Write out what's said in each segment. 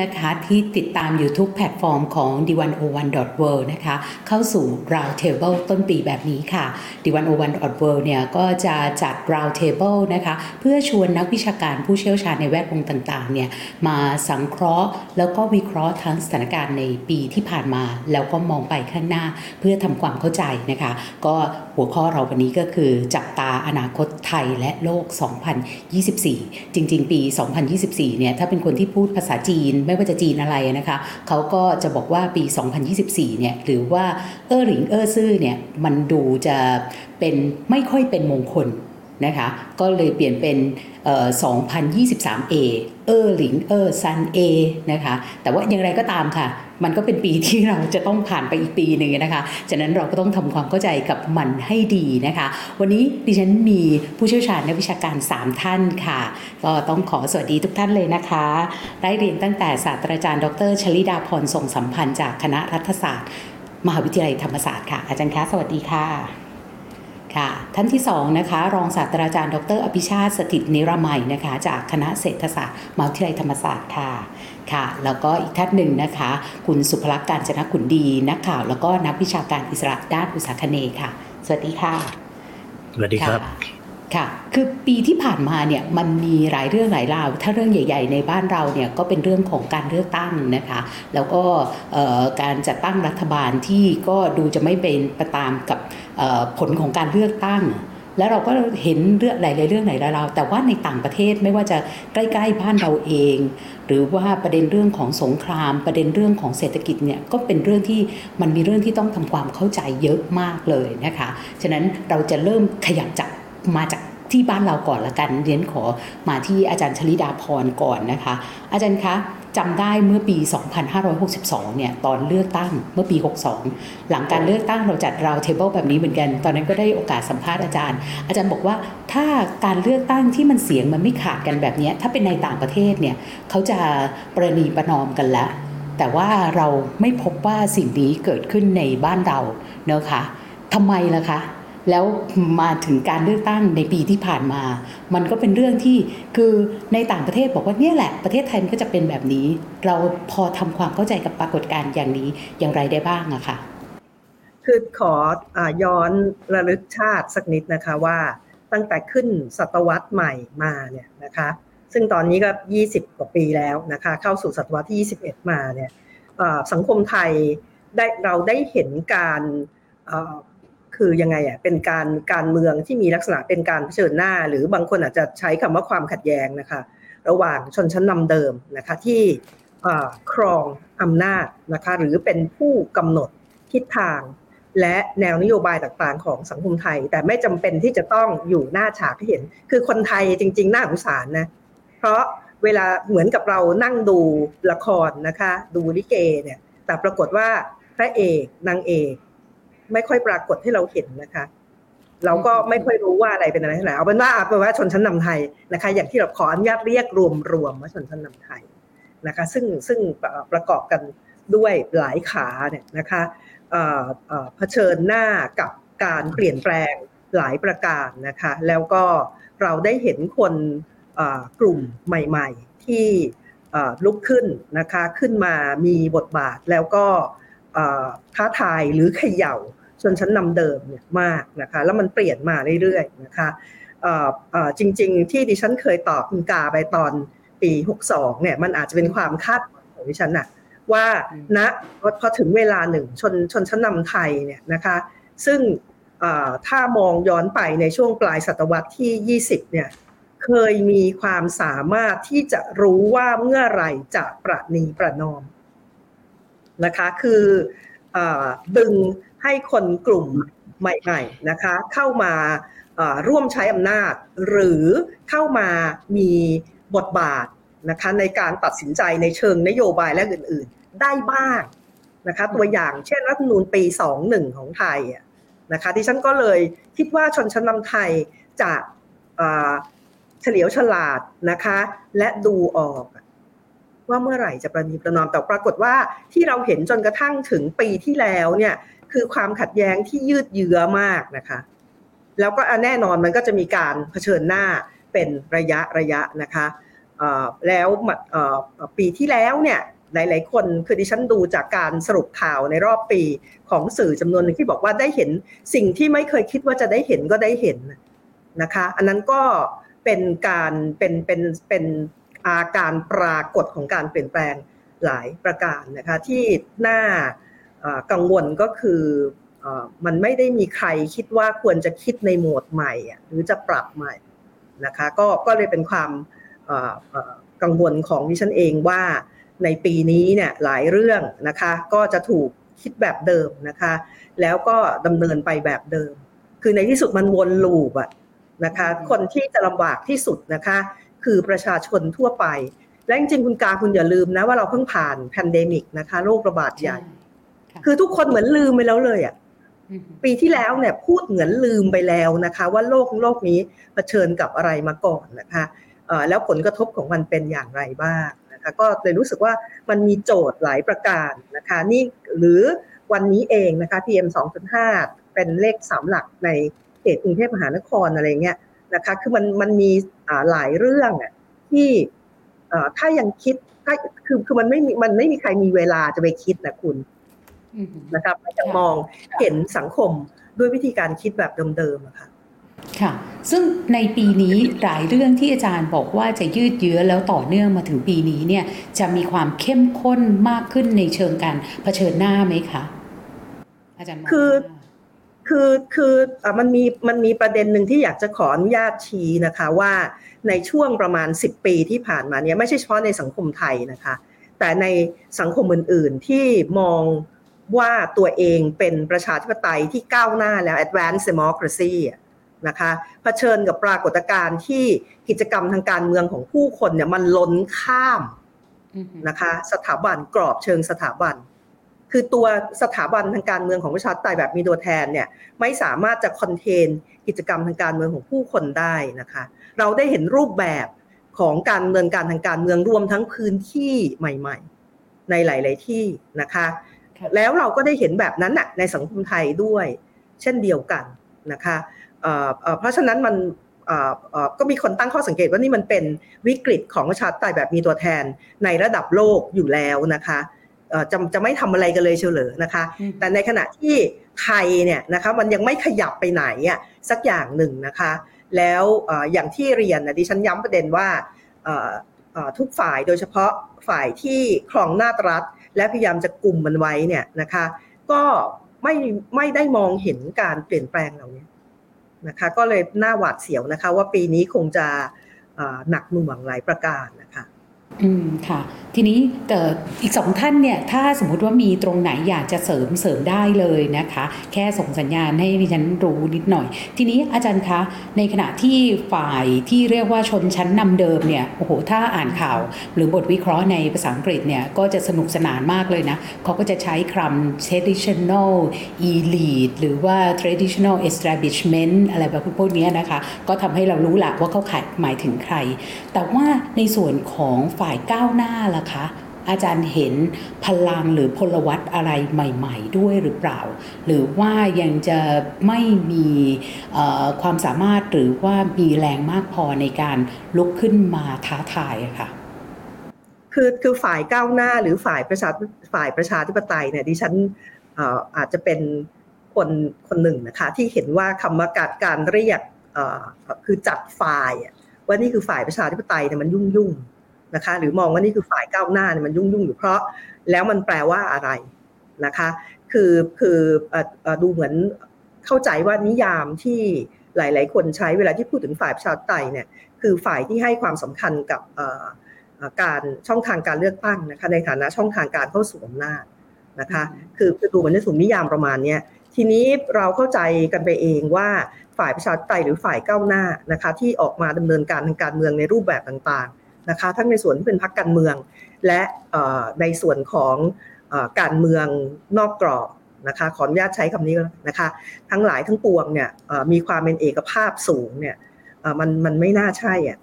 นะคะที่ติดตามอยู่ทุกแพลตฟอร์มของ d 1 0 1 w o r l d นะคะเข้าสู่ Round Table ต้นปีแบบนี้ค่ะ d 1 0 1 w o r l d เนี่ยก็จะจัด Round Table นะคะเพื่อชวนนักวิชาการผู้เชี่ยวชาญในแวดวงต่างๆเนี่ยมาสังเคราะห์ แล้วก็วิเคราะห์ทั้งสถานการณ์ในปีที่ผ่านมา แล้วก็มองไปข้างหน้าเพื่อทำความเข้าใจนะคะ ก็ หัวข้อเราวันนี้ก็คือจับตาอนาคตไทยและโลก 2024 จริง ๆ ปี 2024 เนี่ยถ้าเป็นคนที่พูดภาษาจีนไม่ว่าจะจีนอะไรนะคะเขาก็จะบอกว่าปี 2024 เนี่ยหรือว่าเออหลิงเออซื่อเนี่ยมันดูจะเป็นไม่ค่อยเป็นมงคล นะคะก็เลยเปลี่ยนเป็น 2023A เออหลิงเออซันเอนะคะแต่ว่าอย่างไรก็ตามค่ะ มันก็เป็นปีที่เราจะต้องผ่านไปอีกปีหนึ่งนะคะฉะนั้นเราก็ต้องทำความเข้าใจกับมันให้ดีนะคะ วันนี้ดิฉันมีผู้เชี่ยวชาญในวิชาการ 3 ท่านค่ะ ก็ต้องขอสวัสดีทุกท่านเลยนะคะ ได้เรียนตั้งแต่ศาสตราจารย์ ดรชลิดาพรทรงสัมพันธ์จากคณะรัฐศาสตร์ มหาวิทยาลัยธรรมศาสตร์ค่ะ อาจารย์คะสวัสดีค่ะ ค่ะ ท่านที่สองนะคะรองศาสตราจารย์ ดร อภิชาติสถิตนิรมัยนะคะ จากคณะเศรษฐศาสตร์มหาวิทยาลัยธรรมศาสตร์ค่ะค่ะแล้วก็อีกท่านหนึ่งนะคะ คุณสุภลักษณ์การจนขุนดี นักข่าว แล้วก็นักวิชาการอิสระด้านอุตสาหคเนย์ค่ะ สวัสดีค่ะ สวัสดีครับะ ค่ะ คือปีที่ผ่านมาเนี่ยมันมีหลายเรื่องหลายราว ถ้าเรื่องใหญ่ ๆ ในบ้านเราเนี่ยก็เป็นเรื่องของการเลือกตั้งนะคะ แล้วก็การจัดตั้งรัฐบาลที่ก็ดูจะไม่เป็นไปตามกับผลของการเลือกตั้ง แล้วเราก็เห็นเรื่องหลายๆเรื่องหลายราว แต่ว่าในต่างประเทศไม่ว่าจะใกล้ๆบ้านเราเอง หรือว่าประเด็นเรื่องของสงคราม ประเด็นเรื่องของเศรษฐกิจเนี่ยก็เป็นเรื่องที่มันมีเรื่องที่ต้องทำความเข้าใจเยอะมากเลยนะคะ ฉะนั้นเราจะเริ่มขยับจาก มาจากที่บ้านเราก่อนละกันเรียนขอมาที่อาจารย์ชลิดาพรก่อนนะคะ อาจารย์คะจำได้เมื่อปี 2562 เนี่ยตอนเลือกตั้งเมื่อปี 62 หลังการเลือกตั้งเราจัดราวเทเบิลแบบนี้เหมือนกัน ตอนนั้นก็ได้โอกาสสัมภาษณ์อาจารย์ อาจารย์บอกว่าถ้าการเลือกตั้งที่มันเสียงมันไม่ขาดกันแบบนี้ถ้าเป็นในต่างประเทศเนี่ยเขาจะประนีประนอมกันล้วแต่ว่าเราไม่พบว่าสิ่งนี้เกิดขึ้นในบ้านเราเนะคะทำไมล่ะคะ แล้วมาถึงการเลือกตั้งในปีที่ผ่านมา มันก็เป็นเรื่องที่คือในต่างประเทศบอกว่าเนี่ยแหละประเทศไทยมันก็จะเป็นแบบนี้ เราพอทำความเข้าใจกับปรากฏการณ์อย่างนี้อย่างไรได้บ้างอะค่ะคือขออย้อนระลึกชาติสักนิดนะคะว่าตั้งแต่ขึ้นศตวรรษใหม่มาเนี่ยนะคะซึ่งตอนนี้ก็ 20 กว่าปีแล้วนะคะเข้าสู่ศตวรรษที่ 21 มาเนี่ยสังคมไทยได้เราได้เห็นการ คือยังไงอะเป็นการการเมืองที่มีลักษณะเป็นการเผชิญหน้า หรือบางคนอาจจะใช้คำว่าความขัดแย้งนะคะ ระหว่างชนชั้นนำเดิมนะคะที่ครองอำนาจนะคะหรือเป็นผู้กำหนดทิศทาง และแนวนโยบายต่างๆ ของสังคมไทย แต่ไม่จำเป็นที่จะต้องอยู่หน้าฉากให้เห็น คือคนไทยจริง ๆ น่าสงสารนะเพราะเวลาเหมือนกับเรานั่งดูละครนะคะ ดูลิเกเนี่ยแต่ปรากฏว่าพระเอกนางเอก ไม่ค่อยปรากฏให้เราเห็นนะคะ เราก็ไม่ค่อยรู้ว่าอะไรเป็นอะไรเท่าไหร่เอาเป็นว่าเอาเป็นว่าชนชั้นนำไทยนะคะ อย่างที่เราขออนุญาตเรียกรวมๆว่าชนชั้นนำไทยนะคะ ซึ่งซึ่งประกอบกันด้วยหลายขาเนี่ยนะคะเผชิญหน้ากับการเปลี่ยนแปลงหลายประการนะคะ แล้วก็เราได้เห็นคนกลุ่มใหม่ๆ ที่ลุกขึ้นนะคะขึ้นมามีบทบาทแล้วก็ท้าทายหรือเขย่า ชนชั้นนำเดิมเนี่ยมากนะคะแล้วมันเปลี่ยนมาเรื่อยๆนะคะจริงๆ ที่ดิฉันเคยตอบคุณกาไปตอนปี 62เนี่ยมันอาจจะเป็นความคาดหวังของดิฉันนะว่าณนะพอถึงเวลาหนึ่งชนชนชั้นนำไทยเนี่ยนะคะซึ่งถ้ามองย้อนไปในช่วงปลายศตวรรษที่ 20เนี่ยเคยมีความสามารถที่จะรู้ว่าเมื่อไหร่จะประนีประนอมนะคะคืออดึง ให้คนกลุ่มใหม่ๆนะคะเข้ามาร่วมใช้อำนาจ หรือเข้ามามีบทบาทนะคะในการตัดสินใจในเชิงนโยบายและอื่นๆ ได้บ้างนะคะตัวอย่างเช่นรัฐมนูญปี 21 ของไทยนะคะที่ฉันก็เลยคิดว่าชนชั้นนำไทยจะเฉลียวฉลาดนะคะและดูออกว่าเมื่อไหร่จะประนีประนอมแต่ปรากฏว่าที่เราเห็นจนกระทั่งถึงปีที่แล้วเนี่ย คือความขัดแย้งที่ยืดเยื้อมากนะคะ แล้วก็แน่นอนมันก็จะมีการเผชิญหน้าเป็นระยะระยะนะคะแล้วปีที่แล้วเนี่ยหลายๆคนคือดิฉันดูจากการสรุปข่าวในรอบปีของสื่อจำนวนหนึ่งที่บอกว่าได้เห็นสิ่งที่ไม่เคยคิดว่าจะได้เห็นก็ได้เห็นนะคะ อันนั้นก็เป็นการเป็นเป็นเป็นอาการปรากฏของการเปลี่ยนแปลงหลายประการนะคะที่หน่า กังวลก็คือมันไม่ได้มีใครคิดว่าควรจะคิดในโหมดใหม่หรือจะปรับใหม่นะคะก็ก็เลยเป็นความกังวลของดิฉันเองว่าในปีนี้เนี่ยหลายเรื่องนะคะก็จะถูกคิดแบบเดิมนะคะแล้วก็ดำเนินไปแบบเดิม คือในที่สุดมันวนลูปอะนะคะคนที่จะลำบากที่สุดนะคะคือประชาชนทั่วไป และจริงๆคุณกาคุณอย่าลืมนะว่าเราเพิ่งผ่าน pandemic นะคะโรคระบาดใหญ่ คือทุกคนเหมือนลืมไปแล้วเลยอะปีที่แล้วเนี่ยพูดเหมือนลืมไปแล้วนะคะ ว่าโลกโลกนี้เผชิญกับอะไรมาก่อนนะคะแล้วผลกระทบของมันเป็นอย่างไรบ้างนะคะก็เลยรู้สึกว่ามันมีโจทย์หลายประการนะคะนี่หรือวันนี้เองนะคะ PM 2.5 เป็นเลขสามหลักในเขตกรุงเทพมหานครอะไรเงี้ยนะคะคือมันมันมีหลายเรื่องที่ถ้ายังคิดถ้าคือคือมันไม่มีมันไม่มีใครมีเวลาจะไปคิดนะคุณ นะครับจะมองเห็นสังคมด้วยวิธีการคิดแบบเดิมๆค่ะค่ะ ซึ่งในปีนี้หลายเรื่องที่อาจารย์บอกว่าจะยืดเยื้อแล้วต่อเนื่องมาถึงปีนี้เนี่ยจะมีความเข้มข้นมากขึ้นในเชิงการเผชิญหน้าไหมคะอาจารย์คือคือคือมันมีมันมีประเด็นหนึ่งที่อยากจะขออนุญาตชี้นะคะว่าในช่วงประมาณ 10 ปีที่ผ่านมาเนี่ยไม่ใช่เฉพาะในสังคมไทยนะคะ แต่ในสังคมอื่นๆที่มอง ว่าตัวเองเป็นประชาธิปไตยที่ก้าวหน้าแล้ว advanced democracy นะคะเผชิญกับปรากฏการณ์ที่กิจกรรมทางการเมืองของผู้คนเนี่ยมันล้นข้ามนะคะสถาบันกรอบเชิงสถาบัน คือตัวสถาบันทางการเมืองของประชาธิปไตยแบบมีตัวแทนเนี่ยไม่สามารถจะคอนเทนกิจกรรมทางการเมืองของผู้คนได้นะคะเราได้เห็นรูปแบบของการดำเนินการทางการเมืองรวมทั้งพื้นที่ใหม่ ๆ ในหลาย ๆที่นะคะ แล้วเราก็ได้เห็นแบบนั้นนะในสังคมไทยด้วย เช่นเดียวกันนะคะเพราะฉะนั้นมันก็มีคนตั้งข้อสังเกตว่านี่มันเป็นวิกฤตของประชาธิปไตยแบบมีตัวแทนในระดับโลกอยู่แล้วนะคะจะจะไม่ทำอะไรกันเลยเฉลยนะคะ แต่ในขณะที่ไทยเนี่ยนะคะมันยังไม่ขยับไปไหนอะสักอย่างหนึ่งนะคะ แล้วอย่างที่เรียนนะดิฉันย้ำประเด็นว่าทุกฝ่ายโดยเฉพาะฝ่ายที่ครองหน้าตรัฐ และพยายามจะกลุ่มมันไว้เนี่ยนะคะ ก็ไม่ไม่ได้มองเห็นการเปลี่ยนแปลงเหล่านี้นะคะ ก็เลยน่าหวาดเสียวนะคะ ว่าปีนี้คงจะหนักหน่วงหลายประการ อืมค่ะ ทีนี้แต่อีกสองท่านเนี่ยถ้าสมมุติว่ามีตรงไหนอยากจะเสริมเสริมได้เลยนะคะ แค่ส่งสัญญาณให้ดิฉันรู้นิดหน่อย ทีนี้อาจารย์คะ ในขณะที่ฝ่ายที่เรียกว่าชนชั้นนำเดิมเนี่ยโอ้โหถ้าอ่านข่าว หรือบทวิเคราะห์ในภาษาอังกฤษเนี่ยก็จะสนุกสนานมากเลยนะเขาก็จะใช้คำ traditional elite หรือว่า traditional establishment อะไรแบบพวกนี้นะคะ ก็ทำให้เรารู้ละว่าเขาขายหมายถึงใคร แต่ว่าในส่วนของฝ่ายฝ่ายก้าวหน้าล่ะคะ อาจารย์เห็นพลังหรือพลวัตอะไรใหม่ ๆ ด้วยหรือเปล่า หรือว่ายังจะไม่มีความสามารถหรือว่ามีแรงมากพอในการลุกขึ้นมาท้าทายะค่ะคือคือฝ่ายก้าวหน้าหรือฝ่ายประชาฝ่ายประชาธิปไตยเนี่ยดิฉันอาจจะเป็นคนคนหนึ่งนะคะที่เห็นว่าคำว่าการการเรียกคือจัดฝ่ายว่านี่คือฝ่ายประชาธิปไตยเนี่ยมันยุ่งยุ่ง นะคะ หรือมองว่านี่คือฝ่ายก้าวหน้าเนี่ยมันยุ่งยุ่งอยู่เพราะ แล้วมันแปลว่าอะไรนะคะ คือคือดูเหมือนเข้าใจว่านิยามที่หลาย ๆ คนใช้เวลาที่พูดถึงฝ่ายประชาธิปไตยเนี่ยคือฝ่ายที่ให้ความสำคัญกับการช่องทางการเลือกตั้งนะคะ ในฐานะช่องทางการเข้าสู่อำนาจนะคะ คือคือดูเหมือนในสูนนิยามประมาณนี้ทีนี้เราเข้าใจกันไปเองว่าฝ่ายประชาธิปไตยหรือฝ่ายก้าวหน้านะคะ ที่ออกมาดำเนินการทางการเมืองในรูปแบบต่าง นะคะทั้งในส่วนที่เป็นพรรคการเมือง และในส่วนของการเมืองนอกกรอบนะคะขออนุญาตใช้คำนี้นะคะทั้งหลายทั้งปวงเนี่ยมีความเป็นเอกภาพสูงเนี่ยมันมันไม่น่าใช่อะ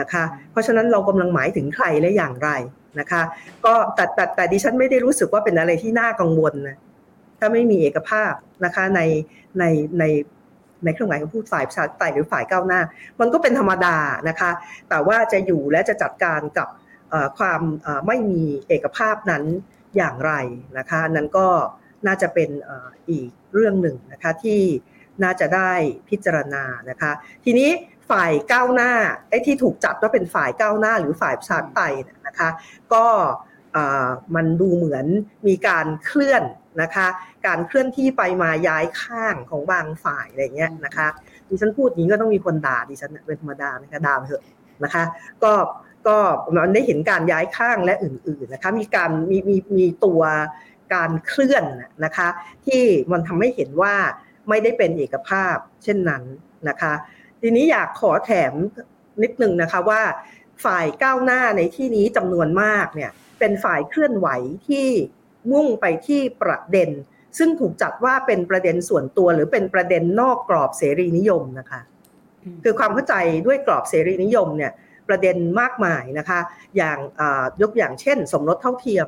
นะคะเพราะฉะนั้นเรากำลังหมายถึงใครและอย่างไรนะคะก็แต่แต่แต่ดิฉันไม่ได้รู้สึกว่าเป็นอะไรที่น่ากังวลนะถ้าไม่มีเอกภาพนะคะในในใน ในเครื่องหมายคำพูดฝ่ายประชาธิปไตยหรือฝ่ายก้าวหน้า มันก็เป็นธรรมดานะคะ แต่ว่าจะอยู่และจะจัดการกับความไม่มีเอกภาพนั้นอย่างไรนะคะนั้นก็น่าจะเป็นอีกเรื่องหนึ่งนะคะที่น่าจะได้พิจารณานะคะ ทีนี้ฝ่ายก้าวหน้าไอ้ที่ถูกจัดว่าเป็นฝ่ายก้าวหน้าหรือฝ่ายประชาธิปไตยนะคะ ก็มันดูเหมือนมีการเคลื่อน นะคะ การเคลื่อนที่ไปมาย้ายข้างของบางฝ่ายอะไรเงี้ยนะคะดิฉันพูดนี้ก็ต้องมีคนด่าดิฉันเป็นธรรมดานะคะด่าเถอะนะคะ ก็ก็มันได้เห็นการย้ายข้างและอื่นๆนะคะมีการมีมีมีตัวการเคลื่อนนะคะ ที่มันทำให้เห็นว่าไม่ได้เป็นเอกภาพเช่นนั้นนะคะ ทีนี้อยากขอแถมนิดนึงนะคะว่าฝ่ายก้าวหน้าในที่นี้จำนวนมากเนี่ยเป็นฝ่ายเคลื่อนไหวที่ มุ่งไปที่ประเด็น ซึ่งถูกจัดว่าเป็นประเด็นส่วนตัวหรือเป็นประเด็นนอกกรอบเสรีนิยมนะคะคือความเข้าใจด้วยกรอบเสรีนิยมเนี่ยประเด็นมากมายนะคะอย่างยกอย่างเช่น สมรสเท่าเทียม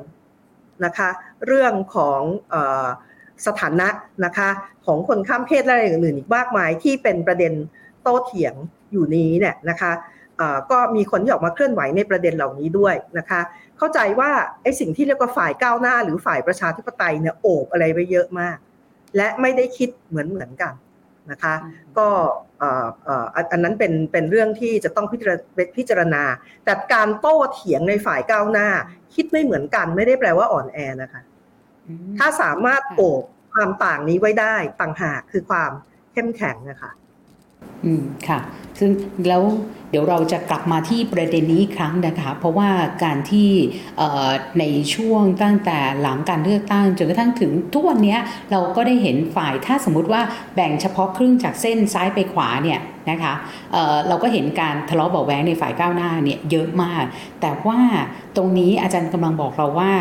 นะคะเรื่องของสถานะนะคะของคนข้ามเพศและอะไรอื่นๆอีกมากมายที่เป็นประเด็นโต้เถียงอยู่นี้เนี่ยนะคะ ก็มีคนที่ออกมาเคลื่อนไหวในประเด็นเหล่านี้ด้วยนะคะ เข้าใจว่าไอ้สิ่งที่เรียกว่าฝ่ายก้าวหน้า หรือฝ่ายประชาธิปไตยเนี่ยโอบอะไรไปเยอะมาก และไม่ได้คิดเหมือนเหมือนกันนะคะ ก็อันนั้นเป็นเป็นเรื่องที่จะต้องพิจารณา แต่การโต้เถียงในฝ่ายก้าวหน้า คิดไม่เหมือนกันไม่ได้แปลว่าอ่อนแอนะคะ ถ้าสามารถโอบความต่างนี้ไว้ได้ต่างหากคือความเข้มแข็งนะคะ อืมค่ะ ซึ่งแล้วเดี๋ยวเราจะกลับมาที่ประเด็นนี้อีกครั้งนะคะ เพราะว่าการที่ในช่วงตั้งแต่หลังการเลือกตั้งจนกระทั่งถึงทุกวันนี้เราก็ได้เห็นฝ่ายถ้าสมมุติว่าแบ่งเฉพาะครึ่งจากเส้นซ้ายไปขวาเนี่ยนะคะเเราก็เห็นการทะเลาะเบาแวงในฝ่ายก้าวหน้าเนี่ยเยอะมาก แต่ว่าตรงนี้อาจารย์กำลังบอกเราว่า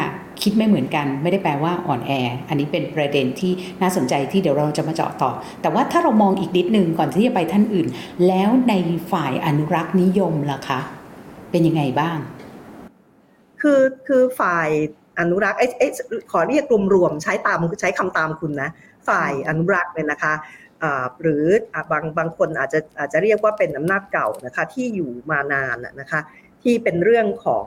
คิดไม่เหมือนกัน ไม่ได้แปลว่าอ่อนแอ อันนี้เป็นประเด็นที่น่าสนใจที่เดี๋ยวเราจะมาเจาะต่อ แต่ว่าถ้าเรามองอีกนิดนึงก่อนที่จะไปท่านอื่น แล้วในฝ่ายอนุรักษ์นิยมล่ะคะ เป็นยังไงบ้าง คือคือฝ่ายอนุรักษ์ไอ้ขอเรียกรวมๆใช้ตามใช้คำตามคุณนะ ฝ่ายอนุรักษ์เนี่ยนะคะหรือบางบางคนอาจจะอาจจะเรียกว่าเป็นอำนาจเก่านะคะที่อยู่มานานนะคะที่เป็นเรื่องของ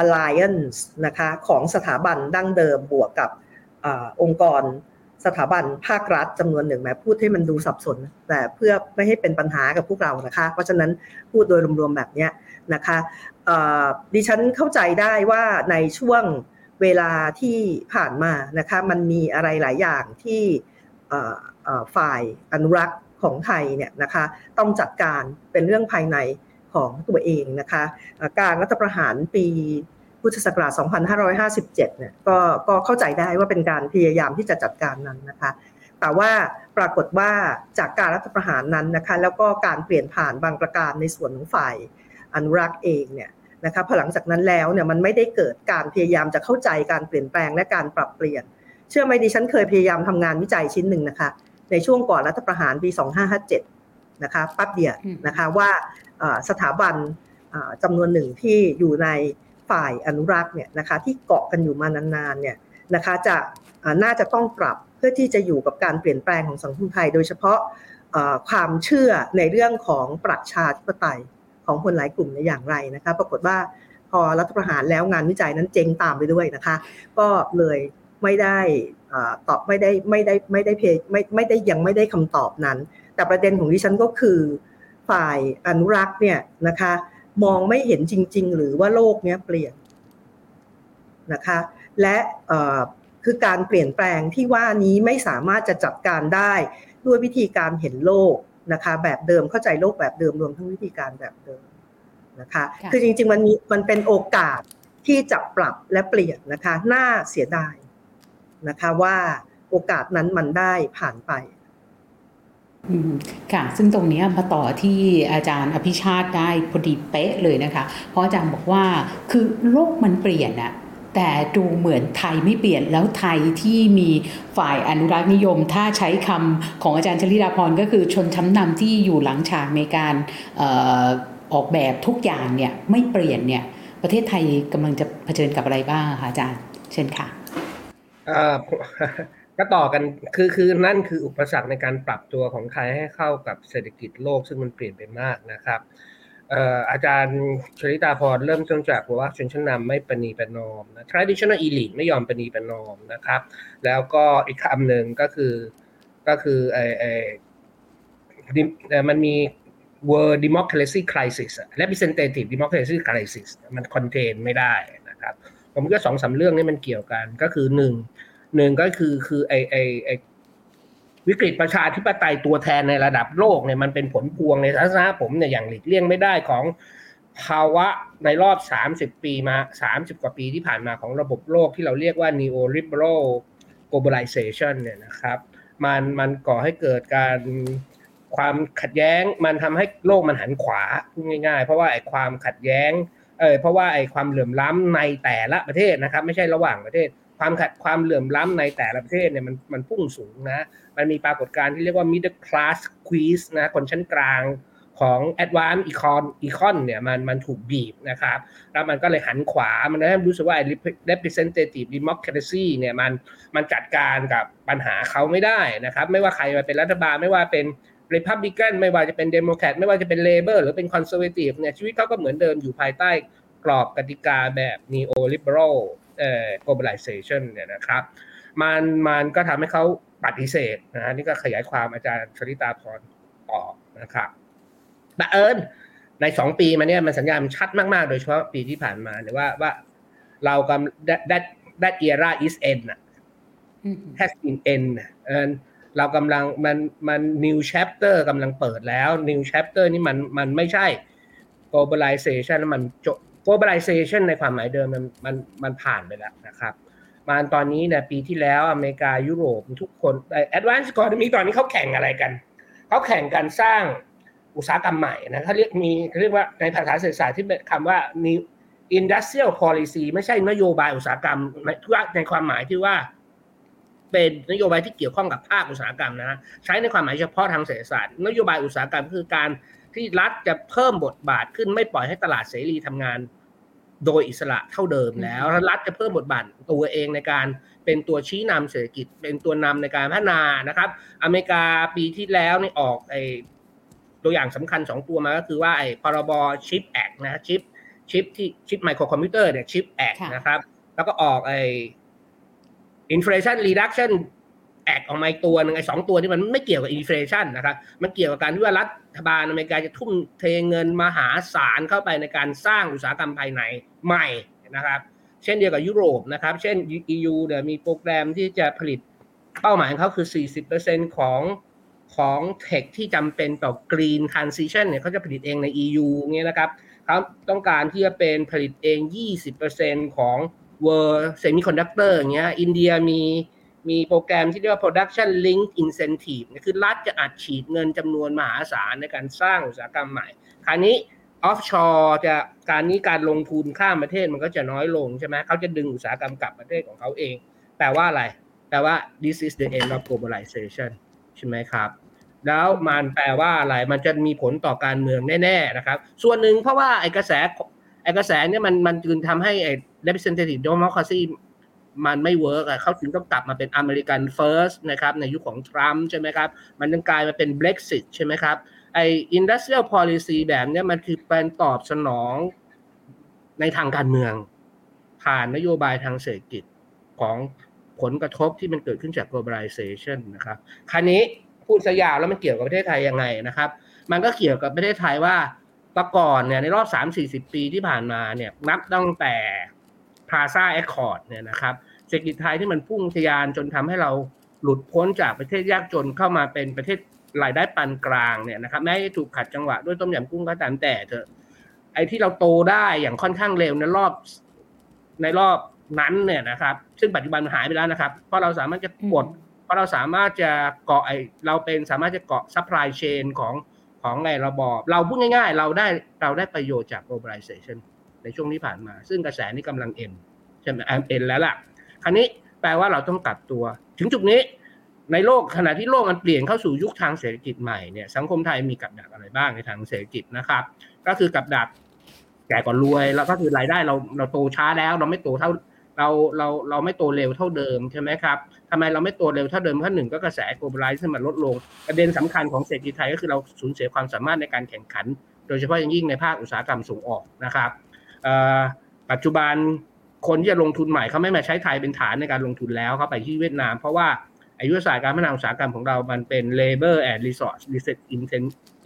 alliance นะคะของสถาบันดั้งเดิมบวกกับอองค์กรสถาบันภาครัฐจำนวนหนึ่งแม้พูดให้มันดูสับสน แต่เพื่อไม่ให้เป็นปัญหากับพวกเรานะคะ เพราะฉะนั้นพูดโดยรวมๆแบบนี้นะคะดิฉันเข้าใจได้ว่าในช่วงเวลาที่ผ่านมานะคะมันมีอะไรหลายอย่างที่ฝ่ายอนุรักษ์ของไทยเนี่ยนะคะต้องจัดการเป็นเรื่องภายใน ของตัวเองนะคะการรัฐประหารปีพุทธศักราช 2557 เนี่ยก็ก็เข้าใจได้ว่าเป็นการพยายามที่จะจัดการนั้นนะคะแต่ว่าปรากฏว่าจากการรัฐประหารนั้นนะคะแล้วก็การเปลี่ยนผ่านบางประการในส่วนของฝ่ายอนุรักษ์เองเนี่ยนะคะพอหลังจากนั้นแล้วเนี่ยมันไม่ได้เกิดการพยายามจะเข้าใจการเปลี่ยนแปลงและการปรับเปลี่ยน เชื่อไหมดิฉันเคยพยายามทำงานวิจัยชิ้นหนึ่งนะคะในช่วงก่อนรัฐประหารปี 2557 นะคะปั๊บเดียนะคะว่า สถาบันจำนวนหนึ่งที่อยู่ในฝ่ายอนุรักษ์เนี่ยนะคะที่เกาะกันอยู่มานานๆเนี่ยนะคะจะน่าจะต้องปรับเพื่อที่จะอยู่กับการเปลี่ยนแปลงของสังคมไทย โดยเฉพาะความเชื่อในเรื่องของประชาธิปไตยของคนหลายกลุ่มในอย่างไรนะคะปรากฏว่าพอรัฐประหารแล้วงานวิจัยนั้นเจ๊งตามไปด้วยนะคะ ก็เลยไม่ได้ตอบไม่ได้ไม่ได้ไม่ได้เพไม่ไม่ได้ยังไม่ได้คำตอบนั้น แต่ประเด็นของดิฉันก็คือ ฝ่ายอนุรักษ์เนี่ยนะคะ มองไม่เห็นจริง ๆ หรือว่าโลกเนี้ยเปลี่ยนนะคะ และคือการเปลี่ยนแปลงที่ว่านี้ไม่สามารถจะจัดการได้ด้วยวิธีการเห็นโลกนะคะ แบบเดิมเข้าใจโลกแบบเดิมรวมทั้งวิธีการแบบเดิมนะคะ คือจริง ๆ มันมีมันเป็นโอกาสที่จะปรับและเปลี่ยนนะคะ น่าเสียดายนะคะว่าโอกาสนั้นมันได้ผ่านไป ค่ะ ซึ่งตรงนี้มาต่อที่อาจารย์อภิชาติได้พอดีเป๊ะเลยนะคะ เพราะอาจารย์บอกว่าคือโลกมันเปลี่ยนอะแต่ดูเหมือนไทยไม่เปลี่ยนแล้วไทยที่มีฝ่ายอนุรักษ์นิยม ถ้าใช้คำของอาจารย์ชลิดาพรก็คือชนชั้นนำที่อยู่หลังฉากในการออกแบบทุกอย่างเนี่ยไม่เปลี่ยนเนี่ยประเทศไทยกำลังจะเผชิญกับอะไรบ้างคะอาจารย์ เช่นค่ะ ก็ต่อกันคือคือนั่นคืออุปสรรคในการปรับตัวของไทยให้เข้ากับเศรษฐกิจโลกซึ่งมันเปลี่ยนไปมากนะครับอาจารย์ชริตาพรเริ่มต้นจากว่าชนชั้นนำไม่ปณีประนอมนะ traditional elite ไม่ยอมปณีประนอมนะครับ แล้วก็อีกคำหนึ่งก็คือก็คือไอไอมันมี world democracy crisis representative democracy crisis มัน contain ไม่ได้นะครับ ผมก็สองสาเรื่องนี้มันเกี่ยวกันก็คือหนึ่ง หนึ่งก็คือคือไอไอไอวิกฤตประชาธิปไตยตัวแทนในระดับโลกเนี่ยมันเป็นผลพวงในทัศนะผมเนี่ยอย่างหลีกเลี่ยงไม่ได้ของภาวะในรอบ 30 ปีมา 30 กว่าปีที่ผ่านมาของระบบโลกที่เราเรียกว่า neoliberal globalization เนี่ยนะครับ มันมันก่อให้เกิดการความขัดแย้งมันทำให้โลกมันหันขวาพูดง่าย ๆ เพราะว่าไอ้ความขัดแย้งเออเพราะว่าไอ้ความเหลื่อมล้ำในแต่ละประเทศนะครับ ไม่ใช่ระหว่างประเทศ ความขัดความเหลื่อมล้ำในแต่ละประเทศเนี่ยมันมันพุ่งสูงนะมันมีปรากฏการณ์ที่เรียกว่า middle class squeeze นะคนชั้นกลางของ advanced econ econ เนี่ยมันมันถูกบีบนะครับ แล้วมันก็เลยหันขวา มันได้รู้สึกว่า representative democracy เนี่ยมันมันจัดการกับปัญหาเขาไม่ได้นะครับ ไม่ว่าใครมาเป็นรัฐบาลไม่ว่าเป็น Republican ไม่ว่าจะเป็น Democrat ไม่ว่าจะเป็น Labor หรือเป็น Conservative เนี่ยชีวิตเขาก็เหมือนเดิมอยู่ภายใต้กรอบกติกาแบบ neoliberal globalization เนี่ยนะครับมันมันก็ทำให้เขาปฏิเสธนะนี่ก็ขยายความอาจารย์ชริตาพรต่อนะครับบังเอิญในสองปีมาเนี่ยมันสัญญาณชัดมากๆ โดยเฉพาะปีที่ผ่านมาเนี่ยว่าว่าเรากำ that that era is end อะ has been end เออเรากำลังมันมัน new chapter กำลังเปิดแล้ว new chapter นี่มันมันไม่ใช่ globalization มัน globalization ในความหมายเดิมมันมันมันผ่านไปแล้วนะครับมาตอนนี้เนี่ยปีที่แล้วอเมริกายุโรปทุกคนแอดวานซ์ economy ตอนนี้เขาแข่งอะไรกัน เขาแข่งกันสร้างอุตสาหกรรมใหม่นะเขาเรียกมีเรียกว่าในภาษาเศรษฐศาสตร์ที่เป็นคำว่า new industrial policy ไม่ใช่นโยบายอุตสาหกรรมในในความหมายที่ว่าเป็นนโยบายที่เกี่ยวข้องกับภาคอุตสาหกรรมนะใช้ในความหมายเฉพาะทางเศรษฐศาสตร์ นโยบายอุตสาหกรรมคือการ ที่รัฐจะเพิ่มบทบาทขึ้นไม่ปล่อยให้ตลาดเสรีทำงาน โดยอิสระเท่าเดิมแล้วรัฐจะเพิ่มบทบาทตัวเองในการเป็นตัวชี้นำเศรษฐกิจ เป็นตัวนำในการพัฒนานะครับ อเมริกาปีที่แล้วนี่ออกไอตัวอย่างสำคัญ 2 ตัวมาก็คือว่าไอ้พรบ CHIPS Act นะชิปชิปที่ชิปไมโครคอมพิวเตอร์เนี่ย CHIPS Act นะครับ แล้วก็ออกไอ้อิน แอคออกมาอีกตัวหนึ่งไอ้สองตัวที่มันไม่เกี่ยวกับ inflation นะครับ มันเกี่ยวกับการที่ว่ารัฐบาลอเมริกาจะทุ่มเทเงินมหาศาลเข้าไปในการสร้างอุตสาหกรรมภายในใหม่นะครับ เช่นเดียวกับยุโรปนะครับ เช่น EU เนี่ยมีโปรแกรมที่จะผลิตเป้าหมายของเขาคือ 40%ของของเทคที่จำเป็นต่อ Green Transition เนี่ยเขาจะผลิตเองใน EU เงี้ยนะครับเขาต้องการที่จะเป็นผลิตเอง 20%ของ World Semiconductor เงี้ย อินเดียมี มีโปรแกรมที่เรียกว่า production link incentive คือรัฐจะอัดฉีดเงินจำนวนมหาศาลในการสร้างอุตสาหกรรมใหม่ คราวนี้ offshore จะการนี้การลงทุนข้ามประเทศมันก็จะน้อยลงใช่ไหมเขาจะดึงอุตสาหกรรมกลับประเทศของเขาเอง แปลว่าอะไร แปลว่า this is the end of globalization ใช่ไหมครับ แล้วมันแปลว่าอะไร มันจะมีผลต่อการเมืองแน่ๆนะครับ ส่วนหนึ่งเพราะว่าไอ้กระแสไอ้กระแสเนี่ยมันมันจึงทำให้ไอ้ representative democracy มันไม่ work อะเขาถึงต้องกลับมาเป็น American First นะครับในยุคของทรัมป์ใช่ไหมครับ มันจึงกลายมาเป็น Brexit ใช่ไหมครับไอ้ industrial policy แบบนี้มันคือเป็นตอบสนองในทางการเมือง ผ่านนโยบายทางเศรษฐกิจของผลกระทบที่มันเกิดขึ้นจาก globalization นะครับคราวนี้พูดสยาวแล้วมันเกี่ยวกับประเทศไทยยังไงนะครับ มันก็เกี่ยวกับประเทศไทยว่าประก่อนเนี่ยในรอบ 3-40 ปีที่ผ่านมาเนี่ยนับตั้งแต่ Plaza Accord เนี่ยนะครับเศรษฐกิจไทยที่มันพุ่งทะยานจนทำให้เราหลุดพ้นจากประเทศยากจนเข้ามาเป็นประเทศรายได้ปานกลางเนี่ยนะครับแม้จะถูกขัดจังหวะด้วยต้มยำกุ้งก็ตามแต่เถอะไอ้ที่เราโตได้อย่างค่อนข้างเร็วในรอบในรอบนั้นเนี่ยนะครับ ซึ่งปัจจุบันหายไปแล้วนะครับ เพราะเราสามารถจะกด เพราะเราสามารถจะเกาะไอเราเป็นสามารถจะเกาะ supply chain ของของในระบอบ เราพูดง่ายๆ เราได้เราได้ประโยชน์จาก globalization ในช่วงที่ผ่านมา ซึ่งกระแสนี้กำลังเอ็นใช่ไหมเอ็นแล้วล่ะคราวนี้แปลว่าเราต้องตัดตัว ถึงจุดนี้ในโลกขณะที่โลกมันเปลี่ยนเข้าสู่ยุคทางเศรษฐกิจใหม่เนี่ยสังคมไทยมีกับดักอะไรบ้างในทางเศรษฐกิจนะครับ ก็คือกับดักแก่ก่อนรวยแล้วก็คือรายได้เราเราโตช้าแล้ว เราไม่โตเท่าเราเราเราไม่โตเร็วเท่าเดิมใช่ไหมครับทำไมเราไม่โตเร็วเท่าเดิมเพราะหนึ่งก็กระแส globalize มันลดลง ประเด็นสำคัญของเศรษฐกิจไทยก็คือเราสูญเสียความสามารถในการแข่งขัน โดยเฉพาะอย่างยิ่งในภาคอุตสาหกรรมส่งออกนะครับ ปัจจุบันคนที่จะลงทุนใหม่เขาไม่มาใช้ไทยเป็นฐานในการลงทุนแล้วเขาไปที่เวียดนาม เพราะว่าอายุศาสตร์การพัฒนาอุตสาหกรรมของเรามันเป็น labor and resource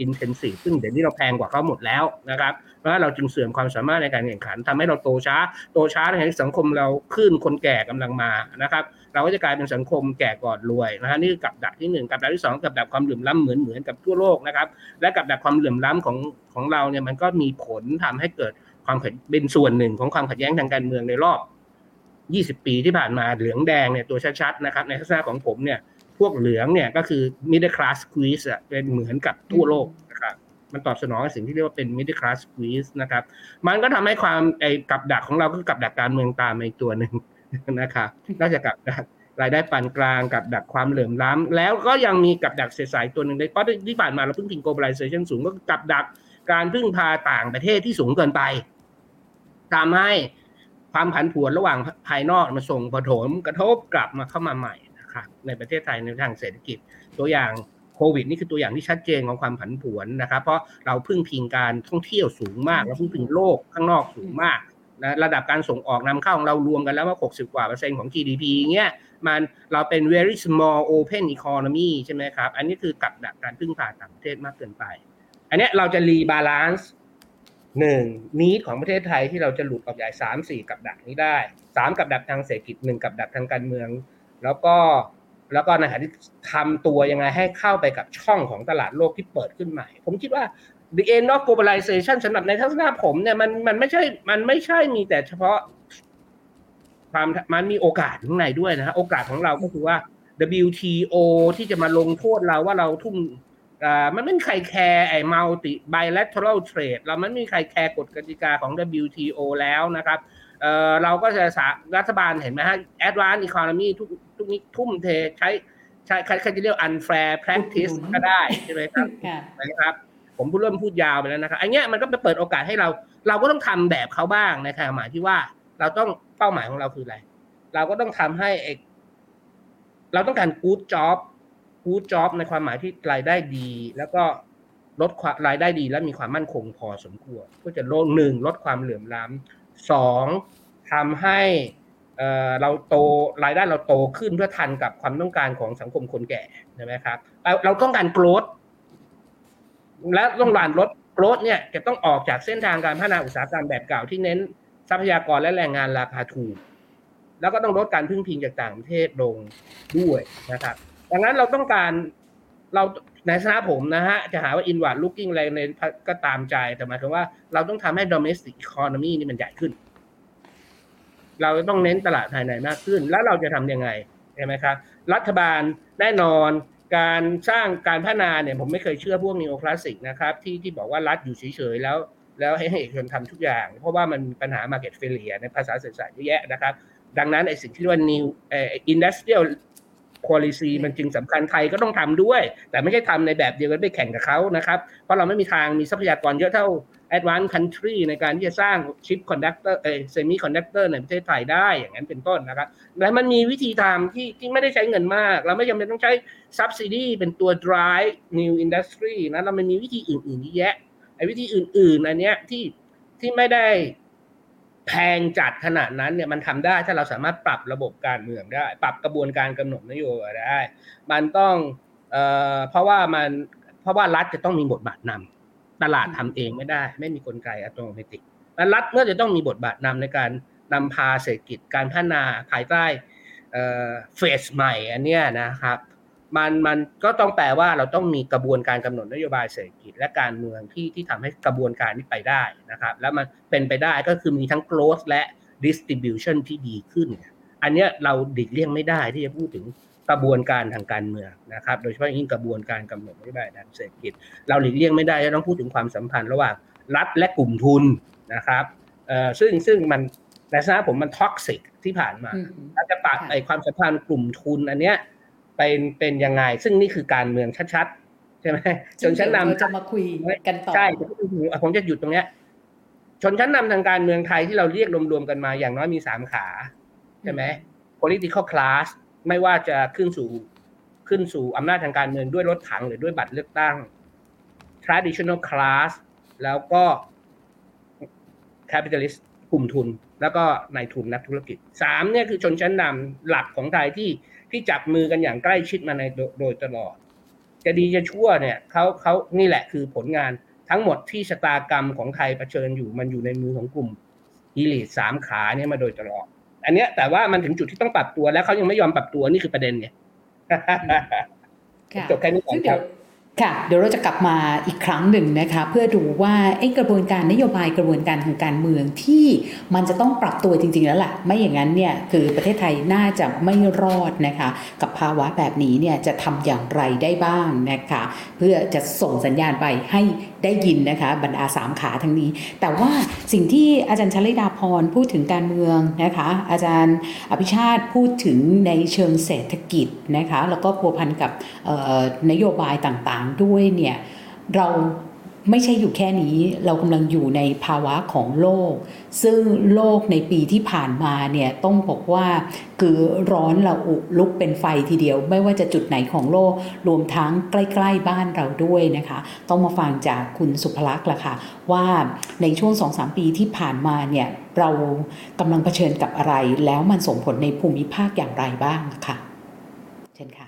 intensive ซึ่งเดี๋ยวนี้เราแพงกว่าเขาหมดแล้วนะครับ เพราะเราจึงเสื่อมความสามารถในการแข่งขันทำให้เราโตช้า โตช้าในสังคมเราขึ้นคนแก่กำลังมานะครับ เราก็จะกลายเป็นสังคมแก่ก่อนรวยนะฮะนี่กับดักที่หนึ่งกับดักที่สองกับดักความเหลื่อมล้ำเหมือนเหมือนกับทั่วโลกนะครับ และกับดักความเหลื่อมล้ำของของเราเนี่ยมันก็มีผลทำให้เกิด ความขัดเป็นส่วนหนึ่งของความขัดแย้งทางการเมืองในรอบ 20 ปีที่ผ่านมาเหลืองแดงเนี่ยตัวชัดๆนะครับในทัศนะของผมเนี่ยพวกเหลืองเนี่ยก็คือ middle class squeeze อะเป็นเหมือนกับทั่วโลกนะครับมันตอบสนองสิ่งที่เรียกว่าเป็น middle class squeeze นะครับมันก็ทำให้ความไอ้กับดักของเราก็กับดักการเมืองตามในตัวหนึ่งนะครับนอกจากกับดักรายได้ปานกลางกับดักความเหลื่อมล้ำแล้วก็ยังมีกับดักเสียสายตัวหนึ่งเลยเพราะที่ผ่านมาเราเพิ่งพิง globalization สูงก็กับดักการพึ่งพาต่างประเทศที่สูงเกินไป ทำให้ความผันผวนระหว่างภายนอกมาส่งผลกระทบกลับมาเข้ามาใหม่นะครับในประเทศไทยในทางเศรษฐกิจตัวอย่างโควิดนี่คือตัวอย่างที่ชัดเจนของความผันผวนนะครับ เพราะเราพึ่งพิงการท่องเที่ยวสูงมากเราพึ่งพิงโลกข้างนอกสูงมากนะระดับการส่งออกนำเข้าของเรารวมกันแล้วว่า 60 กว่าเปอร์เซ็นต์ของ GDP เงี้ยมันเราเป็น very small open economy ใช่ไหมครับ อันนี้คือกับดักการพึ่งพาต่างประเทศมากเกินไป อันนี้เราจะ rebalance หนึ่งนี้ของประเทศไทยที่เราจะหลุดออกไอ้สามสี่กับดักนี้ได้สามกับดักทางเศรษฐกิจหนึ่งกับดักทางการเมือง แล้วก็แล้วก็ในขณะที่ทำตัวยังไงให้เข้าไปกับช่องของตลาดโลกที่เปิดขึ้นใหม่ ผมคิดว่า the end of globalization สำหรับในทัศนะผมเนี่ยมันมันไม่ใช่มันไม่ใช่มีแต่เฉพาะความมันมีโอกาสข้างในด้วยนะฮะโอกาสของเราก็คือว่า WTO ที่จะมาลงโทษเราว่าเราทุ่ม มันไม่มีใครแคร์ไอ้ multi bilateral trade เราไม่มีใครแคร์กฎกติกาของ WTO แล้วนะครับเเราก็จะรัฐบาลเห็นไหมฮะ advanced economy ทุกทุกนี้ทุ่มเทใช้ใช้ใครจะเรียก unfair practice ก็ได้ใช่ไหมครับนะครับ ผมพูดเริ่มพูดยาวไปแล้วนะครับอันนี้มันก็ไปเปิดโอกาสให้เรา เราก็ต้องทำแบบเขาบ้างในทางหมายที่ว่าเราต้องเป้าหมายของเราคืออะไร เราก็ต้องทำให้เราต้องการ good job good job ในความหมายที่รายได้ดี แล้วก็ลดรายได้ดีและมีความมั่นคงพอสมควรก็จะลดหนึ่งลดความเหลื่อมล้ำสองทำให้เราโตรายได้เราโตขึ้นเพื่อทันกับความต้องการของสังคมคนแก่ใช่ไหมครับเราเราต้องการโกรธและต้องการลดโกรธเนี่ยจะต้องออกจากเส้นทางการพัฒนาอุตสาหกรรมแบบเก่าที่เน้น ทรัพยากรและแรงงานราคาถูก แล้วก็ต้องลดการพึ่งพิงจากต่างประเทศลงด้วยนะครับ ดังนั้นเราต้องการเราในสนาผมนะฮะ จะหาว่า inward looking อะไรในก็ตามใจ แต่หมายถึงว่าเราต้องทำให้ domestic economy นี่มันใหญ่ขึ้น เราต้องเน้นตลาดภายในมากขึ้น แล้วเราจะทำยังไงใช่ไหมครับ รัฐบาลแน่นอนการสร้างการพัฒนาเนี่ยผมไม่เคยเชื่อพวกนีโอคลาสสิกนะครับ ที่ที่บอกว่ารัฐอยู่เฉยๆแล้ว แล้วให้เอกชนทำทุกอย่าง เพราะว่ามันปัญหา market failure ในภาษาเศรษฐศาสตร์เยอะแยะนะครับ ดังนั้นไอ้สิ่งที่เรียกว่า new industrial policy มันจึงสำคัญไทยก็ต้องทำด้วย แต่ไม่ใช่ทำในแบบเดียวกันไปแข่งกับเขานะครับ เพราะเราไม่มีทางมีทรัพยากรเยอะเท่า advanced country ในการที่จะสร้างชิป conductor เอ semiconductor ในประเทศไทยได้อย่างนั้นเป็นต้นนะครับ และมันมีวิธีทำที่ที่ไม่ได้ใช้เงินมาก เราไม่จำเป็นต้องใช้ subsidy เป็นตัว drive new industry นะเรามันมีวิธีอื่นๆที่แยะไอ้วิธีอื่น ๆ อันเนี้ยที่ที่ไม่ได้ แพงจัดขนาดนั้นเนี่ยมันทำได้ถ้าเราสามารถปรับระบบการเมืองได้ ปรับกระบวนการกำหนดนโยบายได้ มันต้องเอ่อเพราะว่ามันเพราะว่ารัฐจะต้องมีบทบาทนำตลาดทำเองไม่ได้ ไม่มีกลไกอัตโนมัติและรัฐเมื่อจะต้องมีบทบาทนำในการนำพาเศรษฐกิจการพัฒนาภายใต้เฟสใหม่อันเนี้ยนะครับ มันมันก็ต้องแปลว่าเราต้องมีกระบวนการกำหนดนโยบายเศรษฐกิจและการเมืองที่ที่ทำให้กระบวนการนี้ไปได้นะครับ แล้วมันเป็นไปได้ก็คือมีทั้ง growth และ distribution ที่ดีขึ้น อันนี้เราดิกเลี่ยงไม่ได้ที่จะพูดถึงกระบวนการทางการเมืองนะครับ โดยเฉพาะยิ่งกระบวนการกำหนดนโยบายด้านเศรษฐกิจ เราหลีกเลี่ยงไม่ได้จะต้องพูดถึงความสัมพันธ์ระหว่างรัฐและกลุ่มทุนนะครับเอ่อซึ่งซึ่งมันในสนะผมมันท็อกซิกที่ผ่านมาเราจะตัดไอความสัมพันธ์กลุ่มทุนอันเนี้ย เป็นเป็นยังไง ซึ่งนี่คือการเมืองชัดๆใช่ไหมชนชั้นนำจะมาคุยกันต่อใช่ผมจะหยุดตรงเนี้ย ชนชั้นนำทางการเมืองไทยที่เราเรียกรวมๆกันมาอย่างน้อยมีสามขาช่ไหม political class ไม่ว่าจะขึ้นสู่ขึ้นสู่อำนาจทางการเมืองด้วยรถถังหรือด้วยบัตรเลือกตั้ง traditional class แล้วก็ capitalist กลุ่มทุน แล้วก็นายทุนนักธุรกิจสามเนี่ยคือชนชั้นนำหลักของไทยที่ ที่จับมือกันอย่างใกล้ชิดมาในโดโดยตลอด จะดีจะชั่วเนี่ยเขาเขานี่แหละคือผลงานทั้งหมดที่ชะตากรรมของไทยเผชิญอยู่มันอยู่ในมือของกลุ่มอีลิทสามขาเนี่ยมาโดยตลอด อันเนี้ยแต่ว่ามันถึงจุดที่ต้องปรับตัวแล้วเขายังไม่ยอมปรับตัวนี่คือประเด็นเนี่ยค่ะจบแค่นี้ก่อนซึ่งคเดี๋รัยวบ ค่ะเดี๋ยวเราจะกลับมาอีกครั้งหนึ่งนะคะเพื่อดูว่าไอ้กระบวนการนโยบายกระบวนการทางการเมืองที่มันจะต้องปรับตัวจริง ๆ แล้วล่ะ ไม่อย่างนั้นเนี่ยคือประเทศไทยน่าจะไม่รอดนะคะกับภาวะแบบนี้เนี่ยจะทำอย่างไรได้บ้างนะคะเพื่อจะส่งสัญญาณไปให้ได้ยินนะคะบรรดาสามขาทั้งนี้ แต่ว่าสิ่งที่อาจารย์ชลิดาพรพูดถึงการเมืองนะคะอาจารย์อภิชาติพูดถึงในเชิงเศรษฐกิจนะคะแล้วก็พัวพันกับนโยบายต่างๆด้วยเนี่ยเรา ไม่ใช่อยู่แค่นี้เรากำลังอยู่ในภาวะของโลก ซึ่งโลกในปีที่ผ่านมาเนี่ยต้องบอกว่าคือร้อนระอุลุกเป็นไฟทีเดียว ไม่ว่าจะจุดไหนของโลก รวมทั้งใกล้ๆบ้านเราด้วยนะคะ ต้องมาฟังจากคุณสุภลักษณ์ละค่ะ ว่าในช่วง 2-3 ปีที่ผ่านมาเนี่ยเรากำลังเผชิญกับอะไร แล้วมันส่งผลในภูมิภาคอย่างไรบ้างค่ะเช่นค่ะ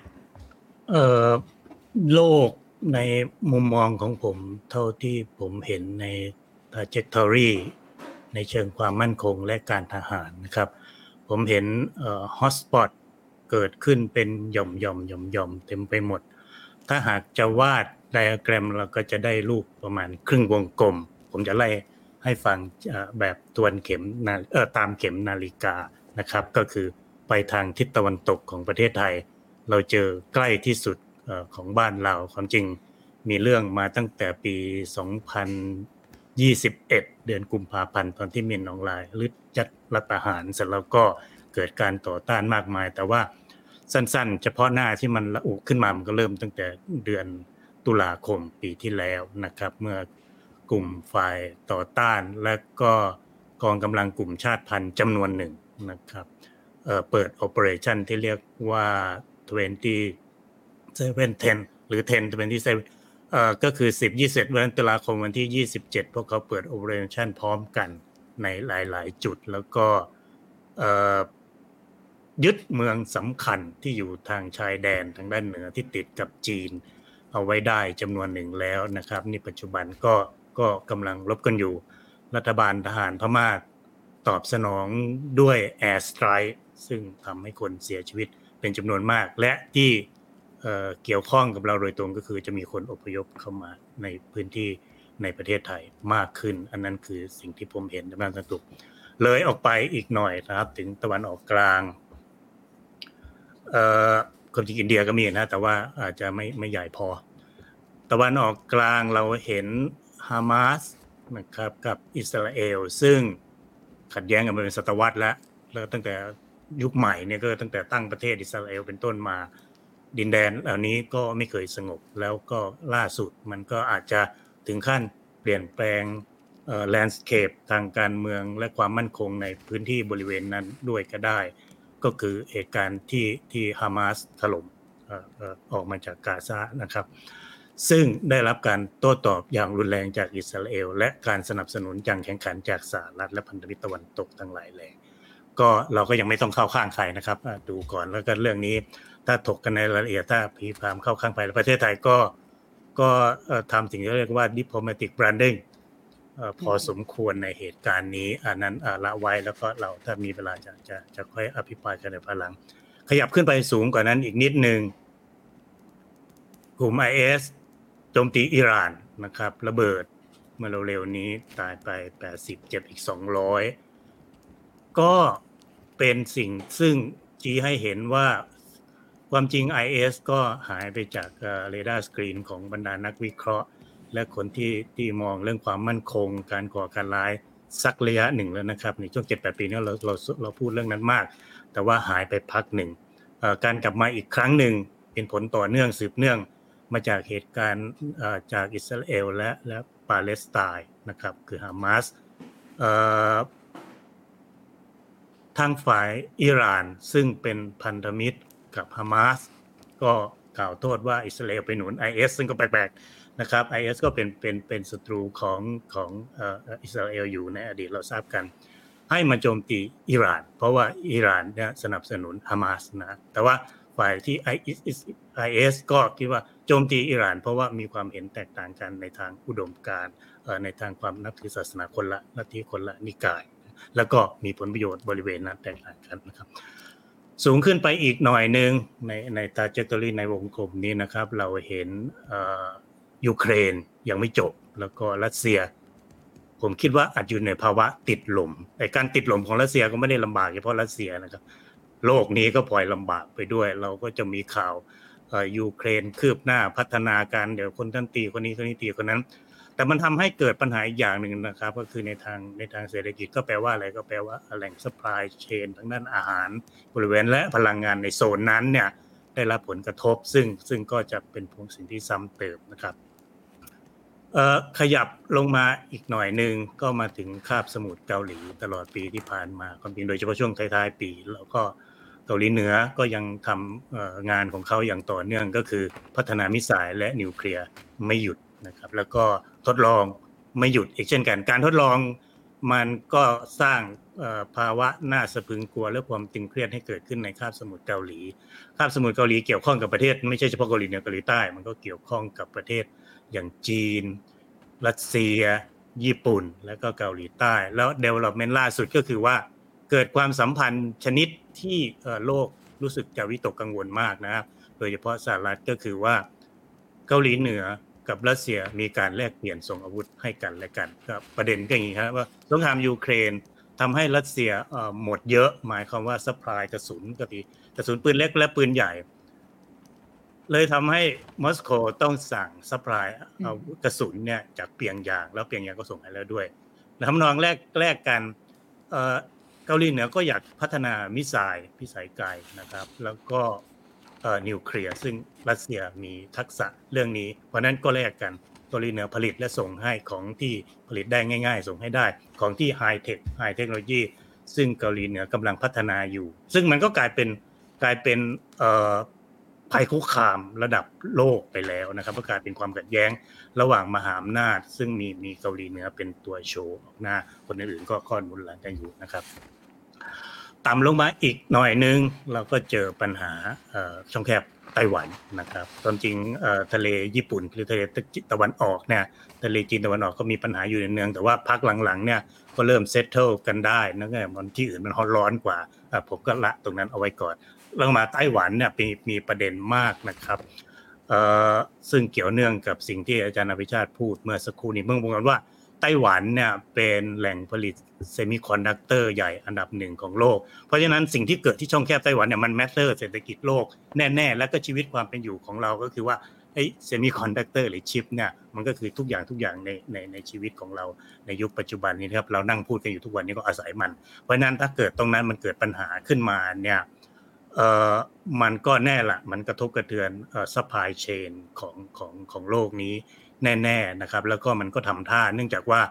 เอ่อโลก ในมุมมองของผมเท่าที่ผมเห็นใน trajectory ในเชิงความมั่นคงและการทหารนะครับ ผมเห็นเอ่อ hotspot เกิดขึ้นเป็นหย่อมหย่อมหย่อมหย่อมเต็มไปหมด ถ้าหากจะวาดไดอะแกรมเราก็จะได้รูปประมาณครึ่งวงกลม ผมจะไล่ให้ฟังแบบตวนเข็มนาเออตามเข็มนาฬิกานะครับ ก็คือไปทางทิศตะวันตกของประเทศไทย เราเจอใกล้ที่สุด ของบ้านเราความจริงมีเรื่องมาตั้งแต่ปี 2021 เดือนกุมภาพันธ์ตอนที่มียนหนองลายลึดจัดรัฐประหารเสร็จแล้วก็เกิดการต่อต้านมากมาย แต่ว่าสั้นๆ เฉพาะหน้าที่มันระอุขึ้นมามันก็เริ่มตั้งแต่เดือนตุลาคมปีที่แล้วนะครับ เมื่อกลุ่มฝ่ายต่อต้านและก็กองกำลังกลุ่มชาติพันธุ์จำนวนหนึ่งนะครับเอ่อเปิด operation ที่เรียกว่า 27 10หรือ10 27เอ่อก็คือ10 20วันตุลาคมวันที่27พวกเขาเปิด operation พร้อมกันในหลาย ๆ จุดแล้วก็เอ่อยึดเมืองสำคัญที่อยู่ทางชายแดนทางด้านเหนือที่ติดกับจีน เอาไว้ได้จำนวนหนึ่งแล้วนะครับ นี่ปัจจุบันก็ก็กำลังรบกันอยู่ รัฐบาลทหารพม่าตอบสนองด้วย Air Strike ซึ่งทำให้คนเสียชีวิตเป็นจำนวนมาก และที่ เเกี่ยวข้องกับเราโดยตรงก็คือจะมีคนอพยพเข้ามาในพื้นที่ในประเทศไทยมากขึ้น อันนั้นคือสิ่งที่ผมเห็นในบ้านสตุกเลยออกไปอีกหน่อยนะครับ ถึงตะวันออกกลางเอ่อความจริงอินเดียก็มีนะ แต่ว่าอาจจะไม่ไม่ใหญ่พอ ตะวันออกกลางเราเห็นฮามาสนะครับกับอิสราเอล ซึ่งขัดแย้งกันมาเป็นศตวรรษแล้วแล้วตั้งแต่ยุคใหม่เนี่ยก็ตั้งแต่ตั้งประเทศอิสราเอลเป็นต้นมา ดินแดนเหล่านี้ก็ไม่เคยสงบแล้วก็ล่าสุดมันก็อาจจะถึงขั้นเปลี่ยนแปลงแลนด์สเคปทางการเมืองและความมั่นคงในพื้นที่บริเวณนั้นด้วยก็ได้ ก็คือเหตุการณ์ที่ที่ฮามาสถล่มเอ่อเอ่อกมาจากกาซานะครับ ซึ่งได้รับการโต้ตอบอย่างรุนแรงจากอิสราเอล และการสนับสนุนอย่างแข่งขันจากสหรัฐและพันธมิตรตะวันตกทั้งหลายแหล่ก็เราก็ยังไม่ต้องเข้าข้างใครนะครับดูก่อนแล้วก็เรื่องนี้ ถ้าถกกันในรายละเอียดถ้าพีพามเข้าข้างไปแล้วประเทศไทยก็ก็เอ่อทำสิ่งที่เรียกว่า diplomatic branding เอ่อพอสมควรในเหตุการณ์นี้อันนั้นอะละไว้แล้วก็เราถ้ามีเวลาจะจะจะค่อยอภิปรายกันในภายหลัง ขยับขึ้นไปสูงกว่านั้นอีกนิดหนึ่งกลุ่ม IS โจมตีอิหร่านนะครับ ระเบิดเมื่อเร็วๆนี้ตายไป 80 เจ็บอีก 200 ก็เป็นสิ่งซึ่งชี้ให้เห็นว่า ความจริง IS ก็หายไปจากเรดาร์สกรีนของบรรดานักวิเคราะห์ และคนที่ที่มองเรื่องความมั่นคง การก่อการร้ายสักระยะหนึ่งแล้วนะครับ ในช่วง 7-8 ปีนี้เราเราเราพูดเรื่องนั้นมาก แต่ว่าหายไปพักหนึ่งการกลับมาอีกครั้งหนึ่งเป็นผลต่อเนื่องสืบเนื่องมาจากเหตุการณ์จากอิสราเอลและและปาเลสไตน์นะครับคือฮามาสทางฝ่ายอิหร่านซึ่งเป็นพันธมิตร กับฮามาสก็กล่าวโทษว่าอิสราเอลไปหนุน IS ซึ่งก็แปลกๆนะครับ IS ก็เป็นเป็นเป็นศัตรูของของอิสราเอลอยู่ในอดีตเราทราบกัน ให้มาโจมตีอิหร่าน เพราะว่าอิหร่านเนี่ยสนับสนุนฮามาสนะแต่ว่าฝ่ายที่ IS ก็คิดว่าโจมตีอิหร่าน เพราะว่ามีความเห็นแตกต่างกันในทางอุดมการณ์ในทางความนับถือศาสนาคนละลัทธิคนละนิกาย แล้วก็มีผลประโยชน์บริเวณนั้นแตกต่างกันนะครับ สูงขึ้นไปอีกหน่อยหนึ่งในในตาเจตอรี่ในวงกลมนี้นะครับ เราเห็นยูเครนยังไม่จบ แล้วก็รัสเซีย ผมคิดว่าอาจอยู่ในภาวะติดลมแต่การติดลมของรัสเซียก็ไม่ได้ลำบากเฉพาะรัสเซียนะครับ โลกนี้ก็ปล่อยลำบากไปด้วย เราก็จะมีข่าวยูเครนคืบหน้าพัฒนาการเดี๋ยวคนท่านตีคนนี้คนนี้ตีคนนั้น แต่มันทำให้เกิดปัญหาอีกอย่างหนึ่งนะครับ ก็คือในทางในทางเศรษฐกิจก็แปลว่าอะไรก็แปลว่าแหล่งสป라이เชนทั้งด้านอาหารบริเวณและพลังงานในโซนนั้นเนี่ยได้รับผลกระทบซึ่งซึ่งก็จะเป็นผลสิ่งที่ซ้ำเติมนะครับขยับลงมาอีกหน่อยหนึ่งก็มาถึงคาบสมุทรเกาหลีตลอดปีที่ผ่านมาความจริงโดยเฉพาะช่วงท้ายๆปี แล้วก็เกาหลีเหนือก็ยังทำงานของเขาอย่างต่อเนื่องก็คือพัฒนามิสไซล์และนิวเคลียร์ไม่หยุดนะครับ แล้วก็ ทดลองไม่หยุดอีกเช่นกัน การทดลองมันก็สร้างภาวะน่าสะพึงกลัวและความตึงเครียดให้เกิดขึ้นในคาบสมุทรเกาหลีคาบสมุทรเกาหลีเกี่ยวข้องกับประเทศไม่ใช่เฉพาะเกาหลีเหนือเกาหลีใต้มันก็เกี่ยวข้องกับประเทศอย่างจีน รัสเซีย ญี่ปุ่น และก็เกาหลีใต้ แล้ว development ล่าสุดก็คือว่า เกิดความสัมพันธ์ชนิดที่โลกรู้สึกจะวิตกกังวลมากนะครับโดยเฉพาะสหรัฐก็คือว่าเกาหลีเหนือ กับรัสเซียมีการแลกเปลี่ยนส่งอาวุธให้กันและกันครับประเด็นก็อย่างนี้ครับว่าสงครามยูเครนทำให้รัสเซียหมดเยอะ หมายความว่า supply กระสุนก็ดีกระสุนปืนเล็กและปืนใหญ่ เลยทำให้มอสโกต้องสั่ง supply เอากระสุนเนี่ยจากเปียงยาง แล้วเปียงยางก็ส่งให้แล้วด้วยทำนองแลกแลกกันเกาหลีเหนือก็อยากพัฒนา missile พิสัยไกลนะครับ แล้วก็ นิวเคลียร์ซึ่งรัสเซียมีทักษะเรื่องนี้ เพราะนั้นก็แลกกันเกาหลีเหนือผลิตและส่งให้ของที่ผลิตได้ง่าย ๆ ส่งให้ได้ของที่ hi-tech high technology ซึ่งเกาหลีเหนือกำลังพัฒนาอยู่ ซึ่งมันก็กลายเป็นกลายเป็นภัยคุกคามระดับโลกไปแล้วนะครับก็กลายเป็นความขัดแย้งระหว่างมหาอำนาจ ซึ่งมีมีเกาหลีเหนือเป็นตัวโชว์ออกหน้าคนอื่นๆก็ค่อนมุนหลังกันอยู่นะครับ ต่ำลงมาอีกหน่อยนึง เราก็เจอปัญหาช่องแคบไต้หวันนะครับตอนจริงทะเลญี่ปุ่นหรือทะเลตะวันออกเนี่ยทะเลจีนตะวันออกก็มีปัญหาอยู่ในเนือง แต่ว่าพักหลังๆเนี่ยก็เริ่ม settle กันได้นะไงมันที่อื่นมันร้อนกว่า ผมก็ละตรงนั้นเอาไว้ก่อนลงมาไต้หวันเนี่ยมีมีประเด็นมากนะครับซึ่งเกี่ยวเนื่องกับสิ่งที่อาจารย์อภิชาติพูดเมื่อสักครู่นี้เมื่อบอกกันว่า ไต้หวันเนี่ยเป็นแหล่งผลิต semiconductor ใหญ่อันดับหนึ่งของโลก เพราะฉะนั้นสิ่งที่เกิดที่ช่องแคบไต้หวันเนี่ยมัน matter เศรษฐกิจโลกแน่ๆ แล้วก็ชีวิตความเป็นอยู่ของเราก็คือว่าไอ้ semiconductor หรือชิปเนี่ยมันก็คือทุกอย่างทุกอย่างในในในชีวิตของเราในยุคปัจจุบันนี้ครับเรานั่งพูดกันอยู่ทุกวันนี้ก็อาศัยมัน เพราะฉะนั้นถ้าเกิดตรงนั้นมันเกิดปัญหาขึ้นมาเนี่ยเอ่อมันก็แน่ละมันกระทบกระเทือนเอ่อ supply chain ของของของโลกนี้ แน่ๆนะครับ แล้วก็มันก็ทำท่าเนื่องจากว่า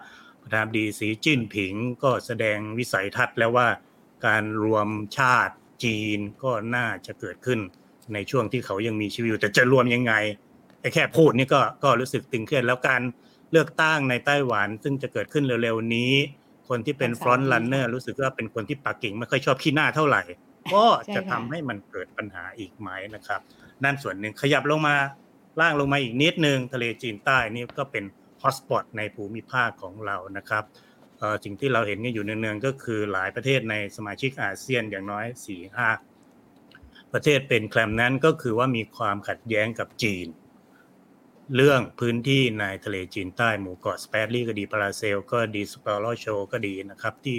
ประธานาธิบดีสีจิ้นผิงก็แสดงวิสัยทัศน์แล้วว่าการรวมชาติจีนก็น่าจะเกิดขึ้นในช่วงที่เขายังมีชีวิตอยู่แต่จะรวมยังไงไอ้แค่พูดนี่ก็ก็รู้สึกตึงเครียดแล้วการเลือกตั้งในไต้หวัน ซึ่งจะเกิดขึ้นเร็วๆนี้ คนที่เป็น front runner รู้สึกว่าเป็นคนที่ปักกิ่งไม่ค่อยชอบขี้หน้าเท่าไหร่ ก็จะทำให้มันเกิดปัญหาอีกไหมนะครับ นั่นส่วนหนึ่งขยับลงมา ล่างลงมาอีกนิดนึงทะเลจีนใต้นี่ก็เป็น hotspot ในภูมิภาคของเรานะครับสิ่งที่เราเห็นกันอยู่เนืองๆก็คือหลายประเทศในสมาชิกอาเซียนอย่างน้อยสี่ห้าประเทศเป็นแคลมนั้นก็คือว่ามีความขัดแย้งกับจีน เรื่องพื้นที่ในทะเลจีนใต้หมู่เกาะสแปรลีก็ดีปาราเซล ก็ดีสการ์โบโรห์โชลก็ดีนะครับ ที่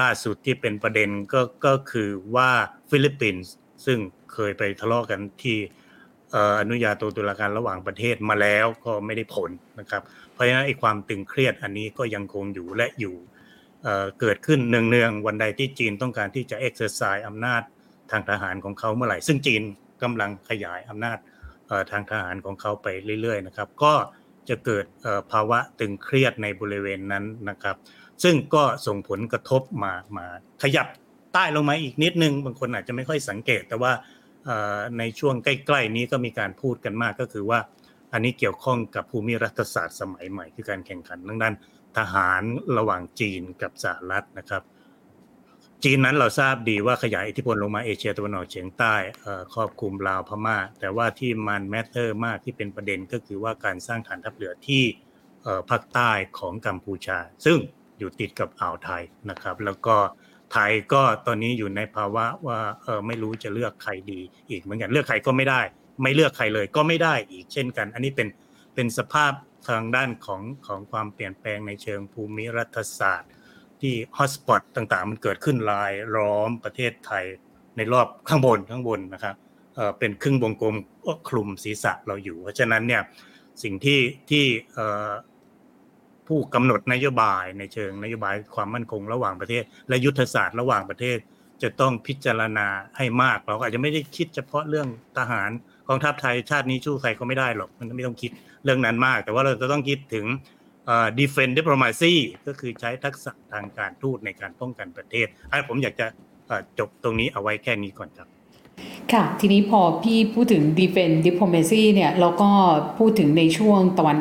ล่าสุดที่เป็นประเด็นก็ก็คือว่าฟิลิปปินส์ซึ่งเคยไปทะเลาะกันที่ อนุญาโตตุลาการระหว่างประเทศมาแล้วก็ไม่ได้ผลนะครับ เพราะฉะนั้นไอ้ความตึงเครียดอันนี้ก็ยังคงอยู่และอยู่เกิดขึ้นเนืองๆวันใดที่จีนต้องการที่จะเอ็กซ์ไซส์อำนาจทางทหารของเขาเมื่อไหร่ ซึ่งจีนกำลังขยายอำนาจทางทหารของเขาไปเรื่อยๆนะครับ ก็จะเกิดภาวะตึงเครียดในบริเวณนั้นนะครับ ซึ่งก็ส่งผลกระทบมามาขยับใต้ลงมาอีกนิดนึง บางคนอาจจะไม่ค่อยสังเกต แต่ว่า ในช่วงใกล้ๆนี้ก็มีการพูดกันมากก็คือว่าอันนี้เกี่ยวข้องกับภูมิรัฐศาสตร์สมัยใหม่ คือการแข่งขันทางด้านทหารระหว่างจีนกับสหรัฐนะครับ จีนนั้นเราทราบดีว่าขยายอิทธิพลลงมาเอเชียตะวันออกเฉียงใต้ครอบคลุมลาวพม่า แต่ว่าที่มัน matter มากที่เป็นประเด็นก็คือว่าการสร้างฐานทัพเรือที่ภาคใต้ของกัมพูชา ซึ่งอยู่ติดกับอ่าวไทยนะครับ แล้วก็ ไทยก็ตอนนี้อยู่ในภาวะว่าเออไม่รู้จะเลือกใครดีอีกเหมือนกันเลือกใครก็ไม่ได้ ไม่เลือกใครเลยก็ไม่ได้อีกเช่นกัน อันนี้เป็นเป็นสภาพทางด้านของของความเปลี่ยนแปลงในเชิงภูมิรัฐศาสตร์ ที่ hotspot ต่างๆ มันเกิดขึ้นรายล้อมประเทศไทยในรอบข้างบนข้างบนนะครับเออเป็นครึ่งวงกลมคลุมศีรษะเราอยู่ เพราะฉะนั้นเนี่ยสิ่งที่ที่ ผู้กำหนดนโยบายในเชิงนโยบายความมั่นคงระหว่างประเทศ และยุทธศาสตร์ระหว่างประเทศ จะต้องพิจารณาให้มาก เราอาจจะไม่ได้คิดเฉพาะเรื่องทหารกองทัพไทยชาตินี้สู้ใครก็ไม่ได้หรอกมันไม่ต้องคิดเรื่องนั้นมาก แต่ว่าเราจะต้องคิดถึง defense diplomacy ก็คือใช้ทักษะทางการทูตในการป้องกันประเทศผมอยากจะจบตรงนี้เอาไว้แค่นี้ก่อนครับ ค่ะ ทีนี้พอพี่พูดถึง defense diplomacy เนี่ยเราก็พูดถึงในช่วงตะวัน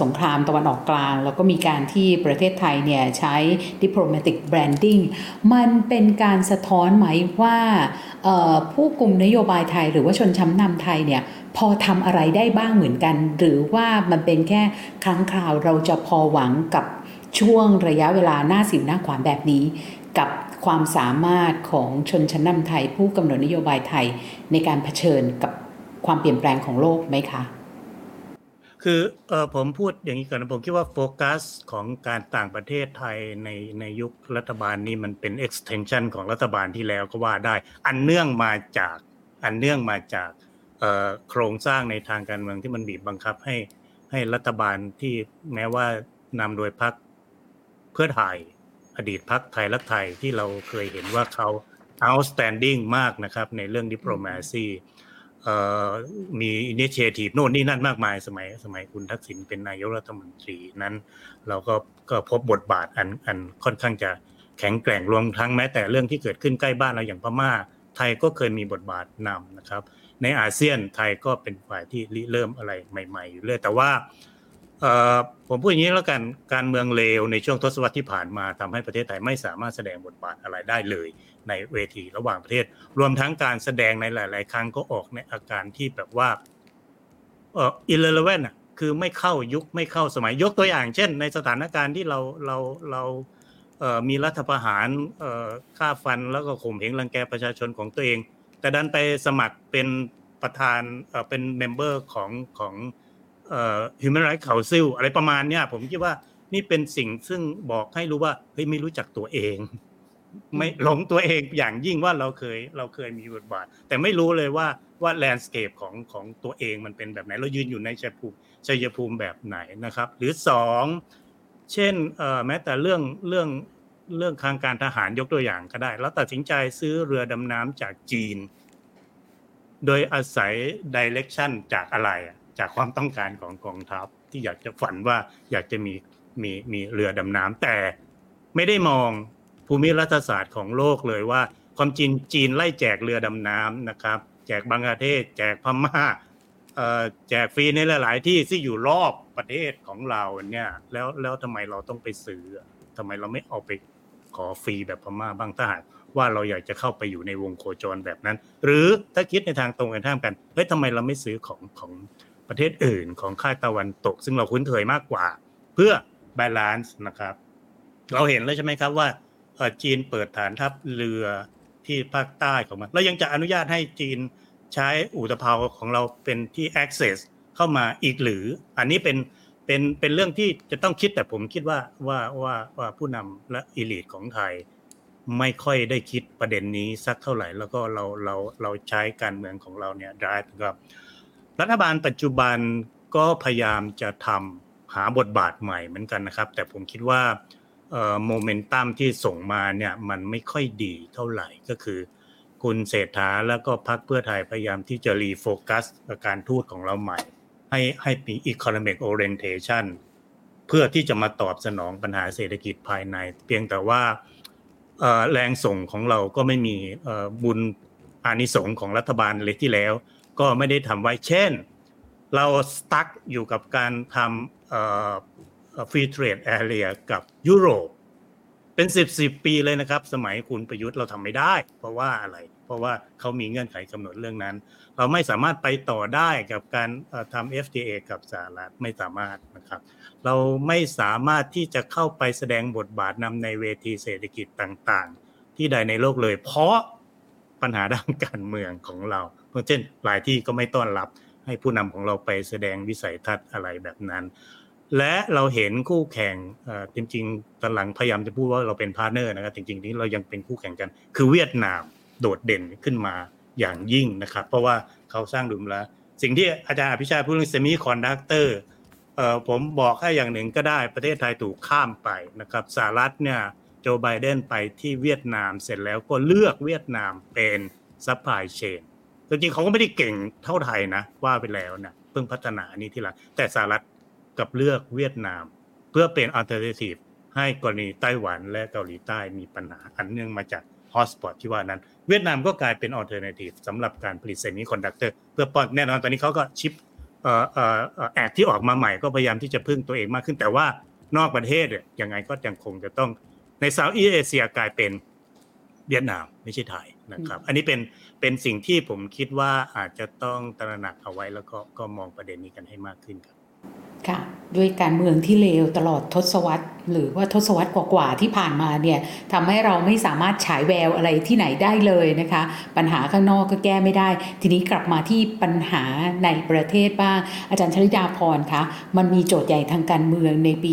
สงครามตะวันออกกลาง แล้วก็มีการที่ประเทศไทยเนี่ยใช้ diplomatic branding มันเป็นการสะท้อนไหมว่าผู้กลุ่มนโยบายไทย หรือว่าชนชั้นนำไทยเนี่ยพอทำอะไรได้บ้างเหมือนกัน หรือว่ามันเป็นแค่ครั้งคราวเราจะพอหวังกับช่วงระยะเวลาหน้าสิวหน้าขวานแบบนี้ กับ ความสามารถของชนชั้นนำไทย ผู้กำหนดนโยบายไทยในการเผชิญกับความเปลี่ยนแปลงของโลกไหมคะ คือเออผมพูดอย่างนี้ก่อนนะผมคิดว่าโฟกัสของการต่างประเทศไทยในในยุครัฐบาลนี้มันเป็น extension ของรัฐบาลที่แล้วก็ว่าได้ อันเนื่องมาจากอันเนื่องมาจากโครงสร้างในทางการเมืองที่มันบีบบังคับให้ให้รัฐบาลที่แม้ว่านำโดยพรรคเพื่อไทย อดีตพักไทยรักไทยที่เราเคยเห็นว่าเขา outstanding มากนะครับในเรื่อง diplomacy มีอินิเชทีฟโน่นนี่นั่นมากมายสมัยสมัยคุณทักษิณเป็นนายกรัฐมนตรีนั้น เราก็ก็พบบทบาทอันอันค่อนข้างจะแข็งแกร่งรวมทั้งแม้แต่เรื่องที่เกิดขึ้นใกล้บ้านเราอย่างพม่า ไทยก็เคยมีบทบาทนำนะครับ ในอาเซียนไทยก็เป็นฝ่ายที่ริเริ่มอะไรใหม่ๆอยู่เรื่อยแต่ว่า ผมพูดอย่างนี้แล้วกันการเมืองเลวในช่วงทศวรรษที่ผ่านมาทำให้ประเทศไทยไม่สามารถแสดงบทบาทอะไรได้เลย ในเวทีระหว่างประเทศ รวมทั้งการแสดงในหลาย ๆ ครั้งก็ออกในอาการที่แบบว่าเอ่อ irrelevant อะคือไม่เข้ายุคไม่เข้าสมัยยกตัวอย่าง เช่น ในสถานการณ์ที่เราเราเราเอ่อมีรัฐประหารเอ่อฆ่าฟันแล้วก็ข่มเหงรังแกประชาชนของตัวเอง แต่ดันไปสมัครเป็นประธานเอ่อเป็น member ของของ human rights council อะไรประมาณเนี้ยผมคิดว่านี่เป็นสิ่งซึ่งบอกให้รู้ว่าเฮ้ยไม่รู้จักตัวเอง ไม่หลงตัวเองอย่างยิ่งว่าเราเคยเราเคยมีบทบาท แต่ไม่รู้เลยว่าว่า landscape ของของตัวเองมันเป็นแบบไหน เรายืนอยู่ในชัยภูมิชัยภูมิแบบไหนนะครับ หรือสองเช่นเอ่อแม้แต่เรื่องเรื่องเรื่องทางการทหารยกตัวอย่างก็ได้ แล้วตัดสินใจซื้อเรือดำน้ำจากจีน โดยอาศัยดิเรกชันจากอะไรอะ จากความต้องการของกองทัพที่อยากจะฝันว่าอยากจะมีมีมีเรือดำน้ำแต่ไม่ได้มองภูมิรัฐศาสตร์ของโลกเลยว่า ความจริงจีนไล่แจกเรือดำน้ำนะครับ แจกบังกลาเทศ แจกพม่าแจกฟรีในหลาย ๆ ที่ที่อยู่รอบประเทศของเราเนี่ยแล้วแล้วทำไมเราต้องไปซื้อทำไมเราไม่เอาไปขอฟรีแบบพม่าบ้างถ้าหากว่าเราอยากจะเข้าไปอยู่ในวงโคจรแบบนั้น หรือถ้าคิดในทางตรงกันข้ามกันเฮ้ยทำไมเราไม่ซื้อของของ ประเทศอื่นของค่ายตะวันตก ซึ่งเราคุ้นเคยมากกว่า เพื่อ balance นะครับ เราเห็นแล้วใช่ไหมครับว่าจีนเปิดฐานทัพเรือที่ภาคใต้ของมันแล้วยังจะอนุญาตให้จีนใช้อุตภาวของเราเป็นที่ access เข้ามาอีกหรือ อันนี้เป็นเป็นเป็นเรื่องที่จะต้องคิดแต่ผมคิดว่าว่าว่าว่าผู้นำและอิลิทของไทยไม่ค่อยได้คิดประเด็นนี้สักเท่าไหร่ แล้วก็เราเราเราใช้การเมืองของเราเนี่ย drive กับ รัฐบาลปัจจุบันก็พยายามจะทำหาบทบาทใหม่เหมือนกันนะครับ แต่ผมคิดว่าโมเมนตัมที่ส่งมาเนี่ยมันไม่ค่อยดีเท่าไหร่ก็คือ คุณเศรษฐาแล้วก็พรรคเพื่อไทยพยายามที่จะ refocus การทูตของเราใหม่ ให้ให้มี economic orientation เพื่อที่จะมาตอบสนองปัญหาเศรษฐกิจภายใน เพียงแต่ว่าแรงส่งของเราก็ไม่มีบุญอานิสงส์ของรัฐบาลเลยที่แล้ว ก็ไม่ได้ทำไว้เช่น เรา stuck อยู่กับการทำ free trade area กับยุโรป เป็นสิบสิบปีเลยนะครับ สมัยคุณประยุทธ์เราทำไม่ได้ เพราะว่าอะไร เพราะว่าเขามีเงื่อนไขกำหนดเรื่องนั้น เราไม่สามารถไปต่อได้กับการเอ่อทำ FTA กับสหรัฐไม่สามารถนะครับเราไม่สามารถที่จะเข้าไปแสดงบทบาทนำในเวทีเศรษฐกิจต่างๆ ที่ใดในโลกเลย เพราะ ปัญหาด้านการเมืองของเรา เพราะเช่นหลายที่ก็ไม่ต้อนรับให้ผู้นำของเราไปแสดงวิสัยทัศน์อะไรแบบนั้น และเราเห็นคู่แข่งจริงๆตอนหลังพยายามจะพูดว่าเราเป็น partner นะครับจริงๆที่เรายังเป็นคู่แข่งกัน คือเวียดนามโดดเด่นขึ้นมาอย่างยิ่งนะครับ เพราะว่าเขาสร้างดุลแล้ว สิ่งที่อาจารย์พิชาติพูดเรื่อง semiconductor ผมบอกให้อย่างหนึ่งก็ได้ประเทศไทยถูกข้ามไปนะครับสหรัฐเนี่ย โจไบเดนไปที่เวียดนามเสร็จแล้วก็เลือกเวียดนามเป็น supply chain จริงๆเขาก็ไม่ได้เก่งเท่าไทยนะ ว่าไปแล้วนะเพิ่งพัฒนานี้ทีหลังแต่สหรัฐกลับเลือกเวียดนาม เพื่อเป็น alternative ให้กรณีไต้หวันและเกาหลีใต้มีปัญหาอันเนื่องมาจาก hotspot ที่ว่านั้น เวียดนามก็กลายเป็น alternative สำหรับการผลิต semiconductor เพื่อป้อนแน่นอนตอนนี้เขาก็ CHIPS Act ที่ออกมาใหม่ก็พยายามที่จะพึ่งตัวเองมากขึ้น แต่ว่านอกประเทศเนี่ยยังไงก็ยังคงจะต้อง ใน Southeast Asia กลายเป็นเวียดนามไม่ใช่ไทยนะครับ อันนี้เป็นเป็นสิ่งที่ผมคิดว่าอาจจะต้องตระหนักเอาไว้แล้วก็ก็มองประเด็นนี้กันให้มากขึ้นครับ ค่ะด้วยการเมืองที่เลวตลอดทศวรรษ หรือว่าทศวรรษกว่าๆที่ผ่านมาเนี่ยทำให้เราไม่สามารถฉายแววอะไรที่ไหนได้เลยนะคะ ปัญหาข้างนอกก็แก้ไม่ได้ ทีนี้กลับมาที่ปัญหาในประเทศบ้าง อาจารย์ชลิดาพรคะมันมีโจทย์ใหญ่ทางการเมืองในปี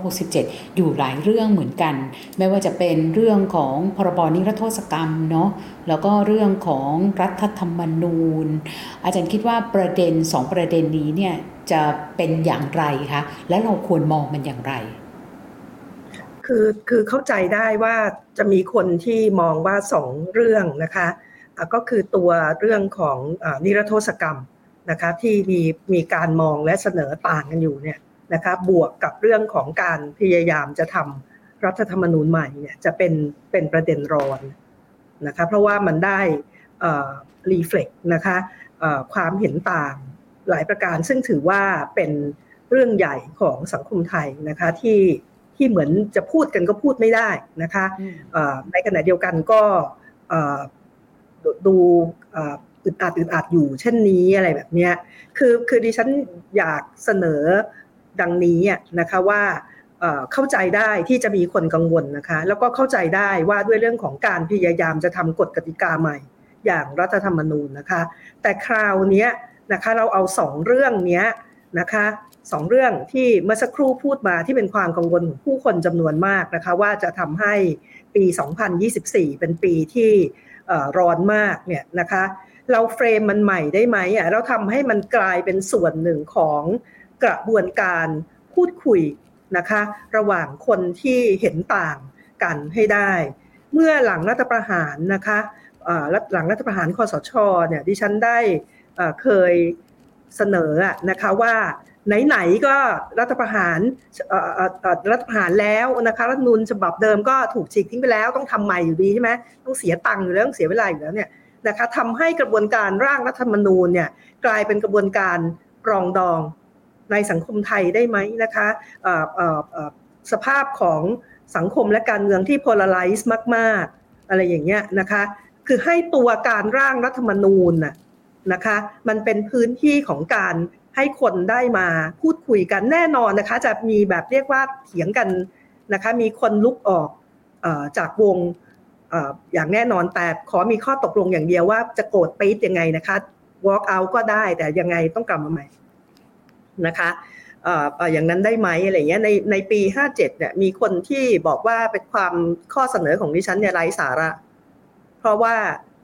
2567 อยู่หลายเรื่องเหมือนกัน ไม่ว่าจะเป็นเรื่องของพรบนิรโทษกรรมเนาะแล้วก็เรื่องของรัฐธรรมนูญ อาจารย์คิดว่าประเด็นสองประเด็นนี้เนี่ย จะเป็นอย่างไรคะและเราควรมองมันอย่างไร คือคือเข้าใจได้ว่าจะมีคนที่มองว่าสองเรื่องนะคะก็คือตัวเรื่องของอนิรโทษกรรมนะคะที่มีมีการมองและเสนอต่างกันอยู่เนี่ยนะคะบวกกับเรื่องของการพยายามจะทำรัฐธรรมนูญใหม่เนี่ยจะเป็นเป็นประเด็นร้อนนะคะเพราะว่ามันได้รีเฟล็กนะคะความเห็นต่าง หลายประการ ซึ่งถือว่าเป็นเรื่องใหญ่ของสังคมไทยนะคะที่ที่เหมือนจะพูดกันก็พูดไม่ได้นะคะเอ่อในขณะเดียวกันก็เอ่อดูดูเอ่ออึดอัดอึดอัดอยู่เช่นนี้อะไรแบบเนี้ยคือคือดิฉันอยากเสนอดังนี้อะนะคะว่าเอ่อเข้าใจได้ที่จะมีคนกังวลนะคะ แล้วก็เข้าใจได้ว่าด้วยเรื่องของการพยายามจะทำกฎกติกาใหม่ อย่างรัฐธรรมนูญนะคะ แต่คราวเนี้ย นะคะเราเอาสองเรื่องเนี้ยนะคะสองเรื่องที่เมื่อสักครู่พูดมาที่เป็นความกังวลของผู้คนจำนวนมากนะคะว่าจะทำให้ปี 2024 เป็นปีที่ร้อนมากเนี่ยนะคะเราเฟรมมันใหม่ได้ไหมอะเราทำให้มันกลายเป็นส่วนหนึ่งของกระบวนการพูดคุยนะคะระหว่างคนที่เห็นต่างกันให้ได้ เมื่อหลังรัฐประหารนะคะหลังรัฐประหารคอสชเนี่ยดิฉันได้ เคยเสนอนะคะว่าไหนๆก็รัฐประหารรัฐประหารแล้วนะคะรัฐนูญฉบับเดิมก็ถูกฉีกทิ้งไปแล้วต้องทำใหม่อยู่ดีใช่ไหมต้องเสียตังค์อยู่แล้วต้องเสียเวลาอยู่แล้วเนี่ยนะคะทำให้กระบวนการร่างรัฐธรรมนูญเนี่ยกลายเป็นกระบวนการปรองดองในสังคมไทยได้ไหมนะคะสภาพของสังคมและการเมืองที่ polarize มาก ๆ อะไรอย่างเงี้ยนะคะ คือให้ตัวการร่างรัฐธรรมนูญน่ะ นะคะ มันเป็นพื้นที่ของการให้คนได้มาพูดคุยกันแน่นอนนะคะ จะมีแบบเรียกว่าเถียงกันนะคะ มีคนลุกออกอจากวงออย่างแน่นอนแต่ขอมีข้อตกลงอย่างเดียวว่าจะโกรธปี๊ดยังไงนะคะ walk out ก็ได้แต่ยังไงต้องกลับมาใหม่นะคะเอ่อเอ่ออย่างนั้นได้ไหมอะไรเงี้ยในในปี 57เนี่ยมีคนที่บอกว่าเป็นความข้อเสนอของดิฉันเนี่ยไร้สาระ เพราะว่า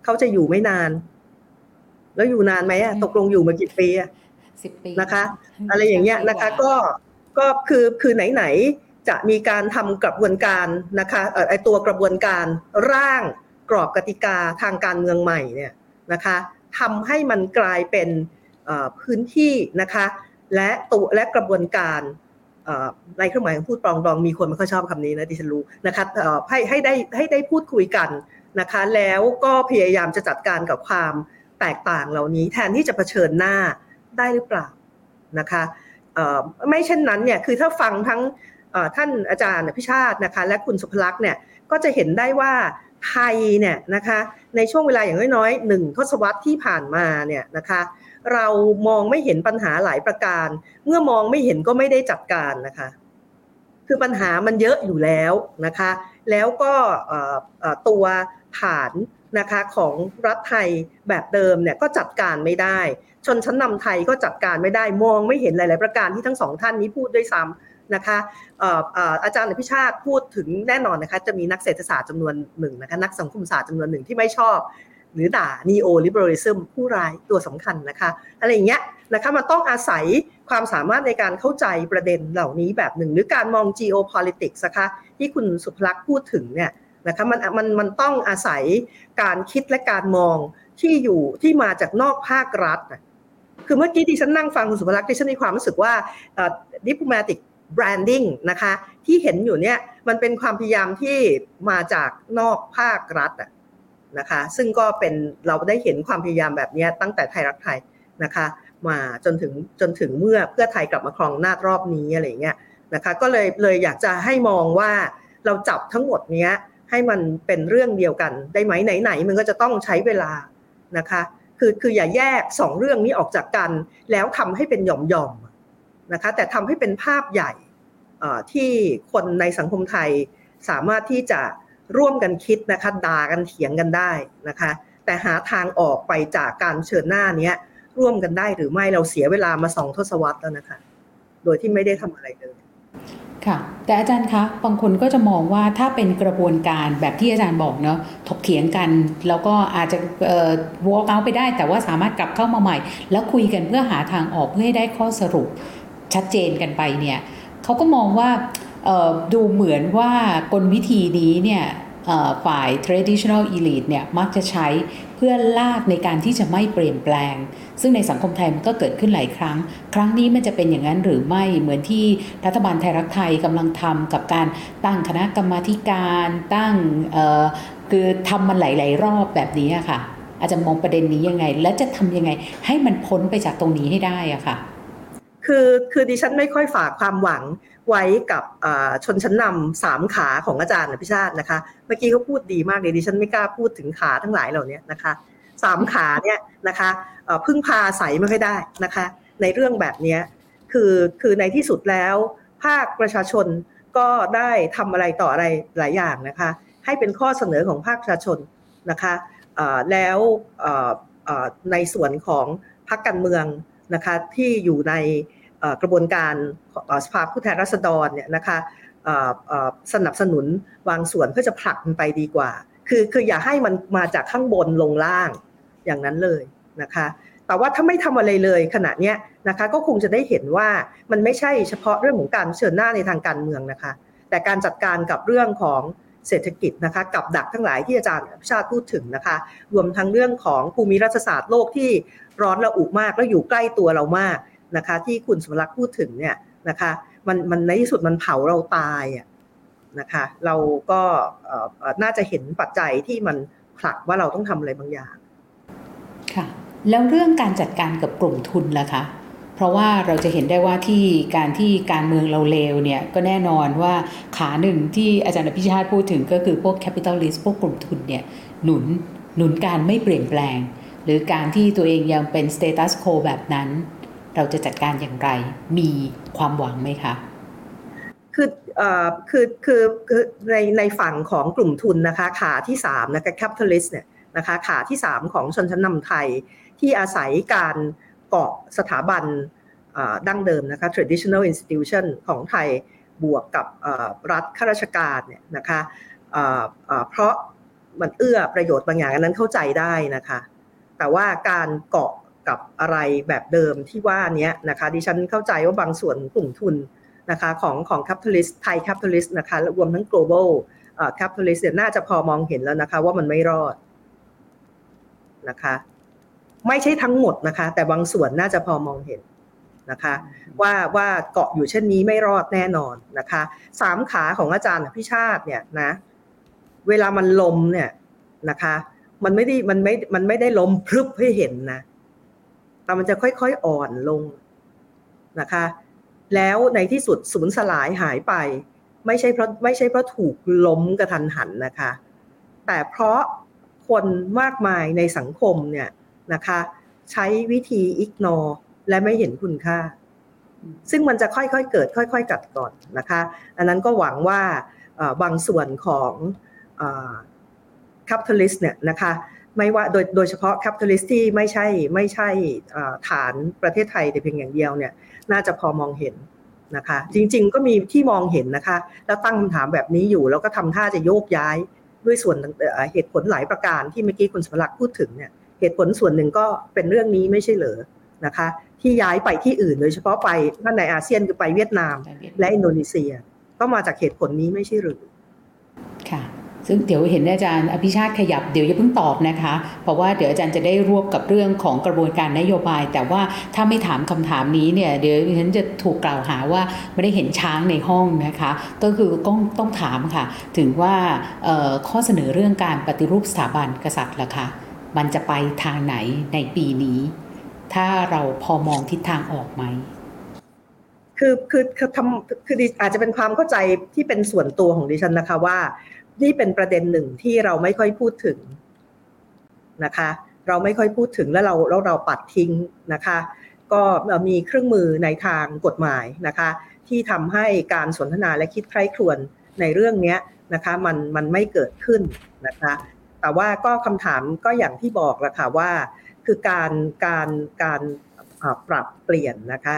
เขาจะอยู่ไม่นาน แล้วอยู่นานไหมอะตกลงอยู่มากี่ปีอะสิบปีนะคะ อะไรอย่างเงี้ยนะคะก็ก็คือคือไหนๆจะมีการทำกระบวนการนะคะเอ่อไอตัวกระบวนการร่างกรอบกติกาทางการเมืองใหม่เนี่ยนะคะทำให้มันกลายเป็นเอ่อพื้นที่นะคะและตัวและกระบวนการในเครื่องหมายของพูดปรองดองมีคนไม่ค่อยชอบคำนี้นะดิฉันรู้นะคะให้ให้ได้ให้ได้พูดคุยกันนะคะแล้วก็พยายามจะจัดการกับความ แตกต่างเหล่านี้แทนที่จะเผชิญหน้าได้หรือเปล่านะคะไม่เช่นนั้นเนี่ยคือถ้าฟังทั้งท่านอาจารย์พิชาตินะคะและคุณสุภลักษณ์เนี่ยก็จะเห็นได้ว่าไทยเนี่ยนะคะในช่วงเวลาอย่างน้อยๆหนึ่งทศวรรษที่ผ่านมาเนี่ยนะคะเรามองไม่เห็นปัญหาหลายประการ เมื่อมองไม่เห็นก็ไม่ได้จัดการนะคะ คือปัญหามันเยอะอยู่แล้วนะคะ แล้วก็ตัวฐาน นะคะของรัฐไทยแบบเดิมเนี่ยก็จัดการไม่ได้ ชนชั้นนำไทยก็จัดการไม่ได้มองไม่เห็นหลาย ๆ ประการที่ทั้งสองท่านนี้พูดด้วยซ้ำนะคะอาจารย์อภิชาติพูดถึงแน่นอนนะคะจะมีนักเศรษฐศาสตร์จำนวนหนึ่งนะคะนักสังคมศาสตร์จำนวนหนึ่งที่ไม่ชอบ หรือด่า neo liberalism ผู้ร้ายตัวสำคัญนะคะอะไรอย่างเงี้ยนะคะมันต้องอาศัยความสามารถในการเข้าใจประเด็นเหล่านี้แบบหนึ่ง หรือการมอง geopolitics นะคะที่คุณสุภลักษณ์พูดถึงเนี่ย นะคะมันมันมันต้องอาศัยการคิดและการมองที่อยู่ที่มาจากนอกภาครัฐคือเมื่อกี้ที่ฉันนั่งฟังคุณสุภลักษณ์ที่ฉันมีความรู้สึกว่า diplomatic branding นะคะที่เห็นอยู่เนี่ยมันเป็นความพยายามที่มาจากนอกภาครัฐนะคะซึ่งก็เป็นเราได้เห็นความพยายามแบบนี้ตั้งแต่ไทยรักไทยนะคะมาจนถึงจนถึงเมื่อเพื่อไทยกลับมาครองหน้ารอบนี้อะไรเงี้ยนะคะก็เลยเลยอยากจะให้มองว่าเราจับทั้งหมดเนี้ย ให้มันเป็นเรื่องเดียวกัน ได้ไหมไหนๆมันก็จะต้องใช้เวลานะคะคือคืออย่าแยกสองเรื่องนี้ออกจากกัน แล้วทำให้เป็นหย่อมๆนะคะแต่ทำให้เป็นภาพใหญ่ที่คนในสังคมไทยสามารถที่จะร่วมกันคิดนะคะด่ากันเถียงกันได้นะคะแต่หาทางออกไปจากการเชิญหน้านี้ร่วมกันได้หรือไม่เราเสียเวลามาสองทศวรรษแล้วนะคะ โดยที่ไม่ได้ทำอะไรเลย ค่ะ แต่อาจารย์คะบางคนก็จะมองว่าถ้าเป็นกระบวนการแบบที่อาจารย์บอกเนาะถกเถียงกัน แล้วก็อาจจะเอ่อ walk out ไปได้ แต่ว่าสามารถกลับเข้ามาใหม่ แล้วคุยกันเพื่อหาทางออกเพื่อให้ได้ข้อสรุปชัดเจนกันไปเนี่ยเขาก็มองว่าดูเหมือนว่ากลวิธีนี้เนี่ยฝ่าย traditional elite เนี่ยมักจะใช้ เพื่อลากในการที่จะไม่เปลี่ยนแปลง ซึ่งในสังคมไทยมันก็เกิดขึ้นหลายครั้ง ครั้งนี้มันจะเป็นอย่างนั้นหรือไม่เหมือนที่รัฐบาลไทยรักไทยกำลังทำกับการตั้งคณะกรรมาการตั้งคือทำมันหลาย ๆ รอบแบบนี้ค่ะ อาจจะมองประเด็นนี้ยังไง และจะทำยังไงให้มันพ้นไปจากตรงนี้ให้ได้อะค่ะ คือคือดิฉันไม่ค่อยฝากความหวังไว้กับชนชั้นนำสามขาของอาจารย์พิชาตินะคะ เมื่อกี้เขาพูดดีมากเลยดิฉันไม่กล้าพูดถึงขาทั้งหลายเหล่านี้นะคะสามขาเนี่ยนะคะพึ่งพาใสไม่ค่อยได้นะคะ ในเรื่องแบบนี้คือคือในที่สุดแล้ว ภาคประชาชนก็ได้ทำอะไรต่ออะไรหลายอย่างนะคะ ให้เป็นข้อเสนอของภาคประชาชนนะคะแล้วในส่วนของพรรคการเมืองนะคะที่อยู่ใน กระบวนการสภาผู้แทนราษฎรเนี่ยนะคะสนับสนุนวางส่วนเพื่อจะผลักมันไปดีกว่า คือคืออย่าให้มันมาจากข้างบนลงล่างอย่างนั้นเลยนะคะแต่ว่าถ้าไม่ทำอะไรเลยขณะนี้นะคะก็คงจะได้เห็นว่ามันไม่ใช่เฉพาะเรื่องของการเชิญหน้าในทางการเมืองนะคะ แต่การจัดการกับเรื่องของเศรษฐกิจนะคะกับดักทั้งหลายที่อาจารย์ชาติพูดถึงนะคะ รวมทั้งเรื่องของภูมิรัฐศาสตร์โลกที่ร้อนระอุมากแล้วอยู่ใกล้ตัวเรามาก นะคะ ที่คุณสมรักษ์พูดถึงเนี่ยนะคะมันมันในที่สุดมันเผาเราตายอะนะคะเราก็น่าจะเห็นปัจจัยที่มันผลักว่าเราต้องทำอะไรบางอย่าง ค่ะ แล้วเรื่องการจัดการกับกลุ่มทุนล่ะคะ เพราะว่าเราจะเห็นได้ว่าที่การที่การเมืองเราเลวเนี่ยก็แน่นอนว่าขาหนึ่งที่อาจารย์พิชาติพูดถึงก็คือพวก capitalist พวกกลุ่มทุนเนี่ยหนุนหนุนการไม่เปลี่ยนแปลง หรือการที่ตัวเองยังเป็น status quo แบบนั้น เราจะจัดการอย่างไร มีความหวังไหมคะคือคือคือคือในในฝั่งของกลุ่มทุนนะคะขาที่3นะคะ capitalist เนี่ยนะคะขาที่ 3 ของชนชั้นนำไทยที่อาศัยการเกาะสถาบันดั้งเดิมนะคะ traditional institution ของไทยบวกกับรัฐข้าราชการเนี่ยนะคะเพราะมันเอื้อประโยชน์บางอย่างอันนั้นเข้าใจได้นะคะ แต่ว่าการเกาะ กับอะไรแบบเดิมที่ว่านี้นะคะดิฉันเข้าใจว่าบางส่วนกลุ่มทุนนะคะของของ capitalist ไทย capitalist นะคะรวมทั้ง global capitalist เนี่ยน่าจะพอมองเห็นแล้วนะคะว่ามันไม่รอดนะคะไม่ใช่ทั้งหมดนะคะ แต่บางส่วนน่าจะพอมองเห็นนะคะว่าว่าเกาะอยู่เช่นนี้ไม่รอดแน่นอนนะคะสามขาของอาจารย์อภิชาติเนี่ยนะเวลามันลมเนี่ยนะคะมันไม่ได้มันไม่มันไม่ได้ลมพรึบให้เห็นนะ แต่มันจะค่อยๆอ่อนลงนะคะ แล้วในที่สุดสูญสลายหายไป ไม่ใช่เพราะไม่ใช่เพราะถูกล้มกะทันหันนะคะ แต่เพราะคนมากมายในสังคมเนี่ยนะคะ ใช้วิธี ignore และไม่เห็นคุณค่า ซึ่งมันจะค่อยๆเกิด ค่อย ๆ กัดกร่อนนะคะ อันนั้นก็หวังว่าบางส่วนของ capitalist เนี่ยนะคะ ไม่ว่าโดยโดยเฉพาะ capitalist ที่ไม่ใช่ไม่ใช่ฐานประเทศไทยแต่เพียงอย่างเดียวเนี่ยน่าจะพอมองเห็นนะคะ จริงๆ ก็มีที่มองเห็นนะคะ แล้วตั้งคำถามแบบนี้อยู่ แล้วก็ทำท่าจะโยกย้ายด้วยส่วนเหตุผลหลายประการที่เมื่อกี้คุณสมรักษ์พูดถึงเนี่ยเหตุผลส่วนหนึ่งก็เป็นเรื่องนี้ไม่ใช่เหรอนะคะ ที่ย้ายไปที่อื่นโดยเฉพาะไปท่านในอาเซียนคือไปเวียดนาม และอินโดนีเซีย ก็มาจากเหตุผลนี้ไม่ใช่หรือค่ะ ซึ่งเดี๋ยวเห็นอาจารย์อภิชาติขยับเดี๋ยวอย่าเพิ่งตอบนะคะ เพราะว่าเดี๋ยวอาจารย์จะได้รวบกับเรื่องของกระบวนการนโยบาย แต่ว่าถ้าไม่ถามคำถามนี้เนี่ยเดี๋ยวฉันจะถูกกล่าวหาว่าไม่ได้เห็นช้างในห้องนะคะ ก็คือต้องต้องถามค่ะ ถึงว่าข้อเสนอเรื่องการปฏิรูปสถาบันกษัตริย์ล่ะคะมันจะไปทางไหนในปีนี้ ถ้าเราพอมองทิศทางออกไหมคือคือคือทำคืออาจจะเป็นความเข้าใจที่เป็นส่วนตัวของดิฉันนะคะว่า นี่เป็นประเด็นหนึ่งที่เราไม่ค่อยพูดถึงนะคะ เราไม่ค่อยพูดถึงแล้วเราเราเราปัดทิ้งนะคะ ก็มีเครื่องมือในทางกฎหมายนะคะ ที่ทำให้การสนทนาและคิดใคร่ครวญในเรื่องนี้นะคะมันมันไม่เกิดขึ้นนะคะ แต่ว่าก็คำถามก็อย่างที่บอกแหละค่ะว่า คือการการการปรับเปลี่ยนนะคะ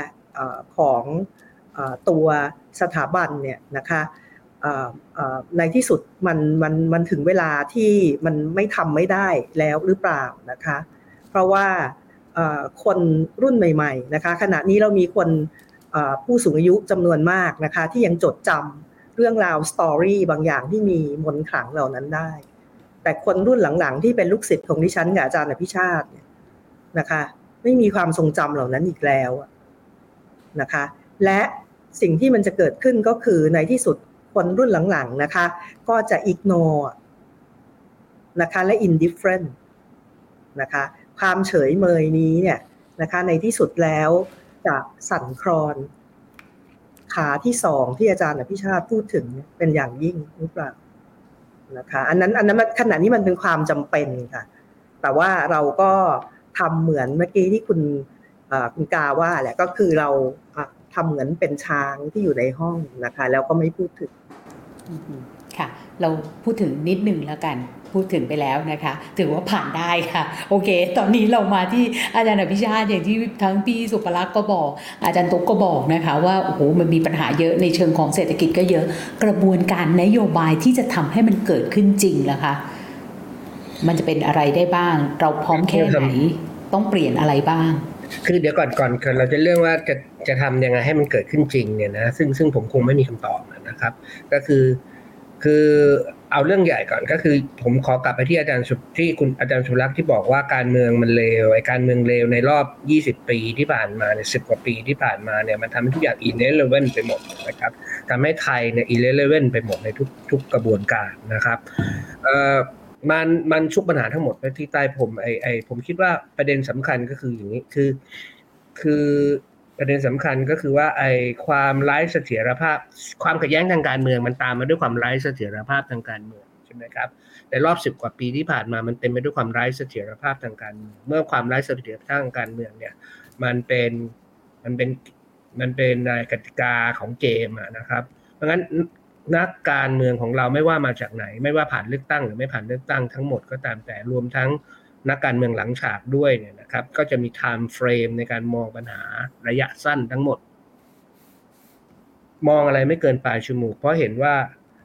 ของตัวสถาบันเนี่ยนะคะ ในที่สุดมันมันมันถึงเวลาที่มันไม่ทำไม่ได้แล้วหรือเปล่านะคะ เพราะว่าคนรุ่นใหม่ ๆ นะคะ ขณะนี้เรามีคนผู้สูงอายุจำนวนมากนะคะ ที่ยังจดจำเรื่องราวสตอรี่บางอย่างที่มีมนขลังเหล่านั้นได้ แต่คนรุ่นหลังๆ ที่เป็นลูกศิษย์ของดิฉันกับอาจารย์อภิชาตินะคะ ไม่มีความทรงจำเหล่านั้นอีกแล้วนะคะ และสิ่งที่มันจะเกิดขึ้นก็คือในที่สุด คนรุ่นหลังๆนะคะ ก็จะ ignore นะคะและ indifferent นะคะความเฉยเมยนี้เนี่ยนะคะในที่สุดแล้วจะสั่นคลอน ขาที่สองที่อาจารย์อภิชาติพูดถึงเป็นอย่างยิ่งหรือเปล่านะคะอันนั้นอันนั้นขณะนี้มันเป็นความจำเป็นค่ะ แต่ว่าเราก็ทำเหมือนเมื่อกี้ที่คุณคุณกาว่าแหละก็คือเราทำเหมือนเป็นช้างที่อยู่ในห้องนะคะ แล้วก็ไม่พูดถึง ค่ะ เราพูดถึงนิดหนึ่งแล้วกันพูดถึงไปแล้วนะคะ ถือว่าผ่านได้ค่ะ โอเค ตอนนี้เรามาที่อาจารย์อภิชาติอย่างที่ทั้งพี่สุภลักษณ์ก็บอก อาจารย์ตุ๊กก็บอกนะคะว่าโอ้โหมันมีปัญหาเยอะในเชิงของเศรษฐกิจก็เยอะ กระบวนการนโยบายที่จะทำให้มันเกิดขึ้นจริงแล้วคะ มันจะเป็นอะไรได้บ้าง เราพร้อมแค่ไหนต้องเปลี่ยนอะไรบ้าง คือเดี๋ยวก่อนก่อนเราจะเรื่องว่าจะจะทำยังไงให้มันเกิดขึ้นจริงเนี่ยนะซึ่งซึ่งผมคงไม่มีคำตอบ นะครับ ก็คือคือเอาเรื่องใหญ่ก่อนก็คือ ผมขอกลับไปที่อาจารย์ที่คุณอาจารย์สุรักษ์ที่บอกว่าการเมืองมันเลวไอ้การเมืองเลวในรอบ 20 ปีที่ผ่านมาเนี่ยสิกว่าปีที่ผ่านมาเนี่ยมันทำให้ทุกอย่างอินเลเว่นไปหมดนะครับทำให้ไทยเนี่ยอินเลเว่นไปหมดในทุกทุกกระบวนการนะครับเอ่อมันมันชุกปัญหาทั้งหมดไปที่ใต้ผมไอไอผมคิดว่าประเด็นสำคัญก็คืออย่างนี้คือ คือ ประเด็นสำคัญก็คือว่าไอ้ความไร้เสถียรภาพ ความขัดแย้งทางการเมืองมันตามมาด้วยความไร้เสถียรภาพทางการเมืองใช่ไหมครับในรอบสิบกว่าปีที่ผ่านมามันเต็มไปด้วยความไร้เสถียรภาพทางการเมืองเมื่อความไร้เสถียรภาพทางการเมืองเนี่ย มันเป็นมันเป็นมันเป็นกติกาของเกมนะครับ เพราะงั้นนักการเมืองของเราไม่ว่ามาจากไหน ไม่ว่าผ่านเลือกตั้งหรือไม่ผ่านเลือกตั้งทั้งหมดก็ตามแต่รวมทั้ง นักการเมืองหลังฉากด้วยเนี่ยนะครับ ก็จะมีไทม์เฟรมในการมองปัญหาระยะสั้นทั้งหมด มองอะไรไม่เกินปลายชั่วโมงเพราะเห็นว่า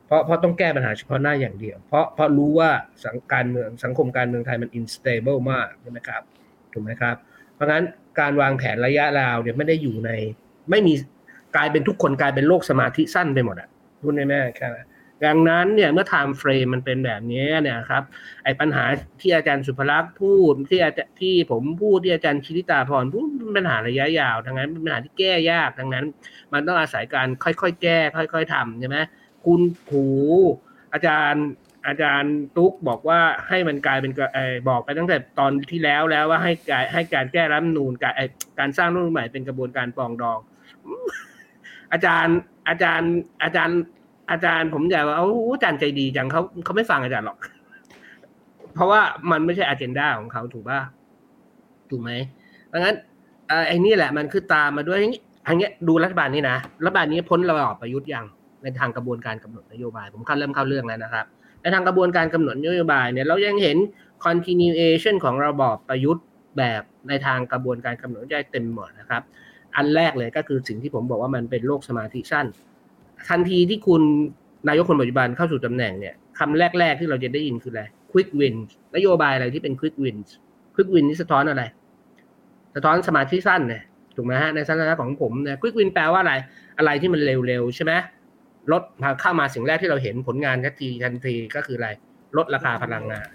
เพราะเพราะต้องแก้ปัญหาเฉพาะหน้าอย่างเดียว เพราะเพราะรู้ว่าสังการเมืองสังคมการเมืองไทยมัน unstable มากใช่ไหมครับถูกไหมครับ เพราะงั้นการวางแผนระยะยาวเนี่ยไม่ได้อยู่ใน ไม่มีกลายเป็นทุกคนกลายเป็นโลกสมาธิสั้นไปหมดอะพูดแน่ๆแค่ ดังนั้นเนี่ยเมื่อ time frame มันเป็นแบบนี้เนี่ยครับไอ้ปัญหาที่อาจารย์สุภลักษณ์พูดที่อาจารย์ที่ผมพูดที่อาจารย์ชิริตาพรพูดเป็นปัญหาระยะยาวดังนั้นเป็นปัญหาที่แก้ยากดังนั้น มันต้องอาศัยการค่อยๆแก้ ค่อย ๆทำใช่ไหมคุณผูอาจารย์อาจารย์ตุ๊กบอกว่าให้มันกลายเป็นอบอกไปตั้งแต่ตอนที่แล้วแล้วว่าให้การให้การแก้รัฐนูนการการสร้างรัฐนูญใหม่เป็นกระบวนการปองดอง อาจารย์อาจารย์อาจารย์ อาจารย์ผมอยากว่าเอาอาจารย์ใจดีจังเขาเขาไม่ฟังอาจารย์หรอก เพราะว่ามันไม่ใช่อ g e n d a ของเขาถูกป่ะถูกไหมดังนั้นไอ้นี่แหละมันคือตามมาด้วยอันนี้ดูรัฐบาลนี้นะรัฐบาลนี้พ้นระบอบประยุทธ์ยังในทางกระบวนการกำหนดนโยบาย ผมขั้นเริ่มเข้าเรื่องแล้วนะครับในทางกระบวนการกำหนดนโยบายเนี่ยเรายังเห็น continuation ของระบอบประยุทธ์แบบในทางกระบวนการกำหนดนโยบายเต็มหมดนะครับ อันแรกเลยก็คือสิ่งที่ผมบอกว่ามันเป็นโรคสมาธิสั้น ทันทีที่คุณนายกคนปัจจุบันเข้าสู่ตำแหน่งเนี่ยคำแรก ๆ ที่เราจะได้ยินคืออะไร quick win นโยบายอะไรที่เป็น quick win quick win นี่สะท้อนอะไร สะท้อนสมาธิสั้นเนี่ยถูกไหมฮะในสถานะของผมเนี่ย quick win แปลว่าอะไร อะไรที่มันเร็วๆใช่ไหมลดมาเข้ามาสิ่งแรกที่เราเห็นผลงานทันทีทันทีก็คืออะไร ลดราคาพลังงาน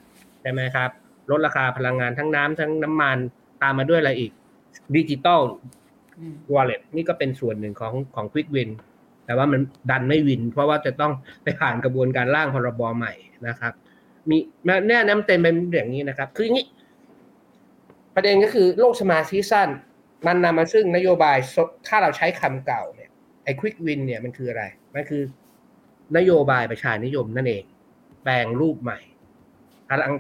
ใช่ไหมครับ ลดราคาพลังงานทั้งน้ำทั้งน้ำมันตามมาด้วยอะไรอีกดิจิตอลวอลเล็ตนี่ก็เป็นส่วนหนึ่งของของ Quick Win แต่ว่ามันดันไม่วิน เพราะว่าจะต้องไปผ่านกระบวนการร่างพรบใหม่นะครับ มีแน่น้ำเต็มเป็นอย่างนี้นะครับ คืออย่างนี้ ประเด็นก็คือโลกสมาธิสั้น มันนำมาซึ่งนโยบายถ้าเราใช้คำเก่าเนี่ยไอ้ quick win เนี่ยมันคืออะไร มันคือนโยบายประชานิยมนั่นเอง แปลงรูปใหม่พลัง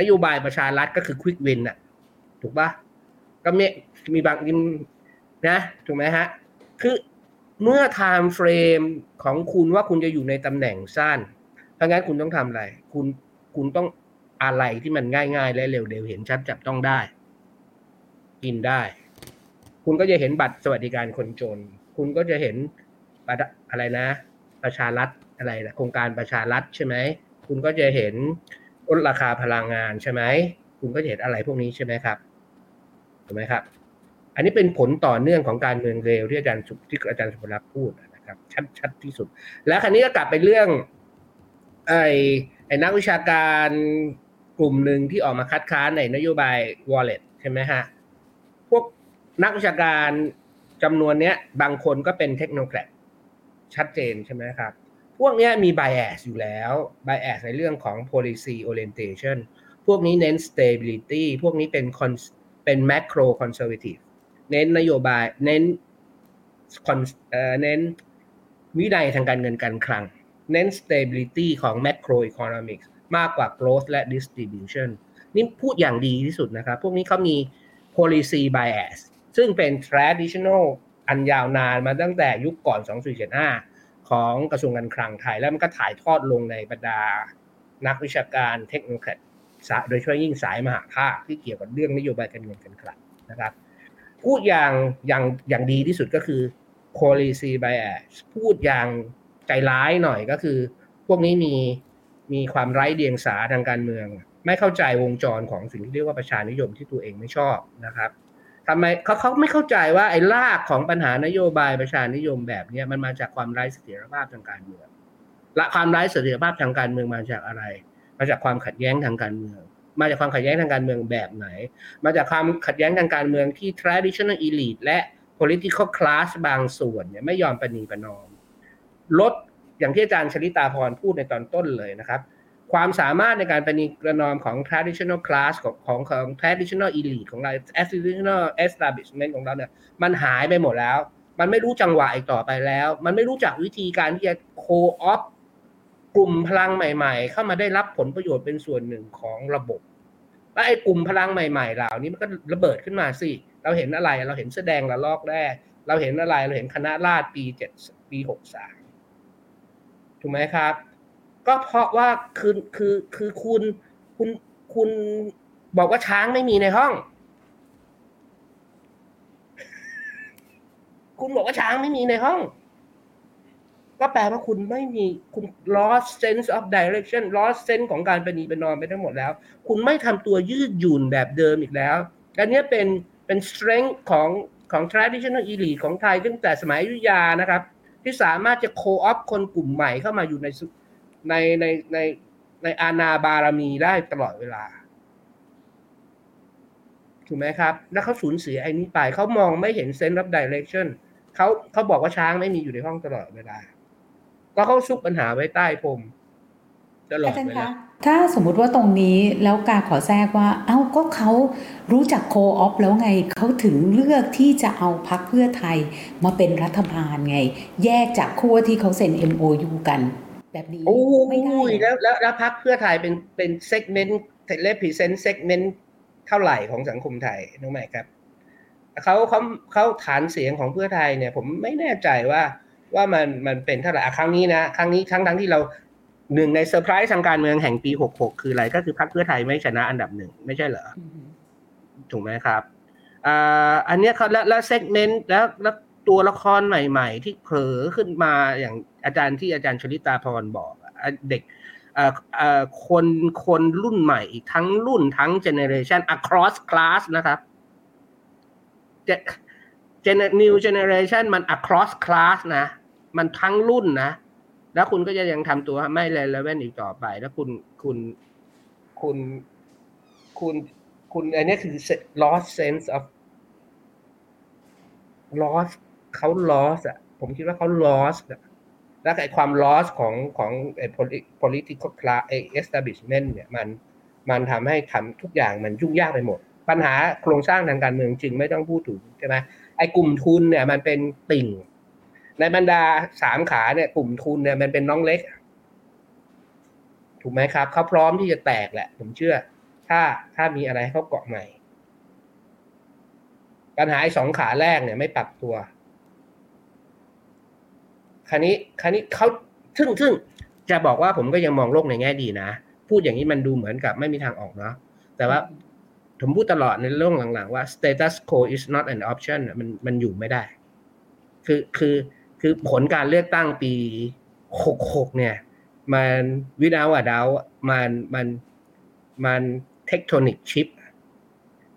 นโยบายประชารัฐก็คือ quick win น่ะ ถูกปะก็มีมีบางยิมนะ ถูกไหมฮะ คือ เมื่อ time frame ของคุณว่าคุณจะอยู่ในตำแหน่งสั้นเพราะงั้นคุณต้องทำอะไร คุณคุณต้องอะไรที่มันง่าย ๆ และเร็วๆ เห็นชัดจับต้องได้ กินได้ คุณก็จะเห็นบัตรสวัสดิการคนจน คุณก็จะเห็นอะไรนะ ประชารัฐอะไรนะโครงการประชารัฐใช่ไหม คุณก็จะเห็นลดราคาพลังงานใช่ไหม คุณก็จะเห็นอะไรพวกนี้ใช่ไหมครับถูกไหมครับ อันนี้เป็นผลต่อเนื่องของการเมืองเร็วที่อาจารย์สุที่อาจารย์สุภลักษ์พูดนะครับ ชัดชัดที่สุด แล้วคราวนี้ก็กลับไปเรื่อง ไอ้ไอ้นักวิชาการกลุ่มหนึ่งที่ออกมาคัดค้านในนโยบาย wallet ใช่ไหมฮะ พวกนักวิชาการจำนวนเนี้ย บางคนก็เป็นเทคโนแครดชัดเจนใช่ไหมครับ พวกนี้มี bias อยู่แล้ว bias ในเรื่องของ policy orientation พวกนี้เน้น stability พวกนี้เป็นเป็น macro conservative เน้นนโยบาย เน้นคอนเน้นวินัยทางการเงินการคลัง เน้น stability ของ macro economics มากกว่า growth และ distribution นี่พูดอย่างดีที่สุดนะครับ พวกนี้เขามี policy bias ซึ่งเป็น traditional อันยาวนานมาตั้งแต่ยุคก่อน 2475 ของกระทรวงการคลังไทย แล้วมันก็ถ่ายทอดลงในบรรดา นักวิชาการเทคโนโลยีโดยเฉพาะยิ่งสายมหาภาคที่เกี่ยวกับเรื่องนโยบายการเงินการคลังนะครับ พูดอย่างอย่างอย่างดีที่สุดก็คือ policy bias พูดอย่างใจร้ายหน่อยก็คือ พวกนี้มีมีความไร้เดียงสาทางการเมือง ไม่เข้าใจวงจรของสิ่งที่เรียกว่าประชานิยมที่ตัวเองไม่ชอบนะครับทำไมเขาเขาไม่เข้าใจว่าไอ้รากของปัญหานโยบายประชานิยมแบบนี้มันมาจากความไร้เสถียรภาพทางการเมืองและความไร้เสถียรภาพทางการเมืองมาจากอะไร มาจากความขัดแย้งทางการเมือง มาจากความขัดแย้งทางการเมืองแบบไหน มาจากความขัดแย้งทางการเมืองที่ traditional elite และ political class บางส่วนเนี่ยไม่ยอมประนีประนอม ลดอย่างที่อาจารย์ชลิตาพรพูดในตอนต้นเลยนะครับ ความสามารถในการประนีประนอมของ traditional class ของของของ traditional elite ของเรา traditional establishment ของเราเนี่ยมันหายไปหมดแล้ว มันไม่รู้จังหวะอีกต่อไปแล้ว มันไม่รู้จักวิธีการที่จะ co-op กลุ่มพลังใหม่ ๆ เข้ามาได้รับผลประโยชน์เป็นส่วนหนึ่งของระบบและไอ้กลุ่มพลังใหม่ๆเหล่านี้มันก็ระเบิดขึ้นมาสิ เราเห็นอะไรเราเห็นแสดงละลอกแรก เราเห็นอะไรเราเห็นคณะราษฎรปีเจ็ดปีหกสามถูกไหมครับ ก็เพราะว่าคือคือคือคุณคุณคุณบอกว่าช้างไม่มีในห้อง คุณบอกว่าช้างไม่มีในห้อง ก็แปลว่าคุณไม่มีคุณ lost sense of direction lost sense ของการเป็นนีเป็นนอนไปทั้งหมดแล้ว คุณไม่ทำตัวยืดหยุ่นแบบเดิมอีกแล้ว อันนี้เป็นเป็น strength ของของ traditional elite ของไทยตั้งแต่สมัยยุยานะครับ ที่สามารถจะ co-op คนกลุ่มใหม่เข้ามาอยู่ในในในในในอาณาบารมีได้ตลอดเวลาถูกไหมครับ แล้วเขาสูญเสียไอ้นี้ไปเขามองไม่เห็น sense of direction เขาเขาบอกว่าช้างไม่มีอยู่ในห้องตลอดเวลา ก็เขาซุกปัญหาไว้ใต้พรมตลอดอาจารย์เวคะลาถ้าสมมุติว่าตรงนี้แล้วการขอแทรกว่า เอ้าก็เขารู้จัก co-opt แล้วไงเขาถึงเลือกที่จะเอาพรรคเพื่อไทยมาเป็นรัฐบาลไง แยกจากขั้วที่เขาเซ็น MOU กัน แบบนี้โอ้ไม่ได้ยเหรอแล้วแล้วแล้วพรรคเพื่อไทยเป็นเป็น segment represent segment เท่าไหร่ของสังคมไทยนึกไหมครับเขาเขาเขาฐานเสียงของเพื่อไทยเนี่ย ผมไม่แน่ใจว่า ว่ามันมันเป็นเท่าไหร่อะครั้งนี้นะครั้งนี้ทั้งทั้งที่เราหนึ่งในเซอร์ไพรส์ทางการเมืองแห่งปีหกหกคืออะไรก็คือพรรคเพื่อไทยไม่ชนะอันดับหนึ่งไม่ใช่เหรออืมถูกไหมครับอ่าอันเนี้ยเขาแล้วแล้ว segment แล้วแล้วตัวละครใหม่ ๆ ที่โผล่ขึ้นมาอย่างอาจารย์ที่อาจารย์ชลิตาพรบอกอะอะเด็กเอ่อเอ่อคนคนรุ่นใหม่อีกทั้งรุ่นทั้งเจเนเรชัน across class นะครับเจเน new generation มัน across class นะ มันทั้งรุ่นนะ แล้วคุณก็จะยังทำตัวไม่ relevant อีกต่อไป แล้วคุณคุณคุณคุณคุณอันนี้คือ lost sense of lost เขา lost อะผมคิดว่าเขา lost อะแล้วไอ้ความ lost ของของไอ้ poli- political class ไอ้ establishment เนี่ยมันมันทำให้ทำทุกอย่างมันยุ่งยากไปหมด ปัญหาโครงสร้างทางการเมืองจริงไม่ต้องพูดถึงใช่ไหมไอ้กลุ่มทุนเนี่ยมันเป็นติ่ง ในบรรดาสามขาเนี่ยกลุ่มทุนเนี่ยมันเป็นน้องเล็ก ถูกไหมครับ เขาพร้อมที่จะแตกแหละ ผมเชื่อ ถ้าถ้ามีอะไรให้เขาเกาะใหม่ ปัญหาไอ้สองขาแรกเนี่ยไม่ปรับตัวคราวนี้คราวนี้เขาซึ่งซึ่งจะบอกว่าผมก็ยังมองโลกในแง่ดีนะ พูดอย่างนี้มันดูเหมือนกับไม่มีทางออกเนาะแต่ว่าผมพูดตลอดในเรื่องหลังๆว่า status quo is not an option มันมันอยู่ไม่ได้ คือคือ คือผลการเลือกตั้งปีหกหกเนี่ย มันวิดาวอะดาวมันมันมันเทคโทนิกชิป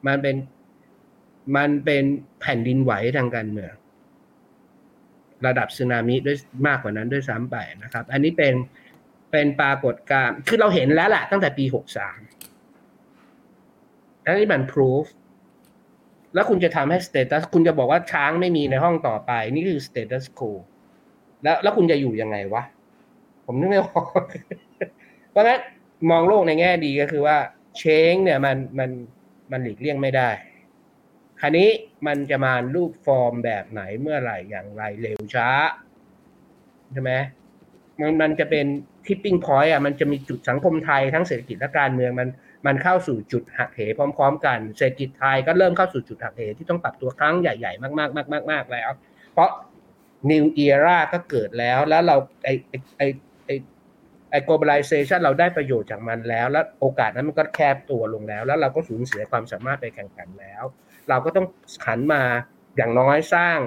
มันเป็นมันเป็นแผ่นดินไหวทางการเมืองระดับสึนามิด้วยมากกว่านั้นด้วยซ้ำไปนะครับ อันนี้เป็นเป็นปรากฏการณ์คือเราเห็นแล้วแหละตั้งแต่ปีหกสามอันนี้มัน proof แล้วคุณจะทำให้ status คุณจะบอกว่าช้างไม่มีในห้องต่อไป นี่คือ status quo แล้วแล้วคุณจะอยู่ยังไงวะ ผมนึกไม่ออกเพราะฉะนั้นมองโลกในแง่ดีก็คือว่าchange เนี่ยมันมันมันหลีกเลี่ยงไม่ได้ คราวนี้มันจะมารูปฟอร์มแบบไหนเมื่อไหร่อย่างไรเร็วช้าใช่ไหมมันมันจะเป็น tipping point อะมันจะมีจุดสังคมไทยทั้งเศรษฐกิจและการเมืองมัน มันเข้าสู่จุดหักเหพร้อม ๆ กัน เศรษฐกิจไทยก็เริ่มเข้าสู่จุดหักเหที่ต้องปรับตัวครั้งใหญ่ ๆ มากๆมากๆแล้ว เพราะ new era ก็เกิดแล้วแล้วเราไอไอไอไอ globalization เราได้ประโยชน์จากมันแล้ว แล้วโอกาสนั้นมันก็แคบตัวลงแล้ว แล้วเราก็สูญเสียความสามารถไปแข่งขันแล้ว เราก็ต้องหันมาอย่างน้อยสร้าง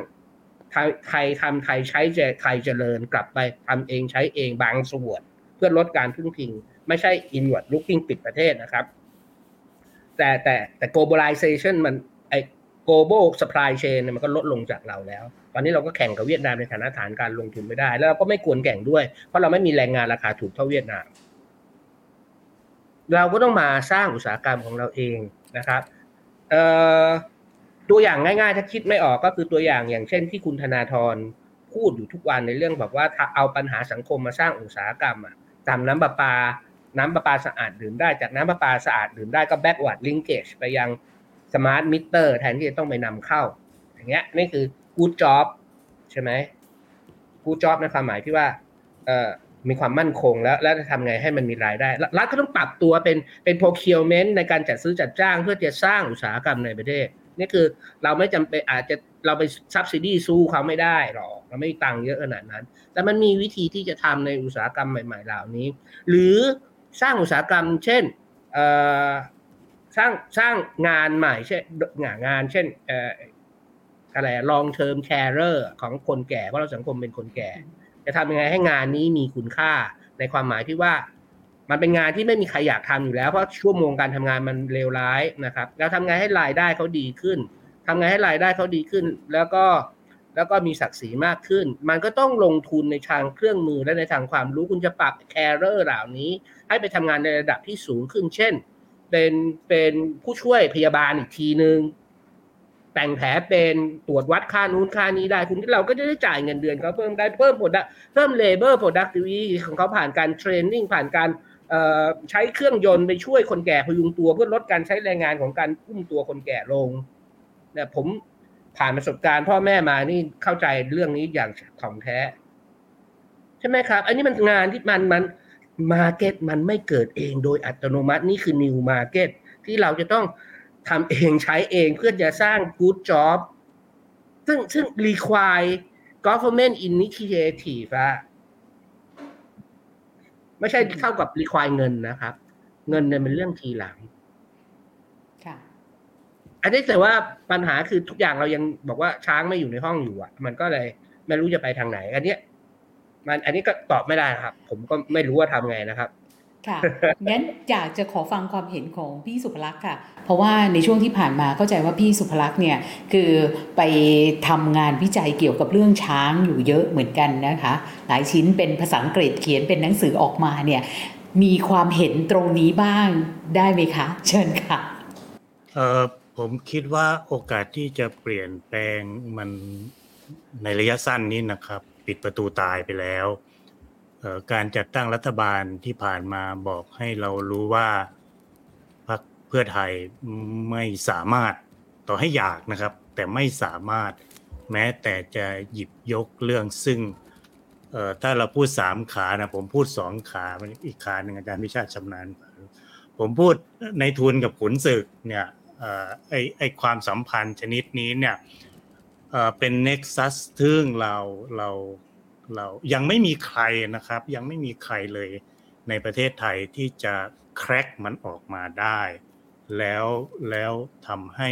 ไทยไทยทำไทยใช้เจไทยเจริญกลับไปทำเองใช้เองบางส่วน เพื่อลดการพึ่งพิง ไม่ใช่ inward looking ปิดประเทศนะครับ แต่แต่แต่ globalization มันไอ้ global supply chain มันก็ลดลงจากเราแล้ว ตอนนี้เราก็แข่งกับเวียดนามในฐานะฐานการลงทุนไม่ได้ แล้วเราก็ไม่ควรแข่งด้วย เพราะเราไม่มีแรงงานราคาถูกเท่าเวียดนาม เราก็ต้องมาสร้างอุตสาหกรรมของเราเองนะครับตัวอย่างง่ายๆ ถ้าคิดไม่ออกก็คือตัวอย่างอย่างเช่นที่คุณธนาธรพูดอยู่ทุกวันในเรื่องแบบว่าเอาปัญหาสังคมมาสร้างอุตสาหกรรมอะทำน้ำประปา น้ำประปาสะอาดดื่มได้จากน้ำประปาสะอาดดื่มได้ก็ backward linkage ไปยัง smart meter แทนที่จะต้องไปนำเข้า อย่างเงี้ยนี่คือ good job ใช่ไหม good job ในความหมายที่ว่าเอ่อมีความมั่นคงแล้วแล้วจะทำไงให้มันมีรายได้ รัฐก็ต้องปรับตัวเป็นเป็น procurement ในการจัดซื้อจัดจ้างเพื่อจะสร้างอุตสาหกรรมในประเทศนี่คือเราไม่จำเป็นอาจจะเราไป subsidy สู้เขาไม่ได้หรอกเราไม่มีตังค์เยอะขนาดนั้น แต่มันมีวิธีที่จะทำในอุตสาหกรรมใหม่ ๆ เหล่านี้ หรือ สร้างอุตสาหกรรม เช่นสร้างสร้างงานใหม่เช่นงานงาน เช่นอะไร long term carer ของคนแก่ เพราะเราสังคมเป็นคนแก่ จะทำยังไงให้งานนี้มีคุณค่าในความหมายที่ว่า มันเป็นงานที่ไม่มีใครอยากทำอยู่แล้วเพราะชั่วโมงการทำงานมันเลวร้ายนะครับ แล้วทำไงให้รายได้เขาดีขึ้นทำไงให้รายได้เขาดีขึ้น แล้วก็ แล้วก็มีศักดิ์ศรีมากขึ้น มันก็ต้องลงทุนในทางเครื่องมือและในทางความรู้คุณจะปรับ carer เหล่านี้ ให้ไปทำงานในระดับที่สูงขึ้น เช่น เป็นเป็นผู้ช่วยพยาบาลอีกทีหนึ่งแต่งแผลเป็นตรวจวัดค่านู้นค่านี้ได้ คุณเราก็จะได้จ่ายเงินเดือนเขาเพิ่มได้เพิ่มผลเพิ่มเลเบอร์โปรดักติวิของเขาผ่านการเทรนนิ่งผ่านการใช้เครื่องยนต์ไปช่วยคนแก่พยุงตัวเพื่อลดการใช้แรงงานของการอุ้มตัวคนแก่ลงเนี่ผม ผ่านประสบการณ์พ่อแม่มานี่เข้าใจเรื่องนี้อย่างถ่องแท้ ใช่ไหมครับ อันนี้มันงานที่มันมันมาเก็ตมันไม่เกิดเองโดยอัตโนมัตินี่คือ new market ที่เราจะต้องทำเองใช้เองเพื่อจะสร้าง good job ซึ่งซึ่ง require government initiative อะไม่ใช่เข้ากับ require เงินนะครับ เงินเนี่ยเป็นเรื่องทีหลัง อันนี้แต่ว่าปัญหาคือทุกอย่างเรายังบอกว่าช้างไม่อยู่ในห้องอยู่อะ มันก็เลยไม่รู้จะไปทางไหน อันเนี้ย มันอันนี้ก็ตอบไม่ได้ครับ ผมก็ไม่รู้ว่าทำไงนะครับค่ะงั้นอยากจะขอฟังความเห็นของพี่สุภลักษณ์ค่ะ เพราะว่าในช่วงที่ผ่านมาเข้าใจว่าพี่สุภลักษณ์เนี่ยคือไปทำงานวิจัยเกี่ยวกับเรื่องช้างอยู่เยอะเหมือนกันนะคะ หลายชิ้นเป็นภาษาอังกฤษเขียนเป็นหนังสือออกมาเนี่ย มีความเห็นตรงนี้บ้างได้ไหมคะ เชิญค่ะเออ ผมคิดว่าโอกาสที่จะเปลี่ยนแปลงมันในระยะสั้นนี้นะครับ ปิดประตูตายไปแล้วการจัดตั้งรัฐบาลที่ผ่านมาบอกให้เรารู้ว่าพรรคเพื่อไทยไม่สามารถต่อให้อยากนะครับ แต่ไม่สามารถแม้แต่จะหยิบยกเรื่องซึ่งถ้าเราพูดสามขานะผมพูดสองขาอีกขาหนึ่งอาจารย์พิชาติชำนาญผมพูดในทุนกับขุนศึกเนี่ย ไอไอความสัมพันธ์ชนิดนี้เนี่ยเป็นเน็กซัสซึ่งเราเราเรายังไม่มีใครนะครับ ยังไม่มีใครเลยในประเทศไทยที่จะแคร็กมันออกมาได้ แล้วแล้วทำให้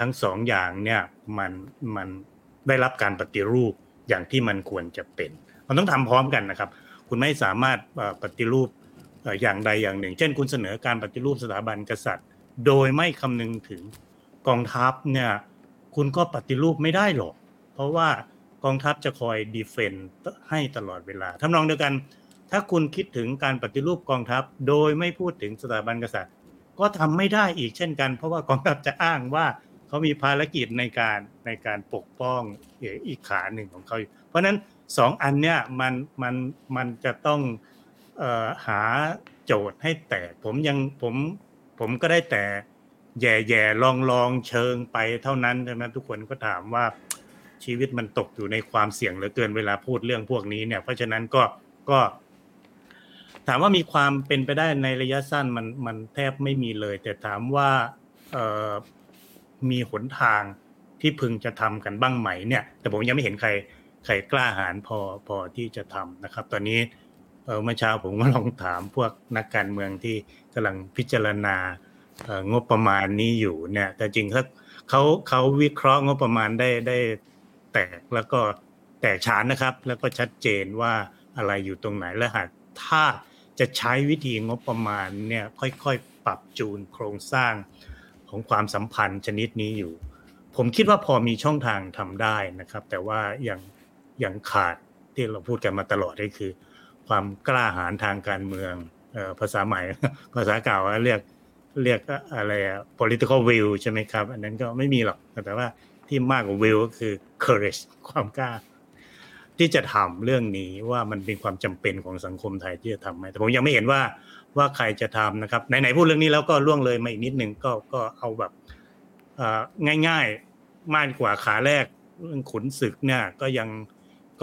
ทั้งสองอย่างเนี่ยมันมันได้รับการปฏิรูปอย่างที่มันควรจะเป็น มันต้องทำพร้อมกันนะครับ คุณไม่สามารถปฏิรูปอย่างใดอย่างหนึ่ง เช่น คุณเสนอการปฏิรูปสถาบันกษัตริย์ โดยไม่คำนึงถึงกองทัพเนี่ยคุณก็ปฏิรูปไม่ได้หรอก เพราะว่ากองทัพจะคอยดีเฟนต์ให้ตลอดเวลาทำนองเดียวกัน ถ้าคุณคิดถึงการปฏิรูปกองทัพ โดยไม่พูดถึงสถาบันกษัตริย์ ก็ทำไม่ได้อีกเช่นกัน เพราะว่ากองทัพจะอ้างว่าเขามีภารกิจในการในการปกป้องอีกขาหนึ่งของเขาเพราะนั้นสองอันเนี้ยมันมันมันจะต้องหาโจทย์ให้แตกผมยังผม ผมก็ได้แต่แย่แย่ลองลองเชิงไปเท่านั้นใช่ไหมทุกคนก็ถามว่าชีวิตมันตกอยู่ในความเสี่ยงเหลือเกินเวลาพูดเรื่องพวกนี้เนี่ย เพราะฉะนั้นก็ก็ ถามว่ามีความเป็นไปได้ในระยะสั้นมันมันแทบไม่มีเลย แต่ถามว่าเออมีหนทางที่พึงจะทำกันบ้างไหมเนี่ย แต่ผมยังไม่เห็นใครใครกล้าหาญพอพอที่จะทำนะครับ ตอนนี้เเมื่อเช้าผมก็ลองถามพวกนักการเมืองที่ กำลังพิจารณางบประมาณนี้อยู่เนี่ย แต่จริงเขาเขาเขาวิเคราะห์งบประมาณได้ได้แตกแล้วก็แตกฉานนะครับ แล้วก็ชัดเจนว่าอะไรอยู่ตรงไหนและหากถ้าจะใช้วิธีงบประมาณเนี่ยค่อยๆ ปรับจูนโครงสร้างของความสัมพันธ์ชนิดนี้อยู่ ผมคิดว่าพอมีช่องทางทำได้นะครับ แต่ว่ายังยังขาดที่เราพูดกันมาตลอดก็คือ ความกล้าหาญทางการเมือง ภาษาใหม่ ภาษาเก่าเรียกเรียกอะไร political will ใช่ไหมครับ อันนั้นก็ไม่มีหรอก แต่ว่าที่มากกว่า will ก็คือ courage ความกล้า ที่จะทำเรื่องนี้ว่ามันเป็นความจำเป็นของสังคมไทยที่จะทำไหมแต่ผมยังไม่เห็นว่าว่าใครจะทำนะครับไหนๆพูดเรื่องนี้แล้วก็ล่วงเลยมาอีกนิดนึงก็ก็เอาแบบง่ายๆมากกว่าขาแรกเรื่องขุนศึกเนี่ยก็ยัง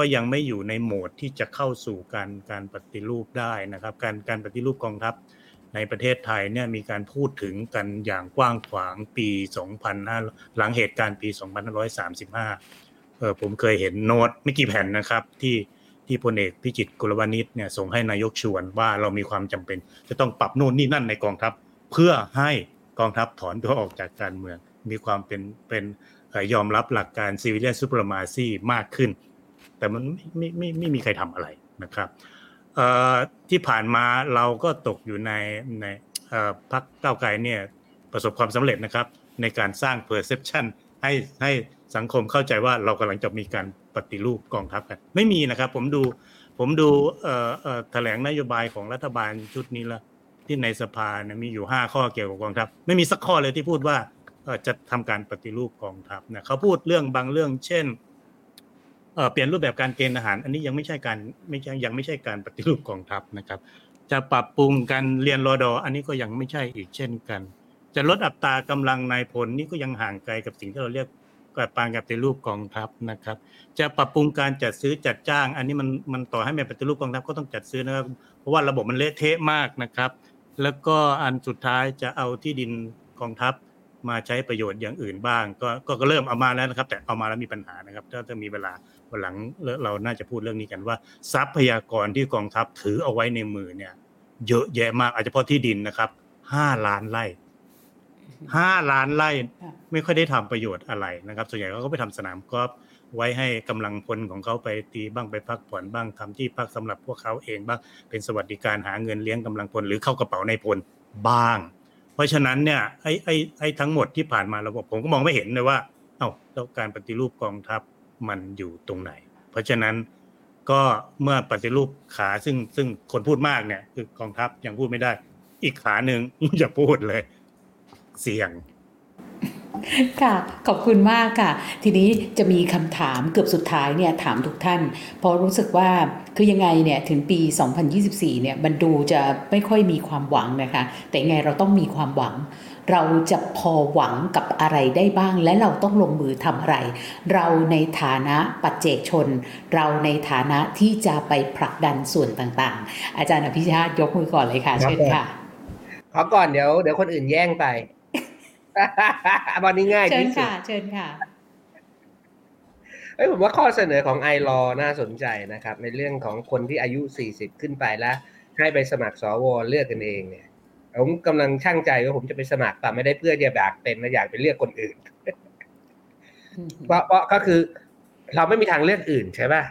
ก็ยังไม่อยู่ในโหมดที่จะเข้าสู่การการปฏิรูปได้นะครับ การการปฏิรูปกองทัพในประเทศไทยเนี่ยมีการพูดถึงกันอย่างกว้างขวางปี 2005 หลังเหตุการณ์ปี 2535 เออผมเคยเห็นโน้ตไม่กี่แผ่นนะครับ ที่ที่พลเอกพิจิตรกุลละวณิชย์เนี่ยส่งให้นายกชวนว่าเรามีความจำเป็น จะต้องปรับโน่นนี่นั่นในกองทัพ เพื่อให้กองทัพถอนตัวออกจากการเมือง มีความเป็นเป็นยอมรับหลักการ civilian supremacy มากขึ้น แต่มันไม่ไม่ไม่มีใครทำอะไรนะครับที่ผ่านมาเราก็ตกอยู่ในในพรรคก้าวไกลเนี่ยประสบความสำเร็จนะครับ ในการสร้าง perception ให้ให้สังคมเข้าใจว่าเรากำลังจะมีการปฏิรูปกองทัพกันไม่มีนะครับ ผมดูผมดูแถลงนโยบายของรัฐบาลชุดนี้ล้วที่ในสภาเนี่ยมีอยู่ห้าข้อเกี่ยวกับกองทัพไม่มีสักข้อเลยที่พูดว่าจะทำการปฏิรูปกองทัพนะเขาพูดเรื่องบางเรื่อง เช่น เปลี่ยนรูปแบบการเกณฑ์ทหาร อันนี้ยังไม่ใช่การไม่ใช่ยังไม่ใช่การปฏิรูปกองทัพนะครับ จะปรับปรุงการเรียนรอดออันนี้ก็ยังไม่ใช่อีกเช่นกัน จะลดอัตรากำลังนายพลนี่ก็ยังห่างไกลกับสิ่งที่เราเรียกกับปางกับปฏิรูปกองทัพนะครับ จะปรับปรุงการจัดซื้อจัดจ้าง อันนี้มันมันต่อให้เป็นปฏิรูปกองทัพก็ต้องจัดซื้อนะครับ เพราะว่าระบบมันเละเทะมากนะครับ แล้วก็อันสุดท้ายจะเอาที่ดินกองทัพ มาใช้ประโยชน์อย่างอื่นบ้างก็ก็ก็เริ่มเอามาแล้วนะครับ แต่เอามาแล้วมีปัญหานะครับ ถ้าจะมีเวลาวันหลังเราน่าจะพูดเรื่องนี้กันว่า ทรัพยากรที่กองทัพถือเอาไว้ในมือเนี่ย เยอะแยะมากอาจจะเฉพาะที่ดินนะครับห้าล้านไร่ห้าล้านไร่ไม่ค่อยได้ทำประโยชน์อะไรนะครับ ส่วนใหญ่เขาก็ไปทำสนามกอล์ฟไว้ให้กำลังพลของเขาไปตีบ้างไปพักผ่อนบ้างทำที่พักสำหรับพวกเขาเองบ้างเป็นสวัสดิการหาเงินเลี้ยงกำลังพลหรือเข้ากระเป๋าในพลบ้าง เพราะฉะนั้นเนี่ยไอ้ไอ้ไอ้ทั้งหมดที่ผ่านมาเราบอกผมก็มองไม่เห็นเลยว่า เอ้าแล้วการปฏิรูปกองทัพมันอยู่ตรงไหน เพราะฉะนั้นก็เมื่อปฏิรูปขาซึ่งซึ่งคนพูดมากเนี่ย คือกองทัพยังพูดไม่ได้ อีกขาหนึ่งอย่าพูดเลย เสี่ยง ค่ะ ขอบคุณมากค่ะ ทีนี้จะมีคำถามเกือบสุดท้ายเนี่ยถามทุกท่าน เพราะรู้สึกว่าคือยังไงเนี่ยถึงปี 2024 เนี่ยมันดูจะไม่ค่อยมีความหวังนะคะ แต่ยังไงเราต้องมีความหวัง เราจะพอหวังกับอะไรได้บ้าง และเราต้องลงมือทำอะไร เราในฐานะปัจเจกชน เราในฐานะที่จะไปผลักดันส่วนต่างๆ อาจารย์อภิชาติยกมือก่อนเลยค่ะเชิญค่ะขอก่อนเดี๋ยวเดี๋ยวคนอื่นแย่งไป วันนี้ง่ายเชิญที่สุดค่ะ เชิญค่ะเอ้ยผมว่าข้อเสนอของไอรอน่าสนใจนะครับ ในเรื่องของคนที่อายุ 40 ขึ้นไปแล้ว ให้ไปสมัครสวเลือกกันเองเนี่ยผมกำลังช่างใจว่าผมจะไปสมัครแต่ไม่ได้เพื่อจะอยากเป็นนะอยากไปเลือกคนอื่นเพราะเพราะก็คือ เราไม่มีทางเลือกอื่นใช่ป่ะ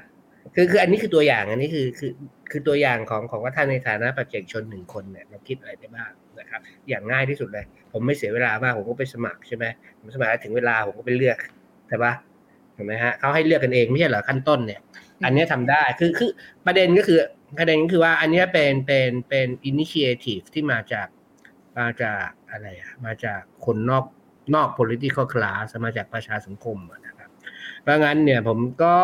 คือคืออันนี้คือตัวอย่างอันนี้คือคือคือตัวอย่างของของว่าท่านในฐานะปัจเจกชนหนึ่งคนเนี่ยเราคิดอะไรได้บ้าง นะครับอย่างง่ายที่สุดเลย ผมไม่เสียเวลามากผมก็ไปสมัครใช่ไหมผมสมัครแล้วถึงเวลาผมก็ไปเลือกใช่ปะถูกไหมฮะเขาให้เลือกกันเองไม่ใช่เหรอขั้นต้นเนี่ย อันนี้ทำได้คือคือประเด็นก็คือประเด็นก็คือว่าอันนี้เป็นเป็นเป็นอินิเชทีฟที่มาจากมาจากอะไรอะมาจากคนนอกนอก political class มาจากประชาสังคมนะครับเพราะงั้นเนี่ยผมก็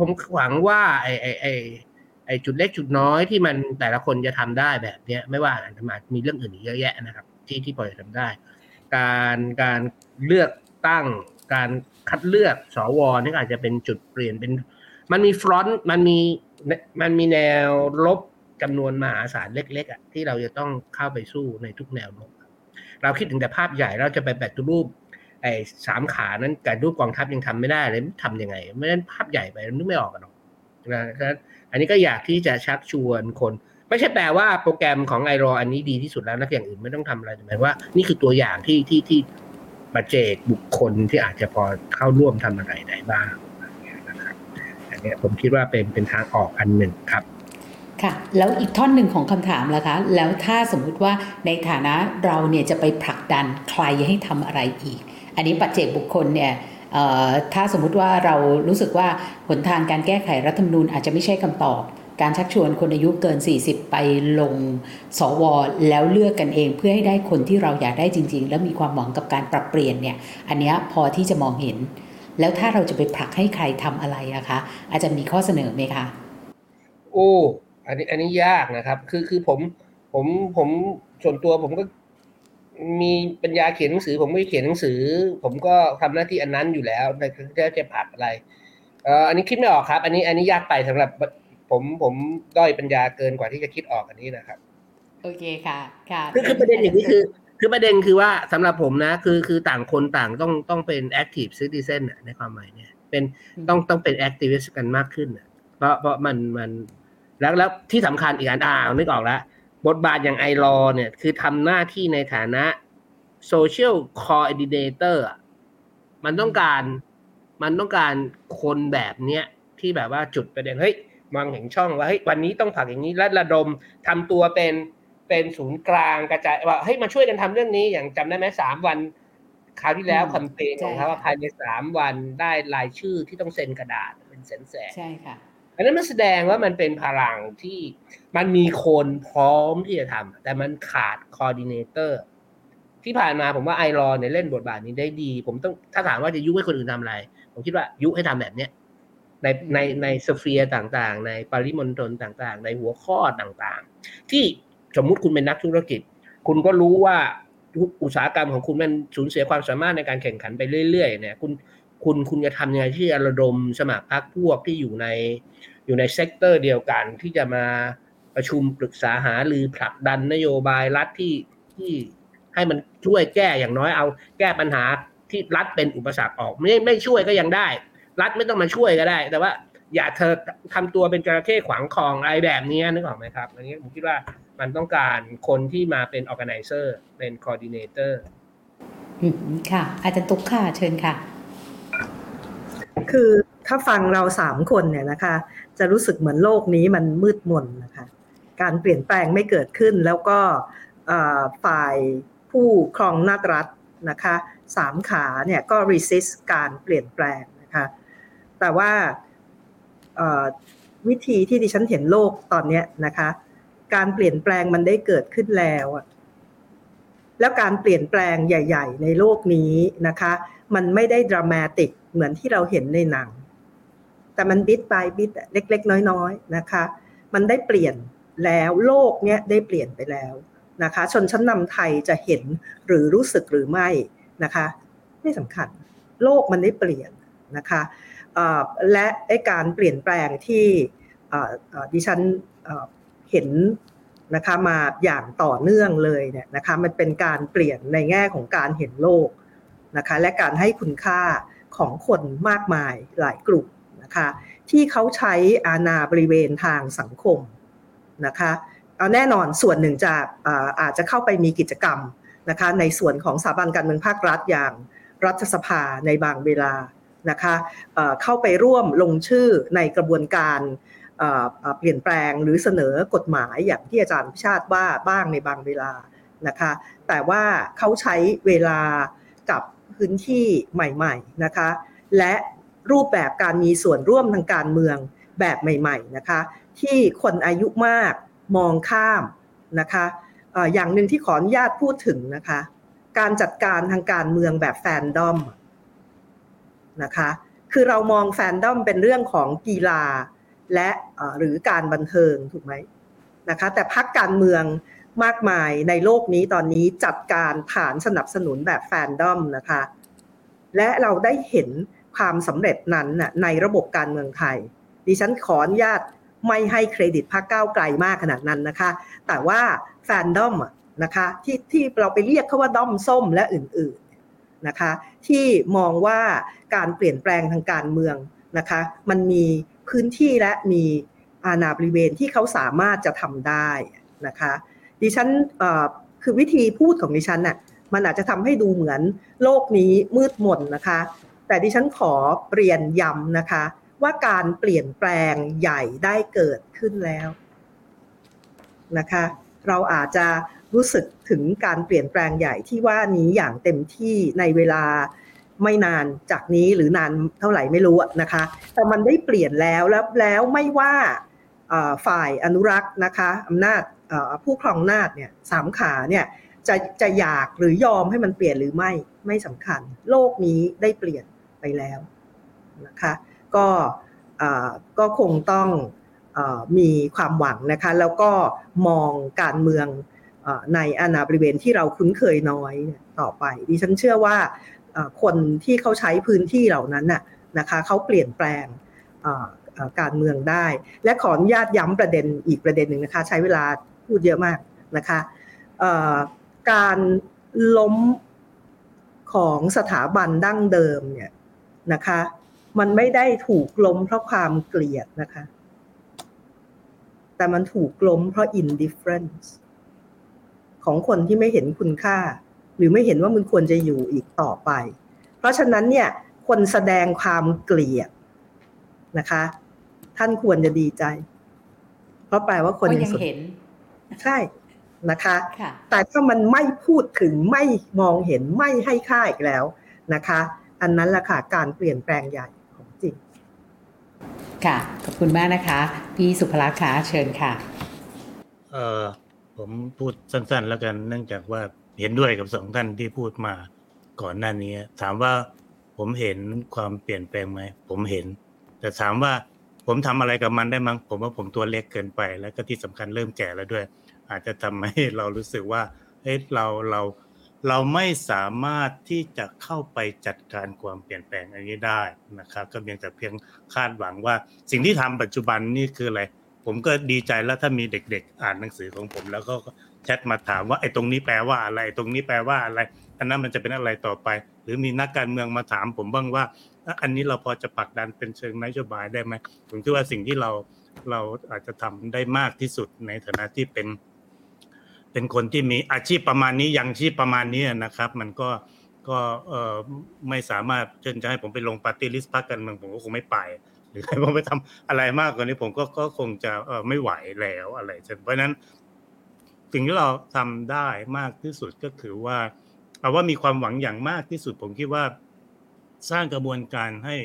ผมหวังว่าไอไอไอไอจุดเล็กจุดน้อยที่มันแต่ละคนจะทำได้แบบเนี้ยไม่ว่าอาจจะมีเรื่องอื่นอีกเยอะแยะนะครับ ที่ที่พอจะทำได้ การการเลือกตั้ง การคัดเลือกสวนี่อาจจะเป็นจุดเปลี่ยนเป็น มันมีฟรอนต์มันมีมันมีแนวลบจำนวนมหาศาลเล็กๆอะที่เราจะต้องเข้าไปสู้ในทุกแนวลบเราคิดถึงแต่ภาพใหญ่เราจะไปแบตรูปไอ้สามขานั้นการรูปกองทัพยังทำไม่ได้เลยทำยังไง ไม่งั้นภาพใหญ่ไปนึกไม่ออกกันหรอกนะฉะนั้น อันนี้ก็อยากที่จะชักชวนคน ไม่ใช่แปลว่าโปรแกรมของไอรออันนี้ดีที่สุดแล้วนักอย่างอื่นไม่ต้องทำอะไรแต่หมายว่านี่คือตัวอย่างที่ที่ที่มาเจกบุคคลที่อาจจะพอเข้าร่วมทำอะไรได้บ้างนะครับอันนี้ผมคิดว่าเป็นเป็นทางออกอันหนึ่งครับค่ะแล้วอีกท่อนหนึ่งของคำถามล่ะคะ แล้วถ้าสมมุติว่าในฐานะเราเนี่ยจะไปผลักดันใครให้ทำอะไรอีก อันนี้ปัจเจกบุคคลเนี่ย ถ้าสมมุติว่าเรารู้สึกว่าหนทางการแก้ไขรัฐธรรมนูญอาจจะไม่ใช่คำตอบการชักชวนคนอายุเกิน 40 ไปลงสวแล้วเลือกกันเองเพื่อให้ได้คนที่เราอยากได้จริง ๆ แล้วมีความหวังกับการปรับเปลี่ยนเนี่ย อันนี้พอที่จะมองเห็น แล้วถ้าเราจะไปผลักให้ใครทำอะไรอะคะอาจจะมีข้อเสนอไหมคะโอ้อันนี้อันนี้ยากนะครับ คือคือผมผมผมส่วนตัวผมก็ มีปัญญาเขียนหนังสือ ผมไม่เขียนหนังสือ ผมก็ทำหน้าที่อันนั้นอยู่แล้วในจะจะผลักอะไรเอ่ออันนี้คิดไม่ออกครับ อันนี้อันนี้ยากไปสำหรับผมผมด้อยปัญญาเกินกว่าที่จะคิดออกอันนี้นะครับ โอเคค่ะค่ะคือคือประเด็นอย่างนี้คือ คือประเด็นคือว่าสำหรับผมนะ คือคือต่างคนต่างต้องต้องเป็น active citizen ในความหมายเนี่ยเป็นต้องต้องเป็น activist กันมากขึ้นเพราะเพราะมันมันแล้วแล้วที่สำคัญอีกอันอ่านึกออกแล้ว บทบาทอย่างไอรอเนี่ย คือทำหน้าที่ในฐานะ social coordinator มันต้องการมันต้องการคนแบบเนี้ยที่แบบว่าจุดประเด็นเฮ้ยมองเห็นช่องว่าเฮ้ยวันนี้ต้องผลักอย่างนี้และระดมทำตัวเป็นเป็นศูนย์กลางกระจายว่าเฮ้ยมาช่วยกันทำเรื่องนี้อย่างจำได้ไหมสามวันคราวที่แล้วอืมแคมเปญของเขาใช่ว่าภายในสามวันได้รายชื่อที่ต้องเซ็นกระดาษเป็นแสนแสนใช่ค่ะอั นนั้นมันแสดงว่ามันเป็นพลังที่มันมีคนพร้อมที่จะทำแต่มันขาด coordinatorที่ผ่านมาผมว่า iLaw เนี่ยเล่นบทบาทนี้ได้ดี ผมต้องถ้าถามว่าจะยุให้คนอื่นทำอะไร ผมคิดว่ายุให้ทำแบบเนี้ยในในใน sphere ต่างๆ ในปริมณฑลต่างๆ ในหัวข้อต่างๆ ที่สมมุติคุณเป็นนักธุรกิจ คุณก็รู้ว่าอุตสาหกรรมของคุณมันสูญเสียความสามารถในการแข่งขันไปเรื่อยๆเนี่ยคุณคุณคุณจะทำยังไงที่จะระดมสมัครพรรคพวกที่อยู่ใน อยู่ใน sector เดียวกันที่จะมาประชุมปรึกษาหารือผลักดันนโยบายรัฐที่ที่ให้มันช่วยแก้อย่างน้อยเอาแก้ปัญหาที่รัฐเป็นอุปสรรคออกไม่ไม่ช่วยก็ยังได้ รัฐไม่ต้องมาช่วยก็ได้ แต่ว่าอย่าเธอทำตัวเป็นจระเข้ขวางคลองอะไรแบบนี้นึกออกไหมครับอันนี้ผมคิดว่ามันต้องการคนที่มาเป็น organizer เป็น coordinator อืมค่ะ อาจารย์ตุ๊กค่ะเชิญค่ะ คือถ้าฟังเราสามคนเนี่ยนะคะ จะรู้สึกเหมือนโลกนี้มันมืดมนนะคะการเปลี่ยนแปลงไม่เกิดขึ้น แล้วก็ฝ่ายผู้ครองนาจรัฐนะคะสามขาเนี่ยก็ resist การเปลี่ยนแปลงนะคะแต่ว่าวิธีที่ดิฉันเห็นโลกตอนนี้นะคะการเปลี่ยนแปลงมันได้เกิดขึ้นแล้วแล้วการเปลี่ยนแปลงใหญ่ ๆ ในโลกนี้นะคะ มันไม่ได้ดรามาติกเหมือนที่เราเห็นในหนัง แต่มันบิดไปบิดเล็ก ๆ น้อยๆนะคะ มันได้เปลี่ยนแล้วโลกเนี้ยได้เปลี่ยนไปแล้วนะคะ ชนชั้นนำไทยจะเห็นหรือรู้สึกหรือไม่นะคะ ไม่สำคัญโลกมันได้เปลี่ยนนะคะและไอการเปลี่ยนแปลงที่ดิฉันเห็นนะคะมาอย่างต่อเนื่องเลยเนี่ยนะคะมันเป็นการเปลี่ยนในแง่ของการเห็นโลกนะคะและการให้คุณค่าของคนมากมายหลายกลุ่ม นะคะ ที่เขาใช้อาณาบริเวณทางสังคมนะคะเอาแน่นอนส่วนหนึ่งจะอาจจะเข้าไปมีกิจกรรมนะคะในส่วนของสถาบันการเมืองภาครัฐอย่างรัฐสภาในบางเวลานะคะเอ่อเข้าไปร่วมลงชื่อในกระบวนการเอ่อเอ่อเปลี่ยนแปลงหรือเสนอกฎหมายอย่างที่อาจารย์พิชาติว่าบ้างในบางเวลานะคะ แต่ว่าเขาใช้เวลากับพื้นที่ใหม่ ๆนะคะ และ รูปแบบการมีส่วนร่วมทางการเมืองแบบใหม่ๆนะคะที่คนอายุมากมองข้ามนะคะอย่างหนึ่งที่ขออนุญาตพูดถึงนะคะการจัดการทางการเมืองแบบแฟนดอมนะคะคือเรามองแฟนดอมเป็นเรื่องของกีฬาและหรือการบันเทิงถูกไหมนะคะแต่พักการเมืองมากมายในโลกนี้ตอนนี้จัดการฐานสนับสนุนแบบแฟนดอมนะคะและเราได้เห็น ความสำเร็จนั้นน่ะในระบบการเมืองไทย ดิฉันขออนุญาตไม่ให้เครดิตพรรคก้าวไกลมากขนาดนั้นนะคะ แต่ว่าแฟนดอมนะคะที่ที่เราไปเรียกเขาว่าด้อมส้มและอื่นๆนะคะที่มองว่าการเปลี่ยนแปลงทางการเมืองนะคะมันมีพื้นที่และมีอาณาบริเวณที่เขาสามารถจะทำได้นะคะดิฉันคือวิธีพูดของดิฉันน่ะมันอาจจะทำให้ดูเหมือนโลกนี้มืดมนนะคะ แต่ดิฉันขอเรียนย้ำนะคะ ว่าการเปลี่ยนแปลงใหญ่ได้เกิดขึ้นแล้วนะคะ เราอาจจะรู้สึกถึงการเปลี่ยนแปลงใหญ่ที่ว่านี้อย่างเต็มที่ในเวลาไม่นานจากนี้หรือนานเท่าไหร่ไม่รู้นะคะ แต่มันได้เปลี่ยนแล้วแล้วแล้วไม่ว่าฝ่ายอนุรักษ์นะคะอำนาจผู้ครองอำนาจเนี่ยสามขาเนี่ยจะจะอยากหรือยอมให้มันเปลี่ยนหรือไม่ไม่สำคัญ โลกนี้ได้เปลี่ยน ไปแล้วนะคะก็ก็คงต้องอมีความหวังนะคะแล้วก็มองการเมืองอในอาณาบริเวณที่เราคุ้นเคยน้อยต่อไป ดิฉันเชื่อว่าคนที่เขาใช้พื้นที่เหล่านั้นน่ะนะคะเขาเปลี่ยนแปลงการเมืองได้ และขออนุญาตย้ำประเด็นอีกประเด็นหนึ่งนะคะใช้เวลาพูดเยอะมากนะคะการล้มของสถาบันดั้งเดิมเนี่ย นะคะ มันไม่ได้ถูกล้มเพราะความเกลียดนะคะ แต่มันถูกล้มเพราะ indifference ของคนที่ไม่เห็นคุณค่า หรือไม่เห็นว่ามันควรจะอยู่อีกต่อไป เพราะฉะนั้นเนี่ยคนแสดงความเกลียดนะคะ ท่านควรจะดีใจ เพราะแปลว่าคนก็ยังยังสนเห็น ใช่นะคะค่ะแต่ถ้ามันไม่พูดถึงไม่มองเห็นไม่ให้ค่าอีกแล้วนะคะ อันนั้นแหละค่ะการเปลี่ยนแปลงใหญ่ของจริง ค่ะ ขอบคุณมากนะคะ พี่สุภลักษณ์คะเชิญค่ะเออผมพูดสั้น ๆ แล้วกัน เนื่องจากว่าเห็นด้วยกับสองท่านที่พูดมาก่อนหน้านี้ ถามว่าผมเห็นความเปลี่ยนแปลงไหมผมเห็น แต่ถามว่าผมทำอะไรกับมันได้มั้งผมว่าผมตัวเล็กเกินไป แล้วก็ที่สำคัญเริ่มแก่แล้วด้วย อาจจะทำให้เรารู้สึกว่าเฮ้ยเราเรา เราไม่สามารถที่จะเข้าไปจัดการความเปลี่ยนแปลงอันนี้ได้นะครับ ก็เพียงแต่เพียงคาดหวังว่า สิ่งที่ทำปัจจุบันนี่คืออะไร ผมก็ดีใจแล้วถ้ามีเด็กๆ อ่านหนังสือของผม แล้วก็แชทมาถามว่าไอ้ตรงนี้แปลว่าอะไร ตรงนี้แปลว่าอะไร อันนั้นมันจะเป็นอะไรต่อไป หรือมีนักการเมืองมาถามผมบ้างว่า อันนี้เราพอจะผลักดันเป็นเชิงนโยบายได้ไหมผมคิดว่าสิ่งที่เราเราอาจจะทำได้มากที่สุดในฐานะที่เป็น เป็นคนที่มีอาชีพประมาณนี้ยังชีพประมาณนี้นะครับ มันก็ก็เออไม่สามารถเช่นจะให้ผมไปลงปาร์ตี้ลิสต์พรรคการเมืองผมก็คงไม่ไป หรือให้ผมไปทำอะไรมากกว่านี้ผมก็ก็คงจะเออไม่ไหวแล้วอะไรเช่นเพราะนั้นสิ่งที่เราทำได้มากที่สุดก็คือว่าเอาว่ามีความหวังอย่างมากที่สุดผมคิดว่า สร้างกระบวนการให้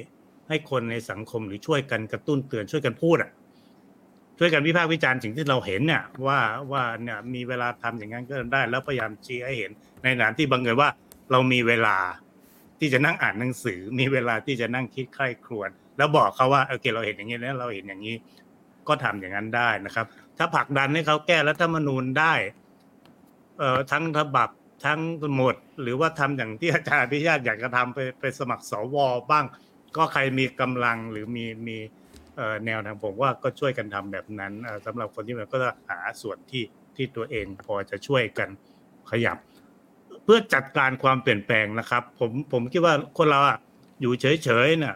ให้คนในสังคมหรือช่วยกันกระตุ้นเตือนช่วยกันพูดอะ ช่วยกันวิพากษ์วิจารณ์สิ่งที่เราเห็นเนี่ยว่าว่าเนี่ยมีเวลาทำอย่างนั้นก็ได้ แล้วพยายามชี้ให้เห็นในฐานที่บังเอิญว่าเรามีเวลาที่จะนั่งอ่านหนังสือ มีเวลาที่จะนั่งคิดใคร่ครวญแล้วบอกเขาว่าโอเคเราเห็นอย่างนี้แล้วเราเห็นอย่างนี้ ก็ทำอย่างนั้นได้นะครับ ถ้าผลักดันให้เขาแก้รัฐธรรมนูญได้เอ่อทั้งฉบับทั้งหมด หรือว่าทำอย่างที่อาจารย์อภิชาติอยากจะทำไปไปสมัครสวบ้าง ก็ใครมีกำลังหรือมีมี แนวทางผมว่าก็ช่วยกันทำแบบนั้นเอ่อสำหรับคนที่มันก็จะหาส่วนที่ที่ตัวเองพอจะช่วยกันขยับ เพื่อจัดการความเปลี่ยนแปลงนะครับ ผมผมคิดว่าคนเราอะอยู่เฉยๆเนี่ย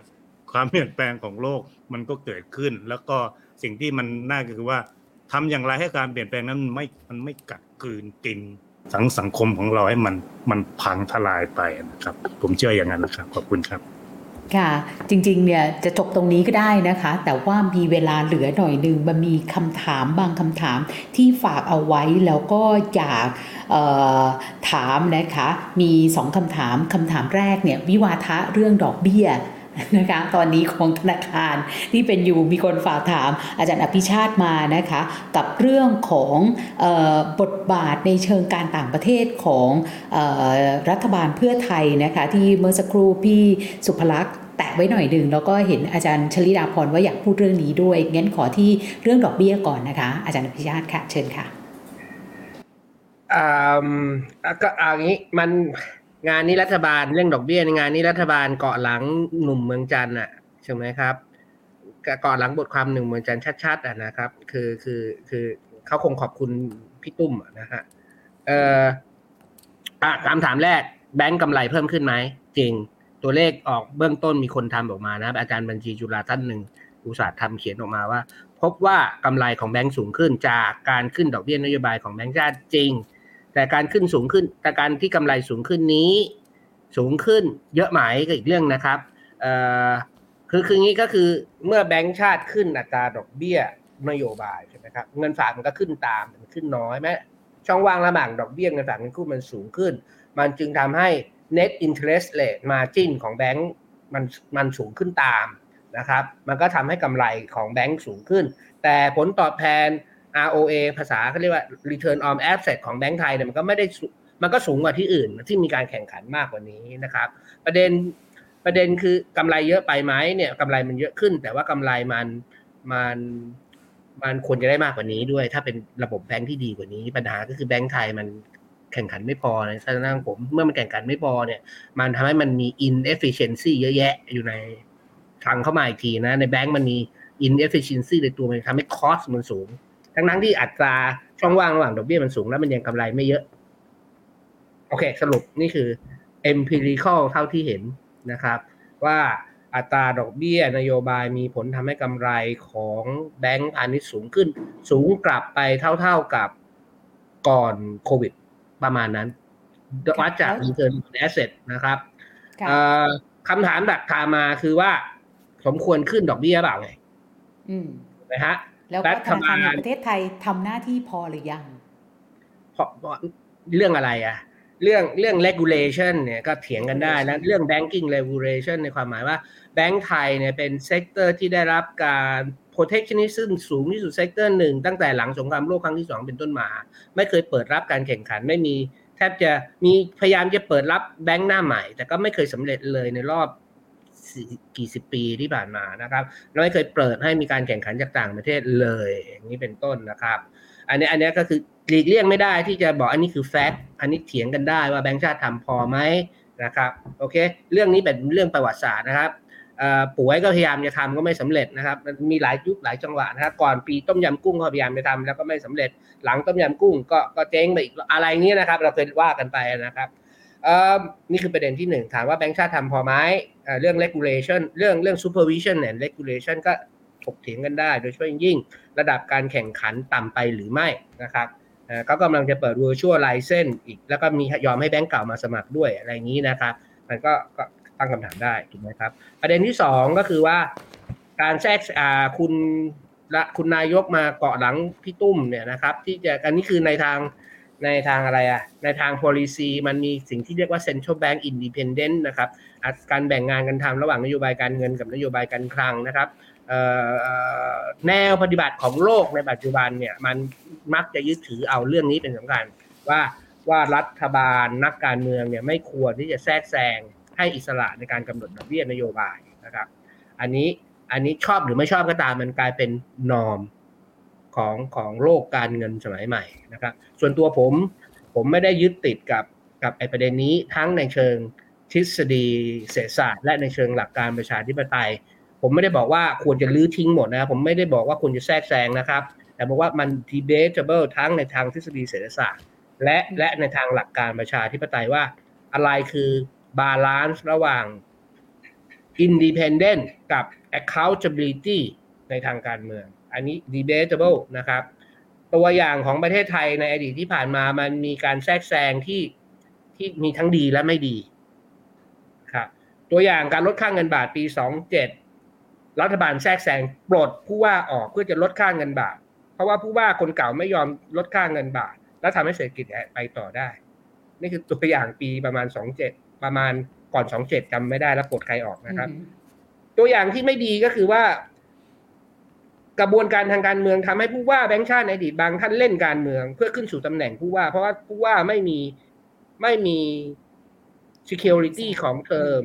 ความเปลี่ยนแปลงของโลกมันก็เกิดขึ้น แล้วก็สิ่งที่มันน่าก็คือว่าทำอย่างไรให้การเปลี่ยนแปลงนั้นมันไม่มันไม่กัดกลืนกินสังสังคมของเราให้มันมันพังทลายไปนะครับ ผมเชื่ออย่างนั้นนะครับขอบคุณครับ ค่ะ จริงๆเนี่ยจะจบตรงนี้ก็ได้นะคะ แต่ว่ามีเวลาเหลือหน่อยหนึ่งมันมีคำถามบางคำถามที่ฝากเอาไว้แล้วก็อยากถามนะคะ มีสองคำถามคำถามแรกเนี่ยวิวาทะเรื่องดอกเบี้ย นะคะตอนนี้ของธนาคารที่เป็นอยู่มีคนฝากถามอาจารย์อภิชาติมานะคะกับเรื่องของออบทบาทในเชิงการต่างประเทศของออรัฐบาลเพื่อไทยนะคะที่เมื่อสักครู่พี่สุภลักษณ์แตะไว้หน่อยหนึ่งแล้วก็เห็นอาจารย์ชลิดาพรว่าอยากพูดเรื่องนี้ด้วยงั้นขอที่เรื่องดอกเบี้ยก่อนนะคะ อาจารย์อภิชาติค่ะเชิญค่ะอ่าก็อย่างนี้มัน งานนี้รัฐบาลเรื่องดอกเบี้ยงานนี้รัฐบาลเกาะหลังหนุ่มเมืองจันทร์อะใช่ไหมครับเกาะหลังบทความหนึ่งเมืองจันทร์ชัดๆอะนะครับ คือคือคือเขาคงขอบคุณพี่ตุ้มนะฮะเอ่ออะคำถามแรกแบงก์กำไรเพิ่มขึ้นไหมจริงตัวเลขออกเบื้องต้นมีคนทำออกมานะ อาจารย์บัญชีจุฬาท่านหนึ่งอุตสาห์ทำเขียนออกมาว่า พบว่ากำไรของแบงก์สูงขึ้นจากการขึ้นดอกเบี้ยนโยบายของแบงก์ชาติจริง แต่การขึ้นสูงขึ้นแต่การที่กำไรสูงขึ้นนี้ สูงขึ้นเยอะไหมก็อีกเรื่องนะครับเอ่อคือคืองี้ก็คือเมื่อแบงก์ชาติขึ้นอัตราดอกเบี้ยนโยบายใช่ไหมครับเงินฝากมันก็ขึ้นตามมันขึ้นน้อยแม้ช่องว่างระหว่างดอกเบี้ยเงินฝากเงินกู้มันสูงขึ้น มันจึงทำให้ net interest rate margin ของแบงก์มันมันสูงขึ้นตามนะครับ มันก็ทำให้กำไรของแบงก์สูงขึ้น แต่ผลตอบแทน ROA ภาษาเขาเรียกว่า return on asset ของแบงก์ไทยเนี่ยมันก็ไม่ได้มันก็สูงกว่าที่อื่นที่มีการแข่งขันมากกว่านี้นะครับ ประเด็นประเด็นคือกำไรเยอะไปไหมเนี่ยกำไรมันเยอะขึ้น แต่ว่ากำไรมันมันมันควรจะได้มากกว่านี้ด้วย ถ้าเป็นระบบแบงก์ที่ดีกว่านี้ ปัญหาก็คือแบงก์ไทยมันแข่งขันไม่พอในสถานะผมเมื่อมันแข่งขันไม่พอเนี่ย มันทำให้มันมี inefficiency เยอะแยะอยู่ในฟังเข้ามาอีกทีนะ ในแบงก์มันมี inefficiency ในตัวมันทำให้ cost มันสูง ทั้งนั้นที่อัตราช่องว่างระหว่างดอกเบี้ยมันสูงแล้วมันยังกำไรไม่เยอะ โอเค สรุปนี่คือ empirical เท่าที่เห็นนะครับ ว่าอัตราดอกเบี้ยนโยบายมีผลทำให้กำไรของแบงก์พาณิชย์สูงขึ้น สูงกลับไปเท่าๆกับก่อนโควิดประมาณนั้นวัดจาก return on asset นะครับค่ะเอ่อคำถามดักถามมาคือว่าสมควรขึ้นดอกเบี้ยเปล่าไงอืมถูกไหมฮะ แล้วก็รัฐบาลธนาคารแห่งประเทศไทยทำหน้าที่พอหรือยังเพราะเพราะเรื่องอะไรอะเรื่องเรื่อง regulation เนี่ยก็เถียงกันได้แล้วเรื่อง banking regulation ในความหมายว่าแบงก์ไทยเนี่ยเป็น sector ที่ได้รับการ protectionism สูงที่สุด sector หนึ่งตั้งแต่หลังสงครามโลกครั้งที่สองเป็นต้นมา ไม่เคยเปิดรับการแข่งขันไม่มีแทบจะมีพยายามจะเปิดรับแบงก์หน้าใหม่ แต่ก็ไม่เคยสำเร็จเลยในรอบ กี่สิบปีที่ผ่านมานะครับแล้วไม่เคยเปิดให้มีการแข่งขันจากต่างประเทศเลย อย่างนี้เป็นต้นนะครับ อันนี้อันนี้ก็คือหลีกเลี่ยงไม่ได้ที่จะบอกอันนี้คือ fact อันนี้เถียงกันได้ว่าแบงก์ชาติทำพอไหมนะครับโอเค เรื่องนี้เป็นเรื่องประวัติศาสตร์นะครับป่วยก็พยายามจะทำก็ไม่สำเร็จนะครับ มีหลายยุคหลายจังหวะนะครับก่อนปีต้มยำกุ้งก็พยายามจะทำแล้วก็ไม่สำเร็จ หลังต้มยำกุ้งก็ก็เจ๊งไปอีกอะไรเงี้ยนะครับ เราเคยว่ากันไปนะครับ นี่คือประเด็นที่หนึ่งถามว่าแบงก์ชาติทำพอไหมเรื่อง regulation เรื่องเรื่อง supervision and regulation ก็ถกเถียงกันได้ โดยเฉพาะยิ่งระดับการแข่งขันต่ำไปหรือไม่นะครับก็กำลังจะเปิด virtual license อีก แล้วก็มียอมให้แบงก์เก่ามาสมัครด้วยอะไรอย่างนี้นะครับมันก็ตั้งคำถามได้ถูกไหมครับ ประเด็นที่สองก็คือว่าการแทรกคุณละคุณนายกมาเกาะหลังพี่ตุ้มเนี่ยนะครับ ที่จะอันนี้คือในทาง ในทางอะไรอะในทาง policy มันมีสิ่งที่เรียกว่า central bank independent นะครับการแบ่งงานกันทำระหว่างนโยบายการเงินกับนโยบายการคลังนะครับแนวปฏิบัติของโลกในปัจจุบันเนี่ยมันมักจะยึดถือเอาเรื่องนี้เป็นสำคัญว่าว่ารัฐบาลนักการเมืองเนี่ยไม่ควรที่จะแทรกแซงให้อิสระในการกำหนดดอกเบี้ยนโยบายนะครับ อันนี้อันนี้ชอบหรือไม่ชอบก็ตามมันกลายเป็นนอม ของของโลกการเงินสมัยใหม่นะครับส่วนตัวผมผมไม่ได้ยึดติดกับกับไอประเด็นนี้ทั้งในเชิงทฤษฎีเศรษฐศาสตร์และในเชิงหลักการประชาธิปไตย ผมไม่ได้บอกว่าควรจะลื้อทิ้งหมดนะผมไม่ได้บอกว่าควรจะแทรกแซงนะครับ แต่บอกว่ามัน debatable ทั้งในทางทฤษฎีเศรษฐศาสตร์ และและในทางหลักการประชาธิปไตยว่า อะไรคือ balance ระหว่าง independent กับ accountability ในทางการเมือง อันนี้ debatable นะครับ ตัวอย่างของประเทศไทยในอดีตที่ผ่านมามันมีการแทรกแซงที่ที่มีทั้งดีและไม่ดีครับตัวอย่างการลดค่างเงินบาทปี 27 รัฐบาลแทรกแซงปลดผู้ว่าออกเพื่อจะลดค่างเงินบาท เพราะว่าผู้ว่าคนเก่าไม่ยอมลดค่างเงินบาท แล้วทำให้เศรษฐกิจไปต่อได้ นี่คือตัวอย่างปีประมาณ 27 ประมาณก่อน 27จำไม่ได้แล้วปลดใครออกนะครับ ตัวอย่างที่ไม่ดีก็คือว่า กระบวนการทางการเมืองทำให้ผู้ว่าแบงค์ชาติในอดีตบางท่านเล่นการเมือง เพื่อขึ้นสู่ตำแหน่งผู้ว่า เพราะว่าผู้ว่าไม่มีไม่มี security ของเทอม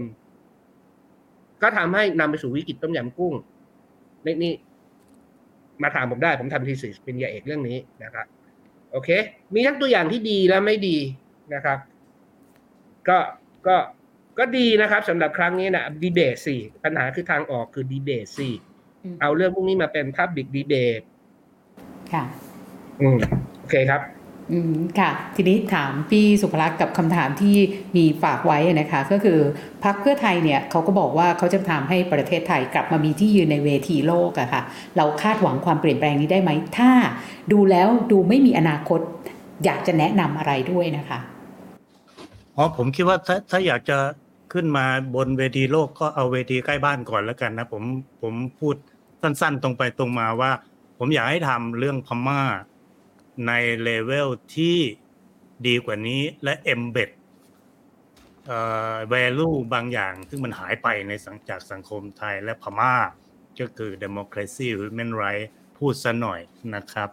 ก็ทำให้นำไปสู่วิกฤตต้มยำกุ้งนี่นี่มาถามผมได้ ผมทำทีสิสเป็นยาเอกเรื่องนี้นะครับ โอเค มีทั้งตัวอย่างที่ดีและไม่ดีนะครับ ก็ก็ก็ดีนะครับสำหรับครั้งนี้นะดีเบตสี่ปัญหาคือทางออกคือดีเบตสี่ เอาเรื่องพวกนี้มาเป็นพับบิกดีเบตค่ะ อืมโอเคครับ อืมค่ะ ทีนี้ถามพี่สุภลักษณ์กับคำถามที่มีฝากไว้นะคะ ก็คือพรรคเพื่อไทยเนี่ยเขาก็บอกว่าเขาจะทำให้ประเทศไทยกลับมามีที่ยืนในเวทีโลกอะค่ะ เราคาดหวังความเปลี่ยนแปลงนี้ได้ไหม ถ้าดูแล้วดูไม่มีอนาคต อยากจะแนะนำอะไรด้วยนะคะอ๋อผมคิดว่าถ้าถ้าอยากจะขึ้นมาบนเวทีโลกก็เอาเวทีใกล้บ้านก่อนแล้วกันนะผมผมพูด สั้นๆ ตรงไปตรงมาว่า ผมอยากให้ทำเรื่องพม่า ในเลเวลที่ดีกว่านี้และ embed เอ่อ value บางอย่าง ซึ่งมันหายไปในสังจากสังคมไทยและพม่า ก็คือ democracy human right พูดซะหน่อยนะครับ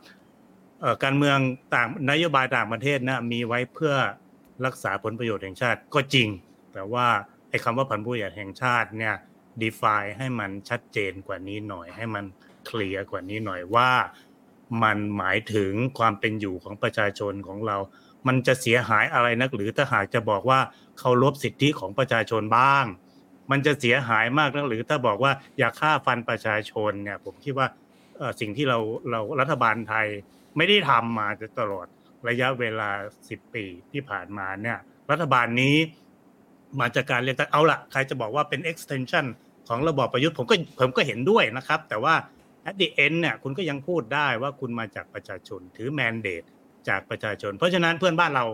การเมืองต่างนโยบายต่างประเทศนะมีไว้เพื่อรักษาผลประโยชน์แห่งชาติก็จริง แต่ว่าไอ้คำว่าผลประโยชน์แห่งชาติเนี่ย define ให้มันชัดเจนกว่านี้หน่อย ให้มันเคลียร์กว่านี้หน่อยว่า มันหมายถึงความเป็นอยู่ของประชาชนของเรา มันจะเสียหายอะไรนัก หรือถ้าหากจะบอกว่าเคารพสิทธิของประชาชนบ้าง มันจะเสียหายมากนักหรือถ้าบอกว่าอยากฆ่าฟันประชาชนเนี่ย ผมคิดว่าสิ่งที่เราเรารัฐบาลไทยไม่ได้ทำมาตลอดระยะเวลาสิบปีที่ผ่านมาเนี่ย รัฐบาลนี้มาจากการเรียกตั้งเอาละใครจะบอกว่าเป็น extension ของระบอบประยุทธ์ผมก็ผมก็เห็นด้วยนะครับ แต่ว่า at the end เนี่ยคุณก็ยังพูดได้ว่าคุณมาจากประชาชนถือแมนเดตจากประชาชน เพราะฉะนั้นเพื่อนบ้านเรา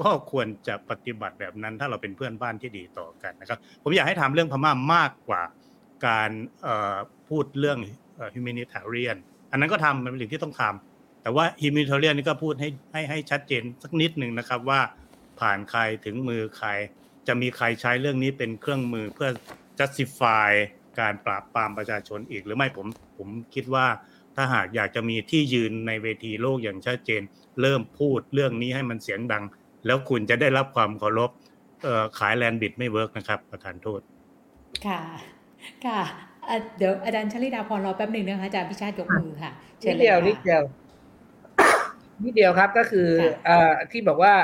ก็ควรจะปฏิบัติแบบนั้น ถ้าเราเป็นเพื่อนบ้านที่ดีต่อกันนะครับ ผมอยากให้ทำเรื่องพม่ามากกว่าการพูดเรื่อง humanitarian อันนั้นก็ทำมันเป็นสิ่งที่ต้องทำแต่ว่า humanitarian นี่ก็พูดให้ให้ให้ชัดเจนสักนิดหนึ่งนะครับว่าผ่านใครถึงมือใคร จะมีใครใช้เรื่องนี้เป็นเครื่องมือเพื่อ justify การปราบปรามประชาชนอีก หรือไม่ผมผมคิดว่าถ้าหากอยากจะมีที่ยืนในเวทีโลกอย่างชัดเจน เริ่มพูดเรื่องนี้ให้มันเสียงดัง แล้วคุณจะได้รับความเคารพขาย land bridge ไม่ work นะครับ ประทานโทษ ค่ะ ค่ะ เดี๋ยวอาจารย์ชลิดาพรรอแป๊บหนึ่งนะคะอาจารย์พิชาติยกมือค่ะนิดเดียวนิดเดียว นิดเดียวครับก็คืออที่บอกว่า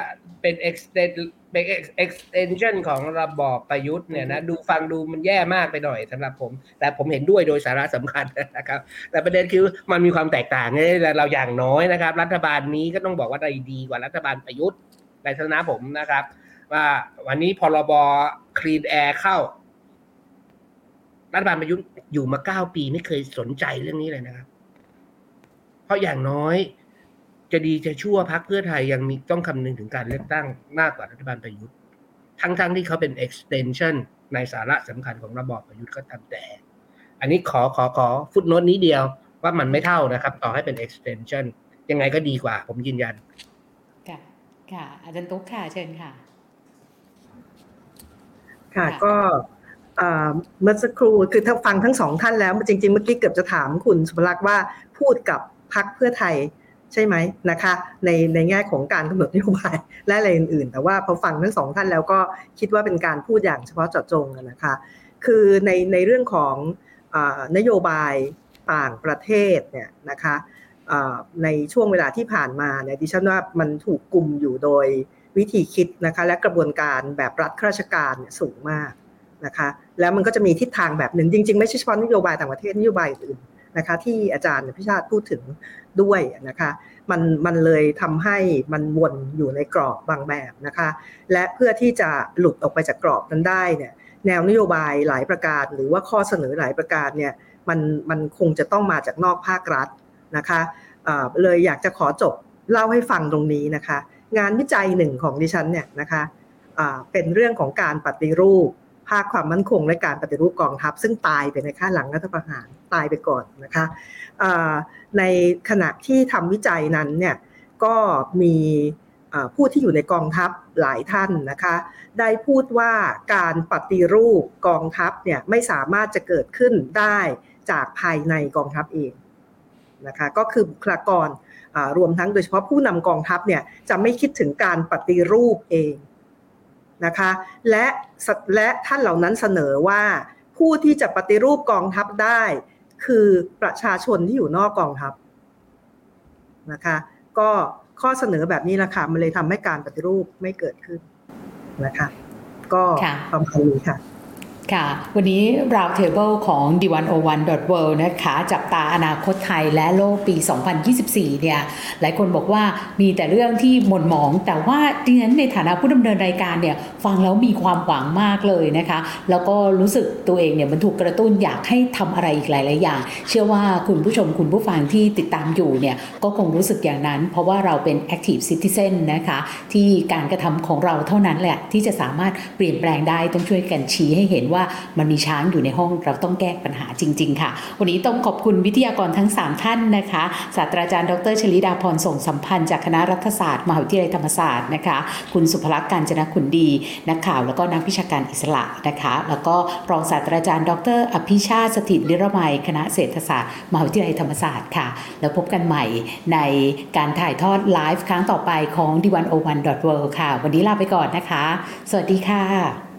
เป็น extend เป็น extension ของระบอบประยุทธ์เนี่ยนะดูฟังดูมันแย่มากไปหน่อยสำหรับผม แต่ผมเห็นด้วยโดยสาระสำคัญนะครับ แต่ประเด็นคือมันมีความแตกต่างไงเราอย่างน้อยนะครับ รัฐบาลนี้ก็ต้องบอกว่าดีกว่ารัฐบาลประยุทธ์ในทัศนะผมนะครับ ว่าวันนี้พรบคลีนแอร์เข้า รัฐบาลประยุทธ์อยู่มาเก้าปีไม่เคยสนใจเรื่องนี้เลยนะครับ เพราะอย่างน้อย จะดีจะชั่วพักเพื่อไทยยังมีต้องคำนึงถึงการเลือกตั้งมากกว่ารัฐบาลประยุทธ์ ทั้งๆทที่เขาเป็น extension ในสาระสำคัญของระบอบประยุทธ์ก็ตามแต่ อันนี้ขอขอขอฟุตโนตนี้เดียวว่ามันไม่เท่านะครับ ต่อให้เป็น extension ยังไงก็ดีกว่า ผมยืนยัน ค่ะ ค่ะ อาจารย์ตุ๊กค่ะ เชิญค่ะ ค่ะ ก็เมื่อสักครู่คือถ้าฟังทั้งสองท่านแล้ว จริง ๆ เมื่อกี้เกือบจะถามคุณสุภลักษณ์ว่าพูดกับพักเพื่อไทย ใช่ไหมนะคะ ในในแง่ของการกำหนดนโยบายและอะไรอื่นๆ แต่ว่าพอฟังทั้งสองท่านแล้วก็คิดว่าเป็นการพูดอย่างเฉพาะเจาะจงนะคะ คือในในเรื่องของนโยบายต่างประเทศเนี่ยนะคะในช่วงเวลาที่ผ่านมาเนี่ยดิฉันว่ามันถูกกลุ่มอยู่โดยวิธีคิดนะคะและกระบวนการแบบรัฐข้าราชการสูงมากนะคะแล้วมันก็จะมีทิศทางแบบหนึ่งจริง ๆ ไม่ใช่เฉพาะนโยบายต่างประเทศนโยบายอื่น นะคะที่อาจารย์พิชาติพูดถึงด้วยนะคะมันมันเลยทำให้มันวนอยู่ในกรอบบางแบบนะคะ และเพื่อที่จะหลุดออกไปจากกรอบนั้นได้เนี่ยแนวนโยบายหลายประการ หรือว่าข้อเสนอหลายประการเนี่ยมันมันคงจะต้องมาจากนอกภาครัฐนะคะเลยอยากจะขอจบเล่าให้ฟังตรงนี้นะคะ งานวิจัยหนึ่งของดิฉันเนี่ยนะคะเป็นเรื่องของการปฏิรูป ภาคความมั่นคงและการปฏิรูปกองทัพ ซึ่งตายไปในข้าหลังรัฐประหาร ตายไปก่อนนะคะในขณะที่ทำวิจัยนั้นเนี่ยก็มีผู้ที่อยู่ในกองทัพหลายท่านนะคะ ได้พูดว่าการปฏิรูปกองทัพเนี่ยไม่สามารถจะเกิดขึ้นได้จากภายในกองทัพเองนะคะก็คือบุคลากรรวมทั้งโดยเฉพาะผู้นำกองทัพเนี่ยจะไม่คิดถึงการปฏิรูปเองนะคะและและท่านเหล่านั้นเสนอว่าผู้ที่จะปฏิรูปกองทัพได้ คือประชาชนที่อยู่นอกกองทัพนะคะ ก็ข้อเสนอแบบนี้แหละค่ะมันเลยทำให้การปฏิรูปไม่เกิดขึ้นนะคะ ก็ประมาณนี้ค่ะ ค่ะ วันนี้ Round Table ของ d101.world นะคะ จับตาอนาคตไทยและโลกปี 2024 เนี่ย หลายคนบอกว่ามีแต่เรื่องที่หม่นหมอง แต่ว่าดิฉันในฐานะผู้ดำเนินรายการเนี่ย ฟังแล้วมีความหวังมากเลยนะคะ แล้วก็รู้สึกตัวเองเนี่ย มันถูกกระตุ้นอยากให้ทำอะไรอีกหลาย ๆ อย่าง เชื่อว่าคุณผู้ชมคุณผู้ฟังที่ติดตามอยู่เนี่ย ก็คงรู้สึกอย่างนั้น เพราะว่าเราเป็น active citizen นะคะ ที่การกระทำของเราเท่านั้นแหละที่จะสามารถเปลี่ยนแปลงได้ต้องช่วยกันชี้ให้เห็นว่าว่ามันมีช้างอยู่ในห้องเราต้องแก้ปัญหาจริง ๆ ค่ะ วันนี้ต้องขอบคุณวิทยากรทั้ง 3 ท่านนะคะศาสตราจารย์ดรชลิดาพรส่งสัมพันธ์จากคณะรัฐศาสตร์มหาวิทยาลัยธรรมศาสตร์นะคะ คุณสุภลักษณ์การจนะขุนดีนักข่าวแล้วก็นักวิชาการอิสระนะคะ แล้วก็รองศาสตราจารย์ ดร อภิชาติสถิตนิรมัย คณะเศรษฐศาสตร์มหาวิทยาลัยธรรมศาสตร์ค่ะ แล้วพบกันใหม่ในการถ่ายทอดไลฟ์ครั้งต่อไปของ d 1 0 1 w o r l d ค่ะ วันนี้ลาไปก่อนนะคะ สวัสดีค่ะ